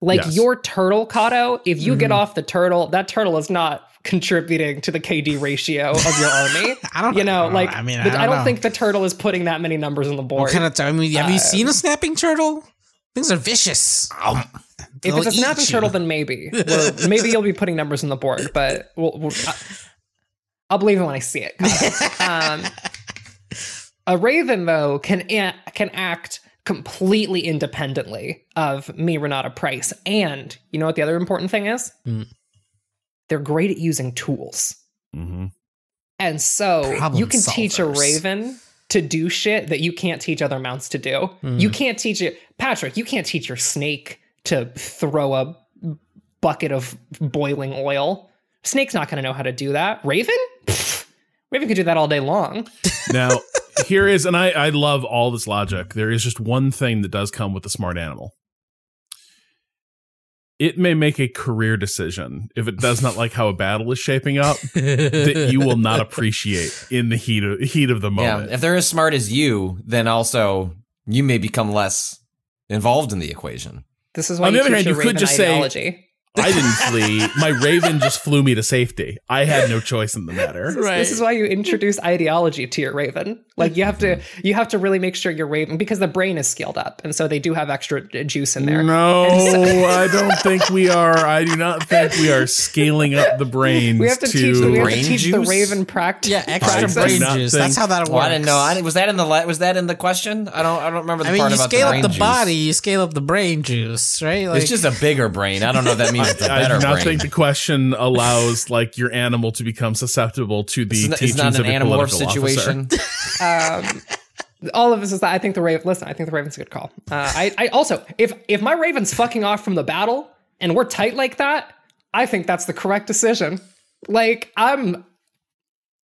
S3: Like
S1: Yes.
S3: your turtle, Cado, if you get
S2: Mhm.
S3: off the turtle, that turtle is not contributing to the KD ratio of your army.
S2: I don't,
S3: You know,
S2: I
S3: like
S2: I mean, I don't,
S3: I don't think the turtle is putting that many numbers on the board.
S2: What kind of? I mean, have you seen a
S3: Um,
S2: snapping turtle? Things are vicious.
S3: If it's a snapping turtle, then maybe. Maybe you'll be putting numbers on the board, but we'll, we'll, I- I'll believe it when I see it. um, a raven, though, can a- can act completely independently of me, Renata Price. And you know what the other important thing is?
S2: Hmm.
S3: They're great at using tools.
S1: hmm
S3: And so
S2: Problem
S3: you can teach a raven to do shit that you can't teach other mounts to do.
S2: Mm.
S3: You can't teach it, Patrick, you can't teach your snake to throw a bucket of boiling oil. Snake's not going to know how to do that. Raven? Pfft, Raven could do that all day long.
S1: Now here is, and I I love all this logic. There is just one thing that does come with the smart animal. It may make a career decision if it does not like how a battle is shaping up that you will not appreciate in the heat of heat of the
S4: Yeah,
S1: moment.
S4: if they're as smart as you, then also you may become less involved in the equation.
S3: This is why
S1: On the
S3: you
S1: other hand, you could just say-
S3: ideology.
S1: I didn't flee. My raven just flew me to safety. I had no choice in the matter.
S3: This is why you introduce ideology to your raven. Like you have to you have to really make sure your raven because the brain is scaled up and so they do have extra juice in there.
S1: No,
S3: so-
S1: I don't think we are. I do not think we are scaling up the brains.
S3: we have to, teach we have to teach the raven practice.
S2: Yeah, extra
S1: I
S2: brain juice.
S1: think-
S2: That's how that works.
S4: Well, I didn't know. I didn't, was that in the was that in the question? I don't. I don't remember the
S2: I mean,
S4: part
S2: you
S4: about
S2: scale
S4: the brain
S2: up the
S4: juice.
S2: body, you scale up the brain juice, right? Like,
S4: it's just a bigger brain. I don't know if that means it's a
S1: I
S4: better
S1: do not
S4: brain.
S1: think the question allows like your animal to become susceptible to the
S4: It's not-
S1: teachings
S4: it's not
S1: of
S4: an
S1: a
S4: situation.
S3: um, all of this is that I think the Raven. Listen, I think the Raven's a good call. Uh, I, I also, if if my Raven's fucking off from the battle and we're tight like that, I think that's the correct decision. Like I'm.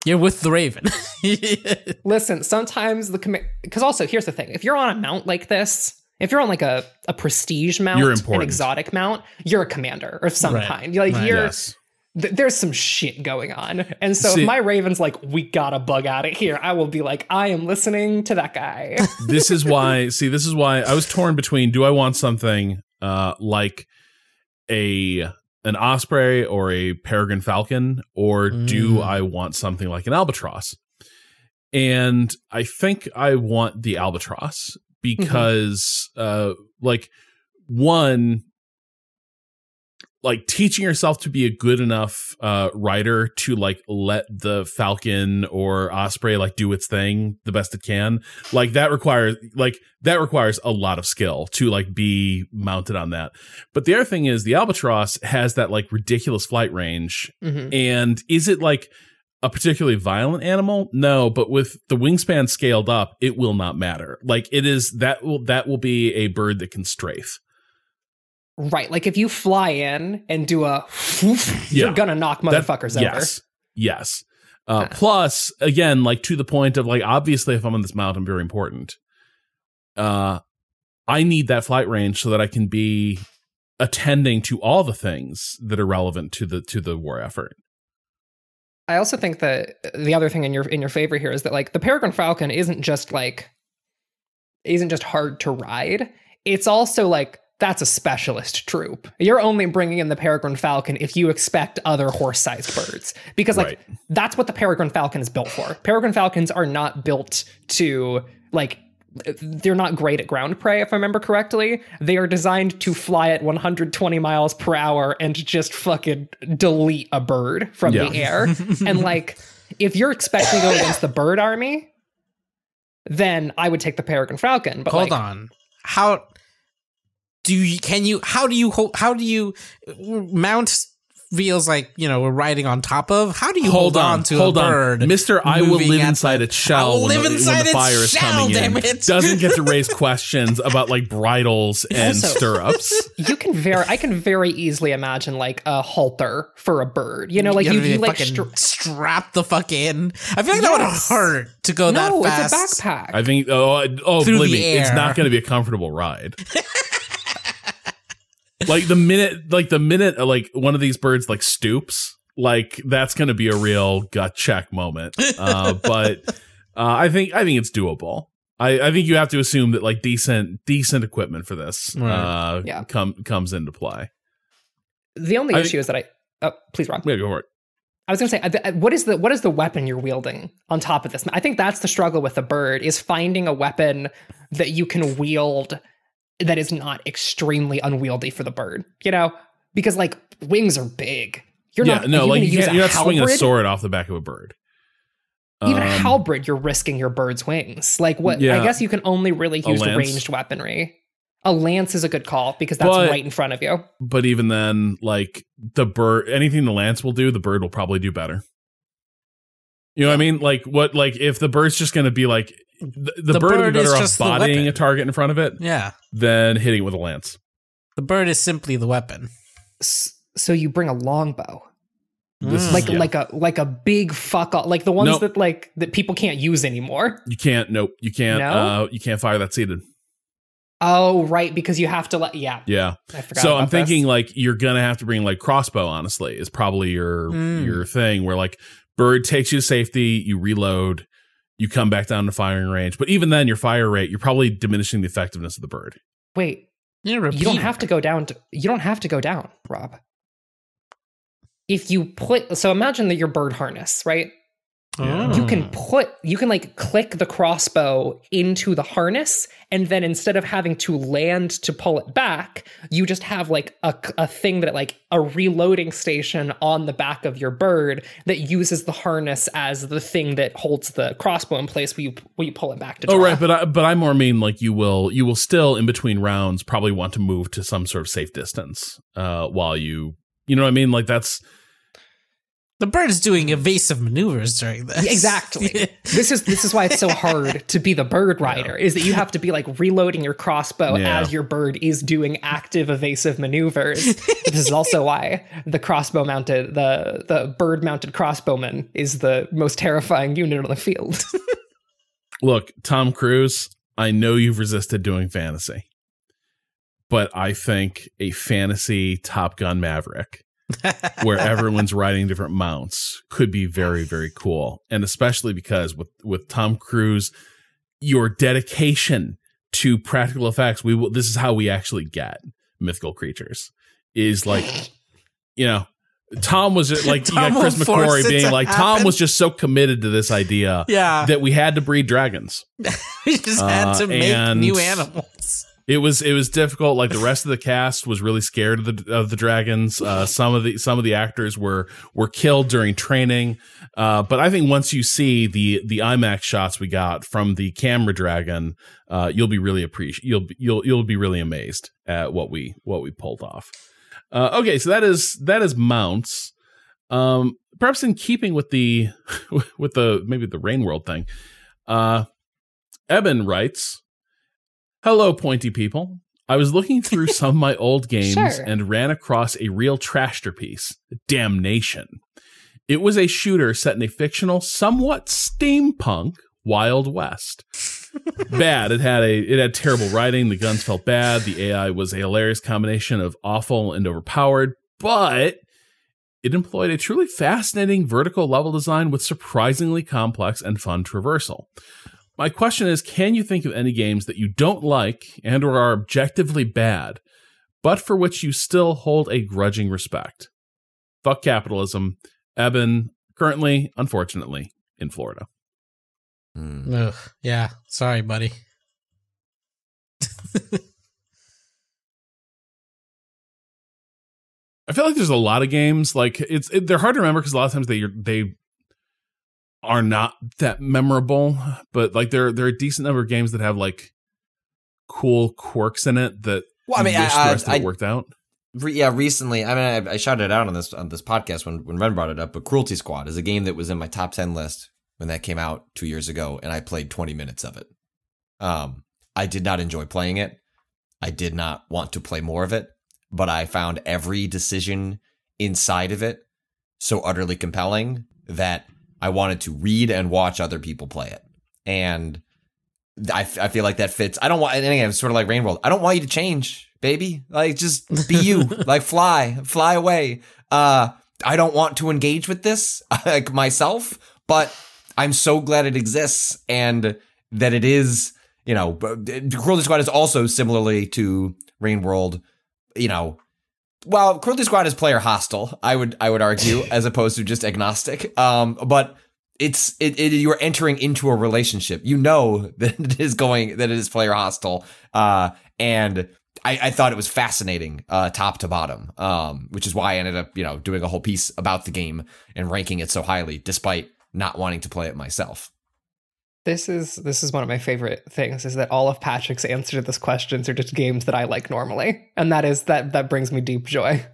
S2: You're with the Raven.
S3: listen, sometimes the command. Because also, here's the thing: if you're on a mount like this. If you're on like a, a prestige mount,
S1: You're
S3: an exotic mount, you're a commander of some
S1: Right.
S3: kind. Like
S1: Right.
S3: you're,
S1: Yes.
S3: th- there's some shit going on. And so
S1: See-
S3: if my Raven's like, we gotta bug out of here, I will be like, I am listening to that guy.
S1: this is why see this is why i was torn between do i want something uh like a an osprey or a peregrine falcon or do
S2: Mm.
S1: i want something like an albatross and i think i want the albatross because uh like one like teaching yourself to be a good enough uh rider to like let the falcon or osprey like do its thing the best it can like that requires like that requires a lot of skill to like be mounted on that but the other thing is the albatross has that like ridiculous flight range
S3: Mhm.
S1: and is it like a particularly violent animal no but with the wingspan scaled up it will not matter like it is that will that will be a bird that can strafe
S3: Right. Like if you fly in and do a whoof, you're gonna knock
S1: That-
S3: motherfuckers over.
S1: Yes. Yes. Uh, plus, again, like to the point of like, obviously, if I'm on this mount, I'm very important. Uh, I need that flight range so that I can be attending to all the things that are relevant to the to the war effort.
S3: I also think that the other thing in your in your favor here is that like the Peregrine Falcon isn't just like isn't just hard to ride. It's also like that's a specialist troop. You're only bringing in the Peregrine Falcon if you expect other horse-sized birds because like
S1: Right.
S3: that's what the Peregrine Falcon is built for. Peregrine Falcons are not built to like they're not great at ground prey if I remember correctly. They are designed to fly at 120 miles per hour and just fucking delete a bird from
S1: Yeah.
S3: the air. and like if you're expecting to go against the bird army, then I would take the Peregrine Falcon. But
S2: hold
S3: like,
S2: on. How do you? Can you? How do you? How do you mount? Feels like you know we're riding on top of. How do you hold, on, to
S1: hold
S2: a
S1: on.
S2: bird,
S1: Mister. I will live inside
S2: the-
S1: its shell.
S2: I will
S1: when
S2: live
S1: the, when
S2: inside
S1: the
S2: its
S1: fire is
S2: shell,
S1: coming
S2: damn
S1: in.
S2: it.
S1: Doesn't get to raise questions about like bridles and
S3: Also-
S1: stirrups.
S3: you can very I can very easily imagine like a halter for a bird. You know, like
S2: gotta
S3: you, you like
S2: fucking
S3: str-
S2: strap the fuck in. I feel like that would hurt to go
S3: no,
S2: that fast.
S3: it's a backpack.
S1: I think. Oh, oh, believe me, it's not going to be a comfortable ride. like the minute, like the minute, uh, like one of these birds like stoops, like that's going to be a real gut check moment. Uh, but uh, I think I think it's doable. I, I think you have to assume that like decent decent equipment for this
S2: Right.
S1: uh,
S3: Yeah.
S1: come comes into play.
S3: the only
S1: I
S3: issue
S1: think-
S3: is that I oh please Rob.
S1: Yeah, go for it.
S3: I was going to say, what is the what is the weapon you're wielding on top of this? I think that's the struggle with the bird is finding a weapon that you can wield that is not extremely unwieldy for the bird. You know, because like wings are big. You're
S1: yeah,
S3: not. are
S1: no, like you you're not swinging a sword off the back of a bird.
S3: Even
S1: Um,
S3: halberd, you're risking your bird's wings. Like what? I guess you can only really use ranged weaponry. A lance is a good call because that's
S1: But-
S3: right in front of you.
S1: but even then, like the bird, anything the lance will do, the bird will probably do better. You know what I mean? Like what? Like if the bird's just going to be like the, the,
S2: The
S1: bird,
S2: bird
S1: would be
S2: is
S1: better off
S2: just the
S1: bodying a target in front of it
S2: Yeah,
S1: than hitting it with a lance.
S2: the bird is simply the weapon.
S3: So you bring a longbow.
S1: This is-
S3: like
S1: yeah.
S3: like a like a big fuck off like the ones
S1: Nope.
S3: that like that people can't use anymore.
S1: you can't. Nope. You can't.
S3: No?
S1: Uh, you can't fire that seated.
S3: Oh right, because you have to let yeah.
S1: Yeah.
S3: I forgot.
S1: So I'm thinking
S3: this.
S1: like you're gonna have to bring like crossbow. Honestly, is probably your
S2: Mm.
S1: your thing where like bird takes you to safety, you reload, you come back down to firing range. But even then, your fire rate, you're probably diminishing the effectiveness of the bird.
S3: wait,
S2: You're
S3: don't have to go down to you don't have to go down, Rob. if you put so imagine that your bird harness, right?
S2: Oh.
S3: You can put you can like click the crossbow into the harness and then instead of having to land to pull it back, you just have like a, a thing that like a reloading station on the back of your bird that uses the harness as the thing that holds the crossbow in place when you when you pull it back to draw.
S1: Oh right, but I, but I more mean like you will you will still in between rounds probably want to move to some sort of safe distance uh, while you you know what I mean like that's
S2: The bird is doing evasive maneuvers during this.
S3: Exactly. this is this is why it's so hard to be the bird rider is that you have to be like reloading your crossbow
S1: Yeah.
S3: as your bird is doing active evasive maneuvers. this is also why the crossbow mounted the the bird mounted crossbowman is the most terrifying unit on the field.
S1: look Tom Cruise. I know you've resisted doing fantasy, but I think a fantasy Top Gun Maverick where everyone's riding different mounts could be very very cool and especially because with with Tom Cruise your dedication to practical effects we will this is how we actually get mythical creatures is like you know Tom was just like you got Chris McQuarrie being like Tom was just so committed to this idea
S2: Yeah.
S1: that we had to breed dragons
S2: we just had
S1: Uh,
S2: to make new animals.
S1: It was it was difficult. Like the rest of the cast was really scared of the of the dragons. Uh, some of the some of the actors were were killed during training. Uh, but I think once you see the the IMAX shots we got from the camera dragon, uh, you'll be really appreciate you'll be- you'll you'll be really amazed at what we what we pulled off. Uh, okay, so that is that is mounts. Um, perhaps in keeping with the with the maybe the rain world thing. Uh, Eben writes. Hello, pointy people. I was looking through some of my old games
S3: Sure.
S1: and ran across a real trashterpiece, Damnation. It was a shooter set in a fictional, somewhat steampunk Wild West. bad. It had a it had terrible writing. The guns felt bad. The AI was a hilarious combination of awful and overpowered, but it employed a truly fascinating vertical level design with surprisingly complex and fun traversal. My question is, can you think of any games that you don't like and or are objectively bad, but for which you still hold a grudging respect? Fuck capitalism. Eben, currently, unfortunately, in Florida. Hmm.
S2: Ugh, yeah. Sorry, buddy.
S1: I feel like there's a lot of games like it's it, they're hard to remember because a lot of times they they are not that memorable, but like there there are a decent number of games that have like cool quirks in it that
S4: Well, I mean, I-
S1: the rest of it
S4: I-
S1: worked out.
S4: Re- yeah, recently, I mean, I, I shouted it out on this on this podcast when when Ren brought it up. But Cruelty Squad is a game that was in my top ten list when that came out two years ago, and I played twenty minutes of it. Um, I did not enjoy playing it. I did not want to play more of it, but I found every decision inside of it so utterly compelling that I wanted to read and watch other people play it. And I, I feel like that fits. I don't want, and again, it's sort of like Rain World. I don't want you to change, baby. Like, just be you. like, fly, fly away. Uh, I don't want to engage with this, like myself, but I'm so glad it exists and that it is, you know, but Cruelty Squad is also similarly to Rain World, you know, well, Cruelty Squad is player hostile, I would I would argue, as opposed to just agnostic. Um, but it's it, it you're entering into a relationship. You know that it is going that it is player hostile. Uh, and I, I thought it was fascinating, uh, top to bottom. Um, which is why I ended up, you know, doing a whole piece about the game and ranking it so highly, despite not wanting to play it myself.
S3: This is this is one of my favorite things is that all of Patrick's answers to this questions are just games that I like normally. And that is that that brings me deep joy.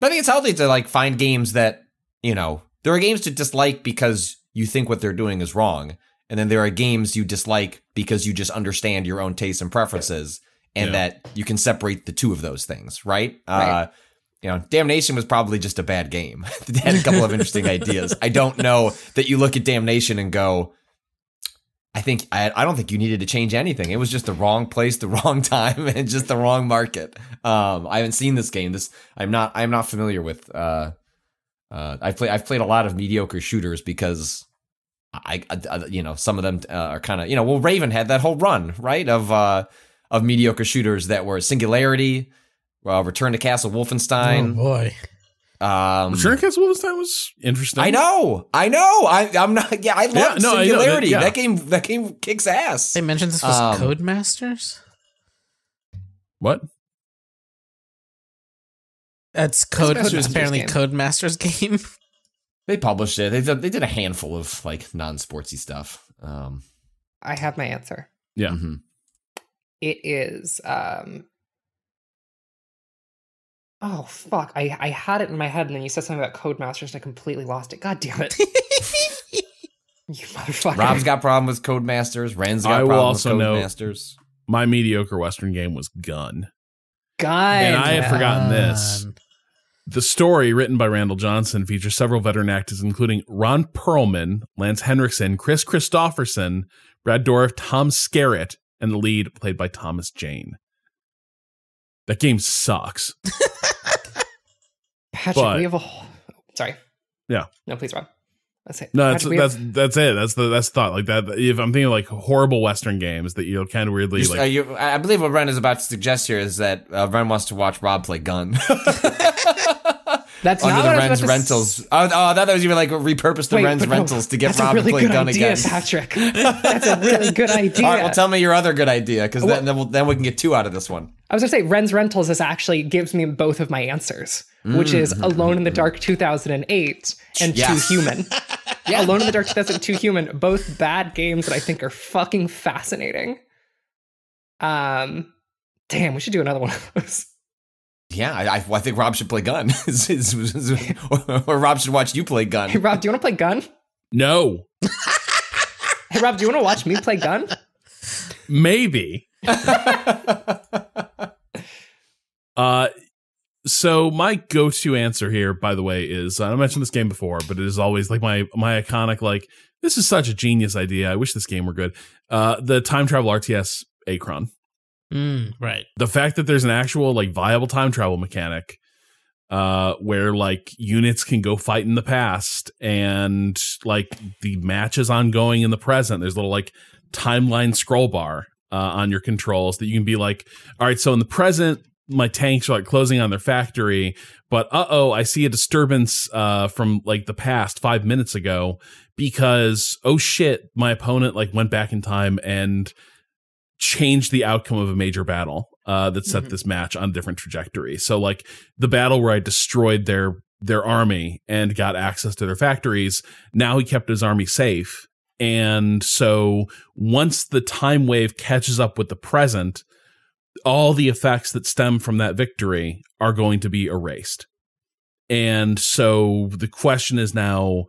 S4: But I think it's healthy to like find games that, you know, there are games to dislike because you think what they're doing is wrong. And then there are games you dislike because you just understand your own tastes and preferences and
S1: Yeah.
S4: that you can separate the two of those things, right?
S3: Right.
S4: Uh, you know, Damnation was probably just a bad game. it had a couple of interesting ideas. I don't know that you look at Damnation and go, I think I, I don't think you needed to change anything. It was just the wrong place, the wrong time, and just the wrong market. Um, I haven't seen this game. This I'm not I'm not familiar with. Uh, uh, I've played I've played a lot of mediocre shooters because I, I- I- you know some of them uh, are kind of you know well Raven had that whole run right of uh of mediocre shooters that were Singularity, uh, Return to Castle Wolfenstein.
S2: Oh boy.
S4: Um,
S1: Return to Castle Wolfenstein was interesting.
S4: I know, I know. I, I'm not. Yeah, I love
S1: Yeah, no, I know that-
S4: Singularity.
S1: yeah.
S4: That game, that game kicks ass.
S2: They mentioned this was
S4: Um,
S2: Codemasters.
S1: What?
S2: That's code.
S3: Codemasters
S2: It's apparently
S3: game.
S2: Codemasters game.
S4: They published it. They did, they did a handful of like non-sportsy stuff. Um,
S3: I have my answer.
S1: Yeah.
S4: mhm.
S3: It is um Oh fuck. I, I had it in my head and then you said something about Codemasters and I completely lost it. God damn it. you motherfucker.
S4: Rob's got problem with Codemasters. Ren's got
S1: I will also
S4: with
S1: note-
S4: Codemasters.
S1: My mediocre Western game was Gun.
S3: God.
S1: And I had forgotten this. The story, written by Randall Jahnson, features several veteran actors, including Ron Perlman, Lance Henriksen, Kris Kristofferson, Brad Dourif, Tom Skerritt, and the lead played by Thomas Jane. That game sucks.
S3: Patrick,
S1: but-
S3: we have a whole sorry.
S1: Yeah.
S3: No, please Rob. That's it.
S1: No, that's
S3: Patrick,
S1: that's
S3: have-
S1: that's it. That's the that's the thought. Like that. If I'm thinking like horrible Western games that you kind of weirdly
S4: You-
S1: like.
S4: uh, you- I I believe what Ren is about to suggest here is that uh, Ren wants to watch Rob play Gun
S3: that's
S4: under
S3: not
S4: the Ren's
S3: about s-
S4: rentals. Oh, oh, I thought that was even like repurpose the
S3: Wait,
S4: Ren's
S3: no,
S4: rentals to get Rob
S3: really
S4: to play
S3: good
S4: Gun
S3: idea,
S4: again.
S3: Patrick. That's a really good idea.
S4: All right, well, tell me your other good idea because then then, we'll, then we can get two out of this one.
S3: I was gonna say Ren's Rentals is actually gives me both of my answers, which is Alone in the Dark 2008 and
S4: Yes.
S3: Too Human. Alone in the Dark 2002 Human, both bad games that I think are fucking fascinating. Um, damn, we should do another one of those.
S4: Yeah, I, I, I think Rob should play Gun, or Rob should watch you play Gun.
S3: Hey Rob, do you want to play Gun?
S1: no,
S3: Hey Rob, do you want to watch me play Gun?
S1: maybe. uh, so my go-to answer here, by the way, is I mentioned this game before, but it is always like my my iconic like this is such a genius idea. I wish this game were good. Uh, the time travel RTS Achron.
S2: Mm, right.
S1: the fact that there's an actual like viable time travel mechanic uh where like units can go fight in the past and like the match is ongoing in the present there's a little like timeline scroll bar uh, on your controls that you can be like all right so in the present my tanks are like closing on their factory but uh-oh i see a disturbance uh from like the past five minutes ago because oh shit my opponent like went back in time and changed the outcome of a major battle uh, that set this match on a different trajectory. So like the battle where I destroyed their their army and got access to their factories, now he kept his army safe. And so once the time wave catches up with the present, all the effects that stem from that victory are going to be erased. And so the question is now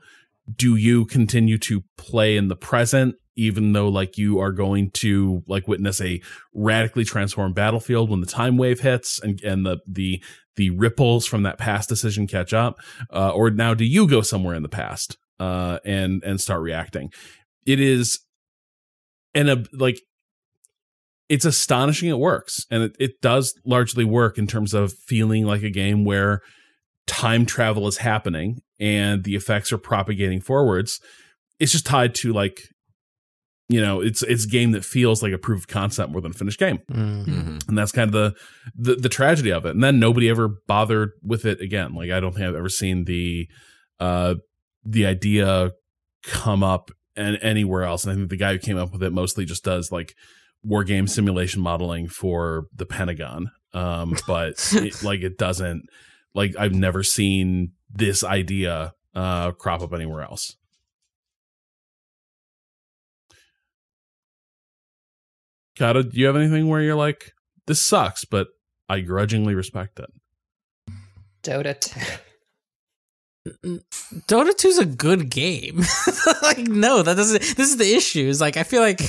S1: do you continue to play in the present even though like you are going to like witness a radically transformed battlefield when the time wave hits and and the the the ripples from that past decision catch up uh, or now do you go somewhere in the past uh and and start reacting? It is and a like it's astonishing it works and it, it does largely work in terms of feeling like a game where time travel is happening and the effects are propagating forwards. It's just tied to like you know it's it's a game that feels like a proof of concept more than a finished game.
S2: Mm.
S1: and that's kind of the, the the tragedy of it. And then nobody ever bothered with it again. Like i don't think i've ever seen the uh the idea come up and anywhere else. And i think the guy who came up with it mostly just does like war game simulation modeling for the pentagon. Um but it, like it doesn't like i've never seen this idea uh crop up anywhere else Cado, do you have anything where you're like, this sucks, but I grudgingly respect it?
S3: Dota 2.
S2: Dota 2 is a good game. like, no, that doesn't. This is the issue. Is like I feel like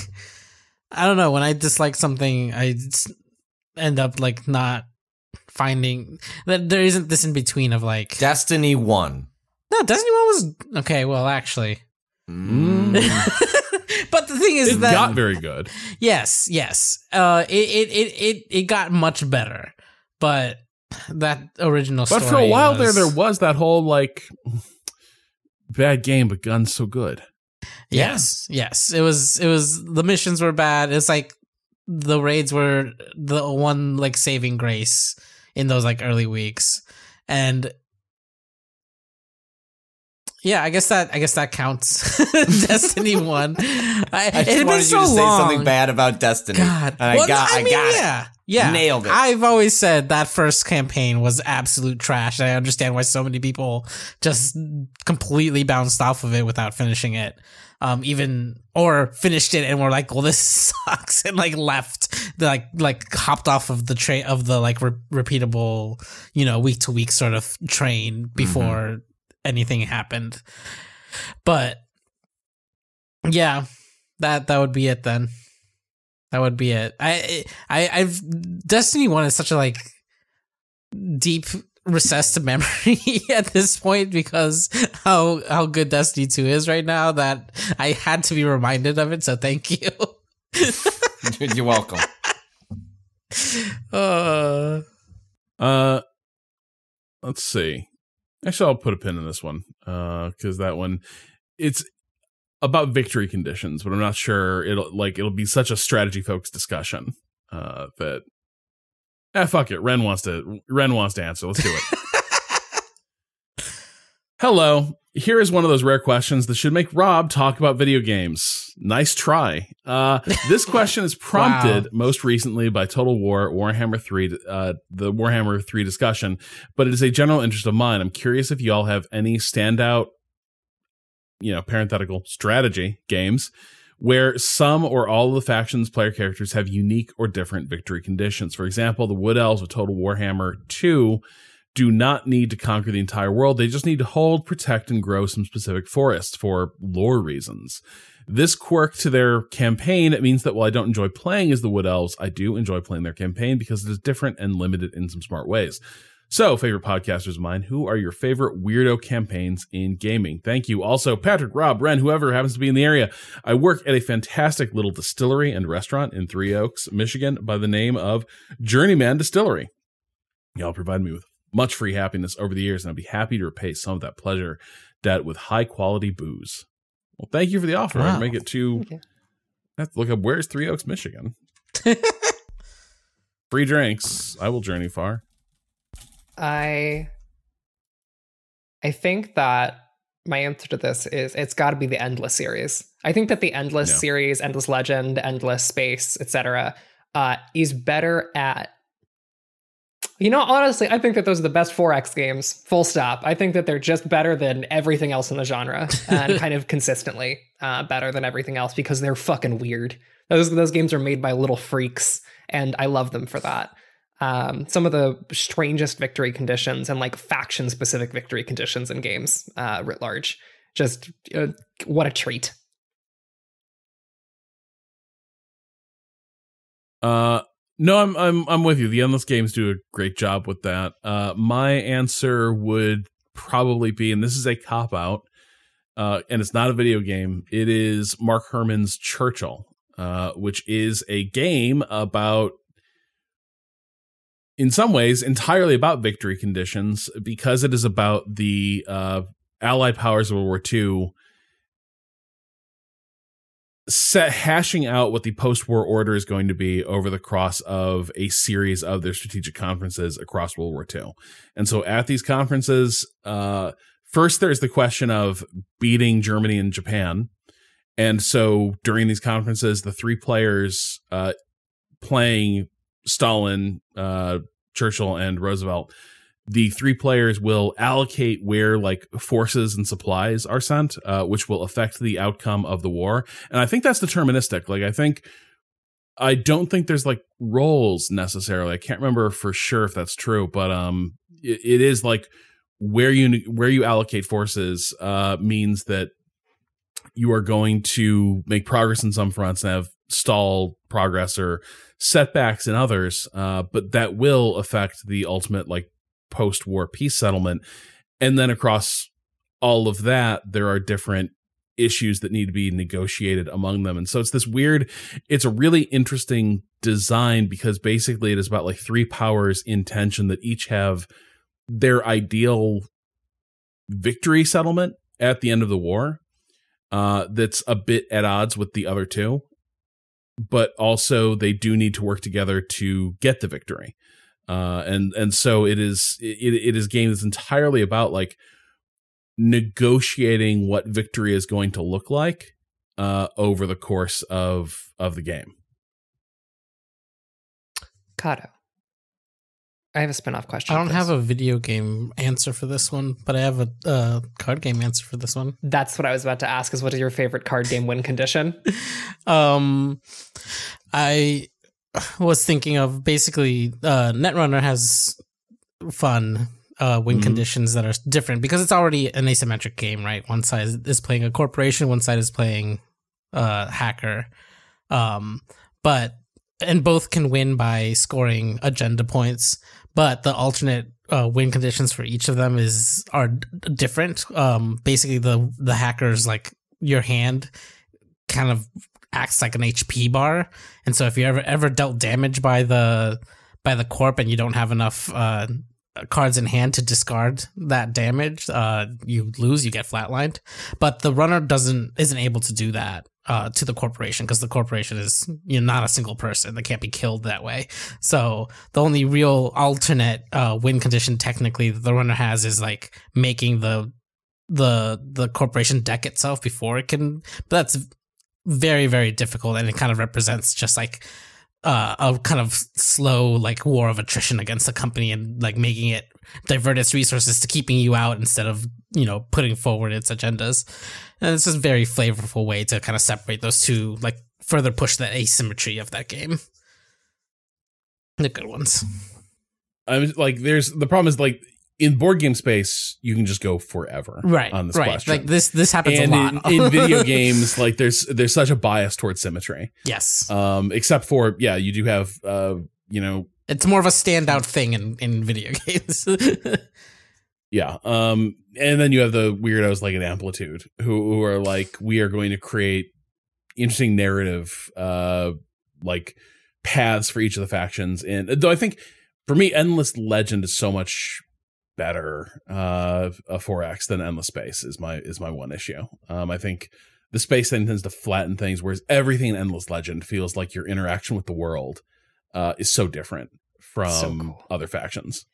S2: I don't know when I dislike something, I end up like not finding that there isn't this in between of like
S4: Destiny One.
S2: no Destiny One was okay. Well, actually,
S4: Mm.
S2: but the thing is that
S1: It
S2: that
S1: got very good.
S2: Yes, yes. Uh, it it it it, it got much better, but that original.
S1: But for a while there,
S2: was-
S1: there was that whole like bad game, but guns so good.
S2: Yes, yes. It was it was the missions were bad. It's like the raids were the one like saving grace in those like early weeks. And yeah, I guess that I guess that counts. Destiny one. I,
S4: I
S2: it
S4: just
S2: been
S4: wanted
S2: so
S4: you to
S2: long.
S4: say something bad about Destiny.
S2: God,
S4: And I
S2: Well,
S4: got, I,
S2: mean,
S4: got
S2: yeah,
S4: it.
S2: yeah,
S4: Nailed it.
S2: I've always said that first campaign was absolute trash. I understand why so many people just completely bounced off of it without finishing it. Um, even or finished it and were like, "Well, this sucks," and like left, like like hopped off of the train of the like re- repeatable, you know, week to week sort of train before anything happened. But yeah, that that would be it then. That would be it. I I I've Destiny One is such a like deep recessed memory at this point because how how good Destiny Two is right now that I had to be reminded of it. So thank you.
S4: You're welcome.
S2: uh,
S1: Uh, let's see. Actually, I'll put a pin in this one because that one, it's about victory conditions, but I'm not sure it'll like it'll be such a strategy focused discussion uh, that. Ah, fuck it. Ren wants to. Ren wants to answer. Let's do it. Hello. Here is one of those rare questions that should make Rob talk about video games. Nice try. Uh, this question is prompted
S2: Wow.
S1: most recently by Total War, Warhammer 3, uh, the Warhammer 3 discussion, but it is a general interest of mine. I'm curious if y'all have any standout, you know, parenthetical strategy games where some or all of the factions player characters have unique or different victory conditions. For example, the Wood Elves of Total Warhammer 2 do not need to conquer the entire world. They just need to hold, protect, and grow some specific forests for lore reasons. This quirk to their campaign, it means that while I don't enjoy playing as the Wood Elves, I do enjoy playing their campaign because it is different and limited in some smart ways. So, favorite podcasters of mine, who are your favorite weirdo campaigns in gaming? Thank you. Also, Patrick, Rob, Ren, whoever happens to be in the area. I work at a fantastic little distillery and restaurant in Three Oaks, Michigan, by the name of Journeyman Distillery. Y'all provide me with much free happiness over the years, and I'd be happy to repay some of that pleasure debt with high quality booze. Well, thank you for the offer.
S2: Wow.
S1: I'll make it to. I have to look up where's Three Oaks, Michigan. Free drinks. I will journey far.
S3: I I think that my answer to this is it's got to be the Endless series. I think that the Endless
S1: Yeah.
S3: series, Endless Legend, Endless Space, etc., uh, is better at. You know, honestly, I think that those are the best 4X games. Full stop. I think that they're just better than everything else in the genre, and kind of consistently uh, better than everything else because they're fucking weird. Those those games are made by little freaks, and I love them for that um, some of the strangest victory conditions and like faction specific victory conditions in games uh, writ large. Just uh, what a treat.
S1: Uh, no, I'm I'm I'm with you. The endless games do a great job with that. Uh, my answer would probably be, and this is a cop out, uh, and it's not a video game. It is Mark Herman's Churchill, uh, which is a game about, in some ways, entirely about victory conditions because it is about the uh, Allied powers of World War II set hashing out what the post-war order is going to be over the course of a series of their strategic conferences across World War II. And so at these conferences, uh, first there's the question of beating Germany and Japan. And so during these conferences, the three players uh, playing Stalin, uh, Churchill, and Roosevelt the three players will allocate where like forces and supplies are sent, uh, which will affect the outcome of the war. And I think that's deterministic. Like, I think, I don't think there's like roles necessarily. I can't remember for sure if that's true, but um, it, it is like where you where you allocate forces uh means that you are going to make progress in some fronts and have stall progress or setbacks in others. Uh, but that will affect the ultimate like post war peace settlement. And then across all of that, there are different issues that need to be negotiated among them. And so it's this weird, it's a really interesting design because basically it is about like three powers in tension that each have their ideal victory settlement at the end of the war uh, that's a bit at odds with the other two. But also, they do need to work together to get the victory. Uh, and and so it is it, it is a game that's entirely about like negotiating what victory is going to look like uh, over the course of of the game.
S3: Cado. I have a spin-off question.
S2: I don't have a video game answer for this one, but I have a uh, card game answer for this one.
S3: That's what I was about to ask. Is what is your favorite card game win condition?
S2: um, I was thinking of basically uh, Netrunner has fun uh, win
S1: Mhm.
S2: conditions that are different because it's already an asymmetric game, right? One side is playing a corporation, one side is playing uh, hacker. Um, but and both can win by scoring agenda points, but the alternate uh, win conditions for each of them is are d- different. Um, basically, the the hackers like your hand kind of acts like an HP bar, and so if you ever ever dealt damage by the by the corp and you don't have enough uh, cards in hand to discard that damage, uh, you lose. You get flatlined. But the runner doesn't isn't able to do that uh, to the corporation because the corporation is you know not a single person that can't be killed that way. So the only real alternate uh, win condition technically that the runner has is like making the the the corporation deck itself before it can. But that's very very difficult, and it kind of represents just like uh, a kind of slow like war of attrition against the company and like making it divert its resources to keeping you out instead of you know putting forward its agendas. And it's just a very flavorful way to kind of separate those two like further push the asymmetry of that game. The good ones.
S1: I'm like, there's the problem is like in board game space, you can just go forever,
S2: Right,
S1: On this
S2: right.
S1: question,
S2: Like, this- this happens a lot.
S1: in, in video games. Like there's there's such a bias towards symmetry.
S2: Yes.
S1: Um, except for yeah, you do have uh, you know,
S2: it's more of a standout thing in in video games
S1: Yeah. Um, and then you have the weirdos like an amplitude who, who are like, we are going to create interesting narrative, uh, like paths for each of the factions. And though I think for me, Endless Legend is so much better, uh, a 4X than Endless Space is my, is my one issue. Um, I think the space thing tends to flatten things, whereas everything in Endless Legend feels like your interaction with the world, uh, is so different from
S3: So
S1: other factions.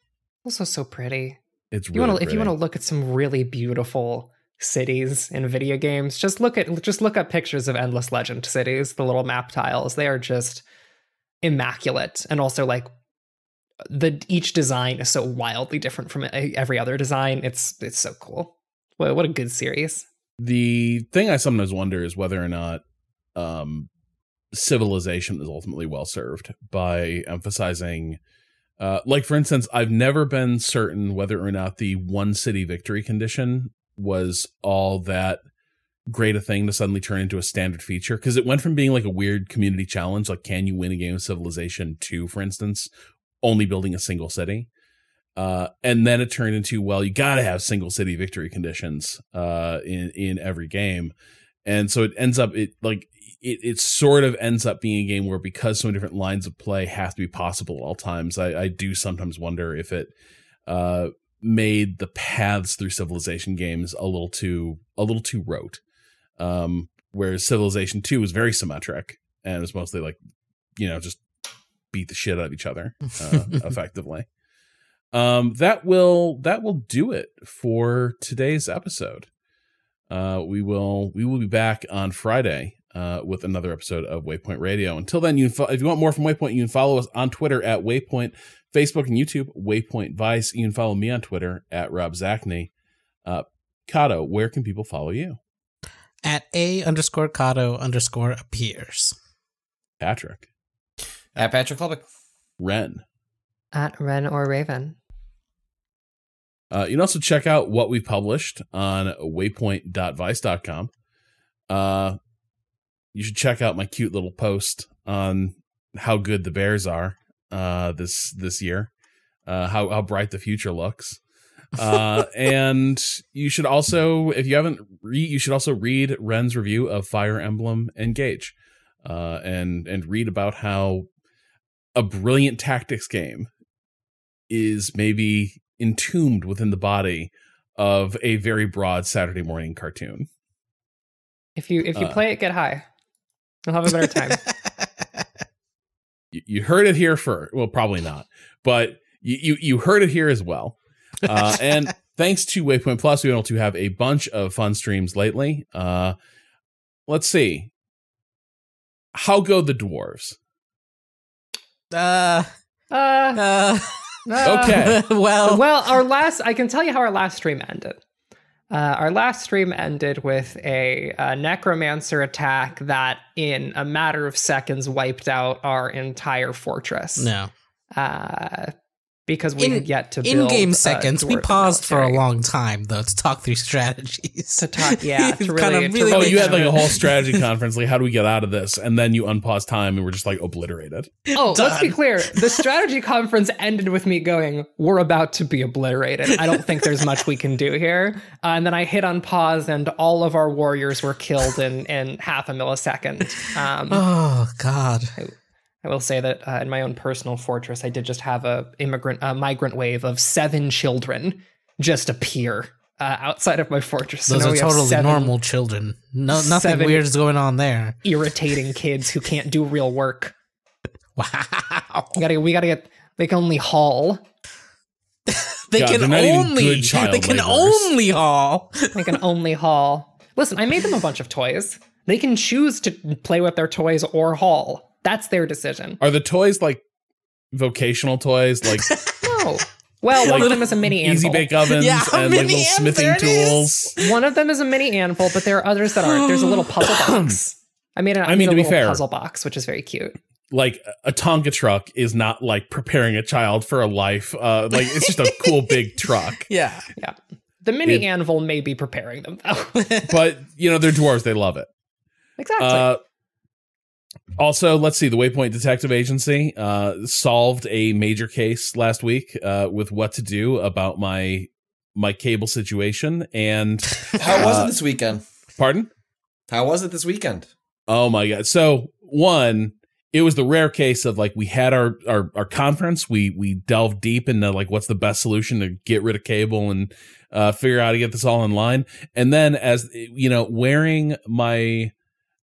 S3: Also, so pretty.
S1: It's
S3: you want
S1: really
S3: to if you want to look at some really beautiful cities in video games, just look at just look up pictures of Endless Legend cities. The little map tiles, they are just immaculate, and also like the each design is so wildly different from every other design. It's it's so cool. What what a good series.
S1: the thing I sometimes wonder is whether or not um, civilization is ultimately well served by emphasizing, uh, like for instance, I've never been certain whether or not the one city victory condition was all that great a thing to suddenly turn into a standard feature because it went from being like a weird community challenge, like can you win a game of Civilization two, for instance, only building a single city. Uh, and then it turned into well, you got to have single city victory conditions uh, in in every game, and so it ends up it like it it sort of ends up being a game where because so many different lines of play have to be possible at all times. I, I do sometimes wonder if it uh, made the paths through civilization games a little too a little too rote. Um, whereas Civilization Two was very symmetric and it was mostly like you know just beat the shit out of each other uh, effectively. Um that will that will do it for today's episode. Uh we will we will be back on friday uh with another episode of waypoint radio. Until then you fo- if you want more from waypoint you can follow us on twitter at waypoint facebook and youtube waypoint vice. You can follow me on twitter at rob zacny. Uh cado where can people follow you?
S2: At a underscore Cado underscore appears.
S1: patrick
S4: at patrick Klepek.
S1: ren
S3: At Ren or Raven.
S1: Uh, you can also check out what we published on waypoint.vice.com. Uh, you should check out my cute little post on how good the Bears are uh, this this year, uh, how how bright the future looks. Uh, and you should also, if you haven't read, you should also read Ren's review of Fire Emblem Engage, uh, and and read about how a brilliant tactics game is maybe entombed within the body of a very broad Saturday morning cartoon.
S3: If you if you
S1: Uh.
S3: play it, get high. You'll have a better time.
S1: you, heard it here first. Well, probably not, but you you, you heard it here as well. Uh, and thanks to Waypoint Plus, we've been able to have a bunch of fun streams lately. Uh, let's see. How go the dwarves?
S2: Uh,
S3: Uh,
S2: uh,
S1: Okay.
S2: well,
S3: well, our last, I can tell you how our last stream ended. Uh, our last stream ended with a, uh necromancer attack that, in a matter of seconds, wiped out our entire fortress.
S2: no.
S3: Uh, because we
S2: In-
S3: had yet to
S2: In game seconds, we paused for a long time though to talk through strategies.
S3: To talk- yeah, to
S2: Kind
S3: really-
S2: of
S3: to
S2: really
S1: Oh, you had like a whole strategy conference. Like, how do we get out of this? And then you unpause time, and we're just like obliterated.
S3: Oh, let's be clear. The strategy conference ended with me going, "We're about to be obliterated. I don't think there's much we can do here." Uh, and then I hit on pause, and all of our warriors were killed in in half a millisecond. Um,
S2: Oh God.
S3: I will say that uh, in my own personal fortress, I did just have a immigrant, a migrant wave of seven children just appear uh, outside of my fortress.
S2: Those
S3: now
S2: are totally
S3: seven
S2: normal children. No, nothing
S3: seven-
S2: weird is going on there.
S3: irritating kids who can't do real work.
S2: Wow.
S3: We gotta, we gotta get. They can only haul.
S2: They
S1: God,
S2: can
S1: they're
S2: only. They can
S1: laborers.
S2: only haul.
S3: They can only haul. Listen, I made them a bunch of toys. They can choose to play with their toys or haul. That's their decision.
S1: Are the toys like vocational toys, like
S3: No. Well, one
S1: Like
S3: of them is a mini
S1: easy
S3: anvil.
S1: bake ovens
S2: Yeah,
S1: and like
S2: mini
S1: little smithing tools?
S3: One of them is a mini anvil, but there are others that aren't. There's a little puzzle box. I made, an
S1: I mean,
S3: made a
S1: to be fair-
S3: puzzle box, which is very cute.
S1: Like a Tonka truck is not like preparing a child for a life. Uh, like it's just a cool big truck.
S2: Yeah.
S3: Yeah. The mini
S1: It-
S3: anvil may be preparing them though.
S1: But you know they're dwarves; they love it.
S3: exactly.
S1: Uh, also, let's see. The Waypoint Detective Agency uh, solved a major case last week uh, with what to do about my my cable situation. And
S4: How was
S1: Uh,
S4: it this weekend?
S1: pardon?
S4: How was it this weekend?
S1: Oh my god! So one, it was the rare case of like we had our our our conference. We we delved deep into like what's the best solution to get rid of cable and uh, figure out how to get this all in line. And then as you know, wearing my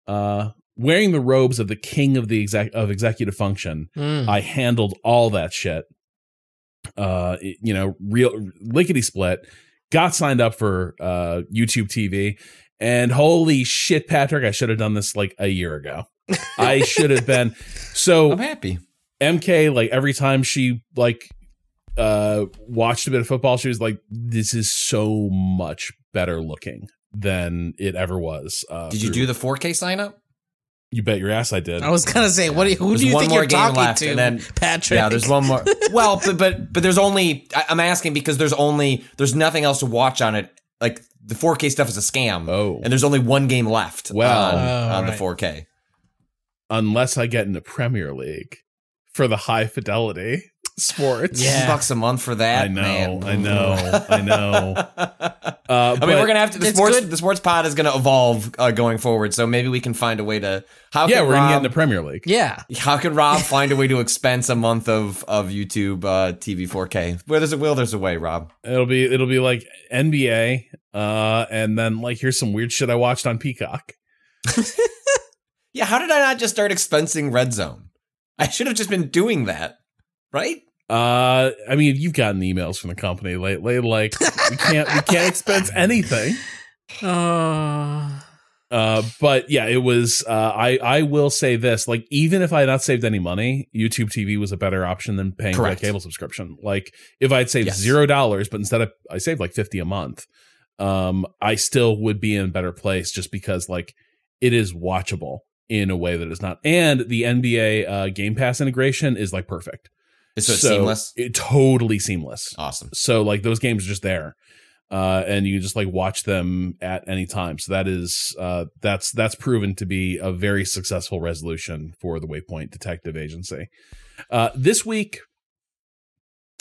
S1: uh wearing the robes of the king of the exec of executive function,
S2: Mm.
S1: I handled all that shit. Uh, you know, real lickety split. Got signed up for uh YouTube TV, and holy shit, Patrick, I should have done this like a year ago. I should have been. So
S4: I'm happy.
S1: MK, like every time she like uh watched a bit of football, she was like, "This is so much better looking than it ever was." Uh,
S4: Did you
S1: through-
S4: do the 4K sign up?
S1: You bet your ass I did.
S2: I was gonna say, what? Do you, who
S4: There's
S2: do you
S4: one
S2: think
S4: more
S2: you're
S4: game
S2: talking
S4: left,
S2: to,
S4: and then-
S2: Patrick?
S4: Yeah, there's one more. well, but but but there's only I, I'm asking because there's only there's nothing else to watch on it. Like the 4K stuff is a scam.
S1: Oh.
S4: and there's only one game left.
S1: Well-
S4: on,
S2: Oh,
S4: on
S2: right.
S4: the 4K.
S1: Unless I get in the Premier League for the high fidelity sports.
S2: Yeah.
S4: Bucks a month for that.
S1: I know,
S4: man.
S1: I know, I know. Uh,
S4: I mean, we're gonna have to. The sports,
S2: good.
S4: the sports pod is gonna evolve uh, going forward. So maybe we can find a way to. How
S1: yeah,
S4: can
S1: we're gonna get
S4: in
S1: the Premier League.
S2: yeah.
S4: How can Rob find a way to expense a month of of YouTube uh, TV 4K? Where there's a will, there's a way. Rob.
S1: It'll be it'll be like NBA, uh, and then like here's some weird shit I watched on Peacock.
S4: Yeah, how did I not just start expensing Red Zone? I should have just been doing that, right?
S1: Uh, I mean, you've gotten emails from the company lately, like we can't we can't expense anything.
S2: Uh,
S1: Uh, but yeah, it was. Uh, I I will say this: like, even if I had not saved any money, YouTube TV was a better option than paying for a cable subscription. Like, if I had saved
S4: Yes.
S1: zero dollars, but instead of I saved like fifty a month, um, I still would be in a better place just because like it is watchable in a way that is not. And the NBA uh, Game Pass integration is like perfect.
S4: So it's seamless.
S1: It totally seamless.
S4: Awesome.
S1: So like those games are just there. Uh, and you just like watch them at any time. So that is uh, that's that's proven to be a very successful resolution for the Waypoint Detective Agency. Uh, this week,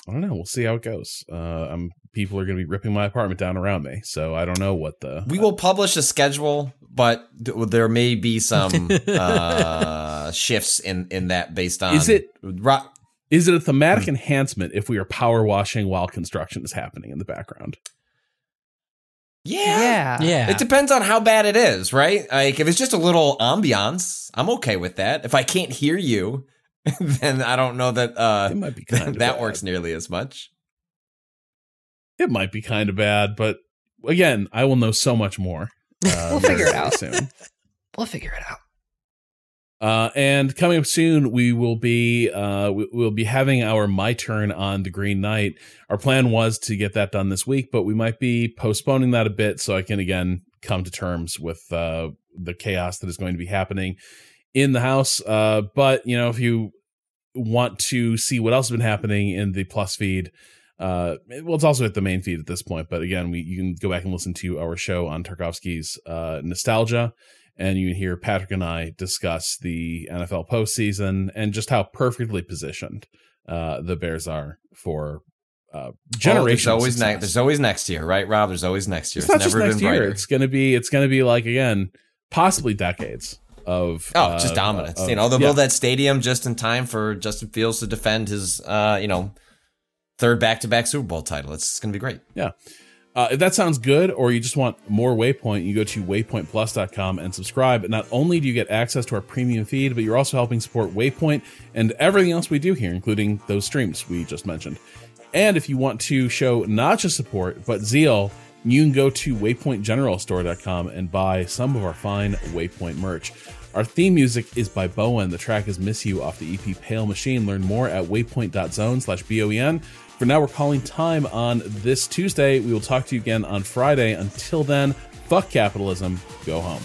S1: I don't know. We'll see how it goes. Uh, I'm people are going to be ripping my apartment down around me, so I don't know what the
S4: We will publish a schedule, but th- there may be some uh, shifts in in that based on.
S1: Is it-
S4: Ro-
S1: is it a thematic enhancement if we are power washing while construction is happening in the background?
S4: yeah.
S3: yeah.
S2: yeah.
S4: It depends on how bad it is, right? Like if it's just a little ambiance, I'm okay with that. If I can't hear you, then I don't know that uh,
S1: It might be
S4: that,
S1: kinda
S4: that
S1: bad.
S4: works nearly as much.
S1: It might be kind of bad, but again, I will know so much more. Uh,
S3: We'll figure it out.
S1: soon.
S3: We'll figure it out.
S1: Uh, and coming up soon, we will be uh, we, we'll be having our my turn on the Green Knight. Our plan was to get that done this week, but we might be postponing that a bit so I can again come to terms with uh, the chaos that is going to be happening in the house. Uh, but you know, if you want to see what else has been happening in the Plus feed, uh, well, it's also at the main feed at this point. But again, we you can go back and listen to our show on Tarkovsky's uh, nostalgia and you hear Patrick and I discuss the NFL postseason and just how perfectly positioned uh, the Bears are for uh,
S4: Oh,
S1: generations.
S4: there's always next. There's always next year, right, Rob? There's always next year.
S1: It's not just
S4: never
S1: next
S4: been
S1: year.
S4: brighter.
S1: It's gonna be. It's gonna be like again, possibly decades of
S4: Oh,
S1: uh,
S4: just dominance.
S1: of-
S4: you know, they'll
S1: yeah.
S4: build that stadium just in time for Justin Fields to defend his, uh, you know, third back-to-back Super Bowl title. It's, going to be great.
S1: Yeah. Uh, if that sounds good, or you just want more Waypoint, you go to waypointplus.com and subscribe. Not only do you get access to our premium feed, but you're also helping support Waypoint and everything else we do here, including those streams we just mentioned. And if you want to show not just support, but zeal, you can go to waypointgeneralstore.com and buy some of our fine Waypoint merch. Our theme music is by Boen. The track is Miss You off the EP Pale Machine. Learn more at waypoint.zone slash B-O-E-N. For now, we're calling time on this Tuesday. We will talk to you again on Friday. Until then, fuck capitalism. Go home.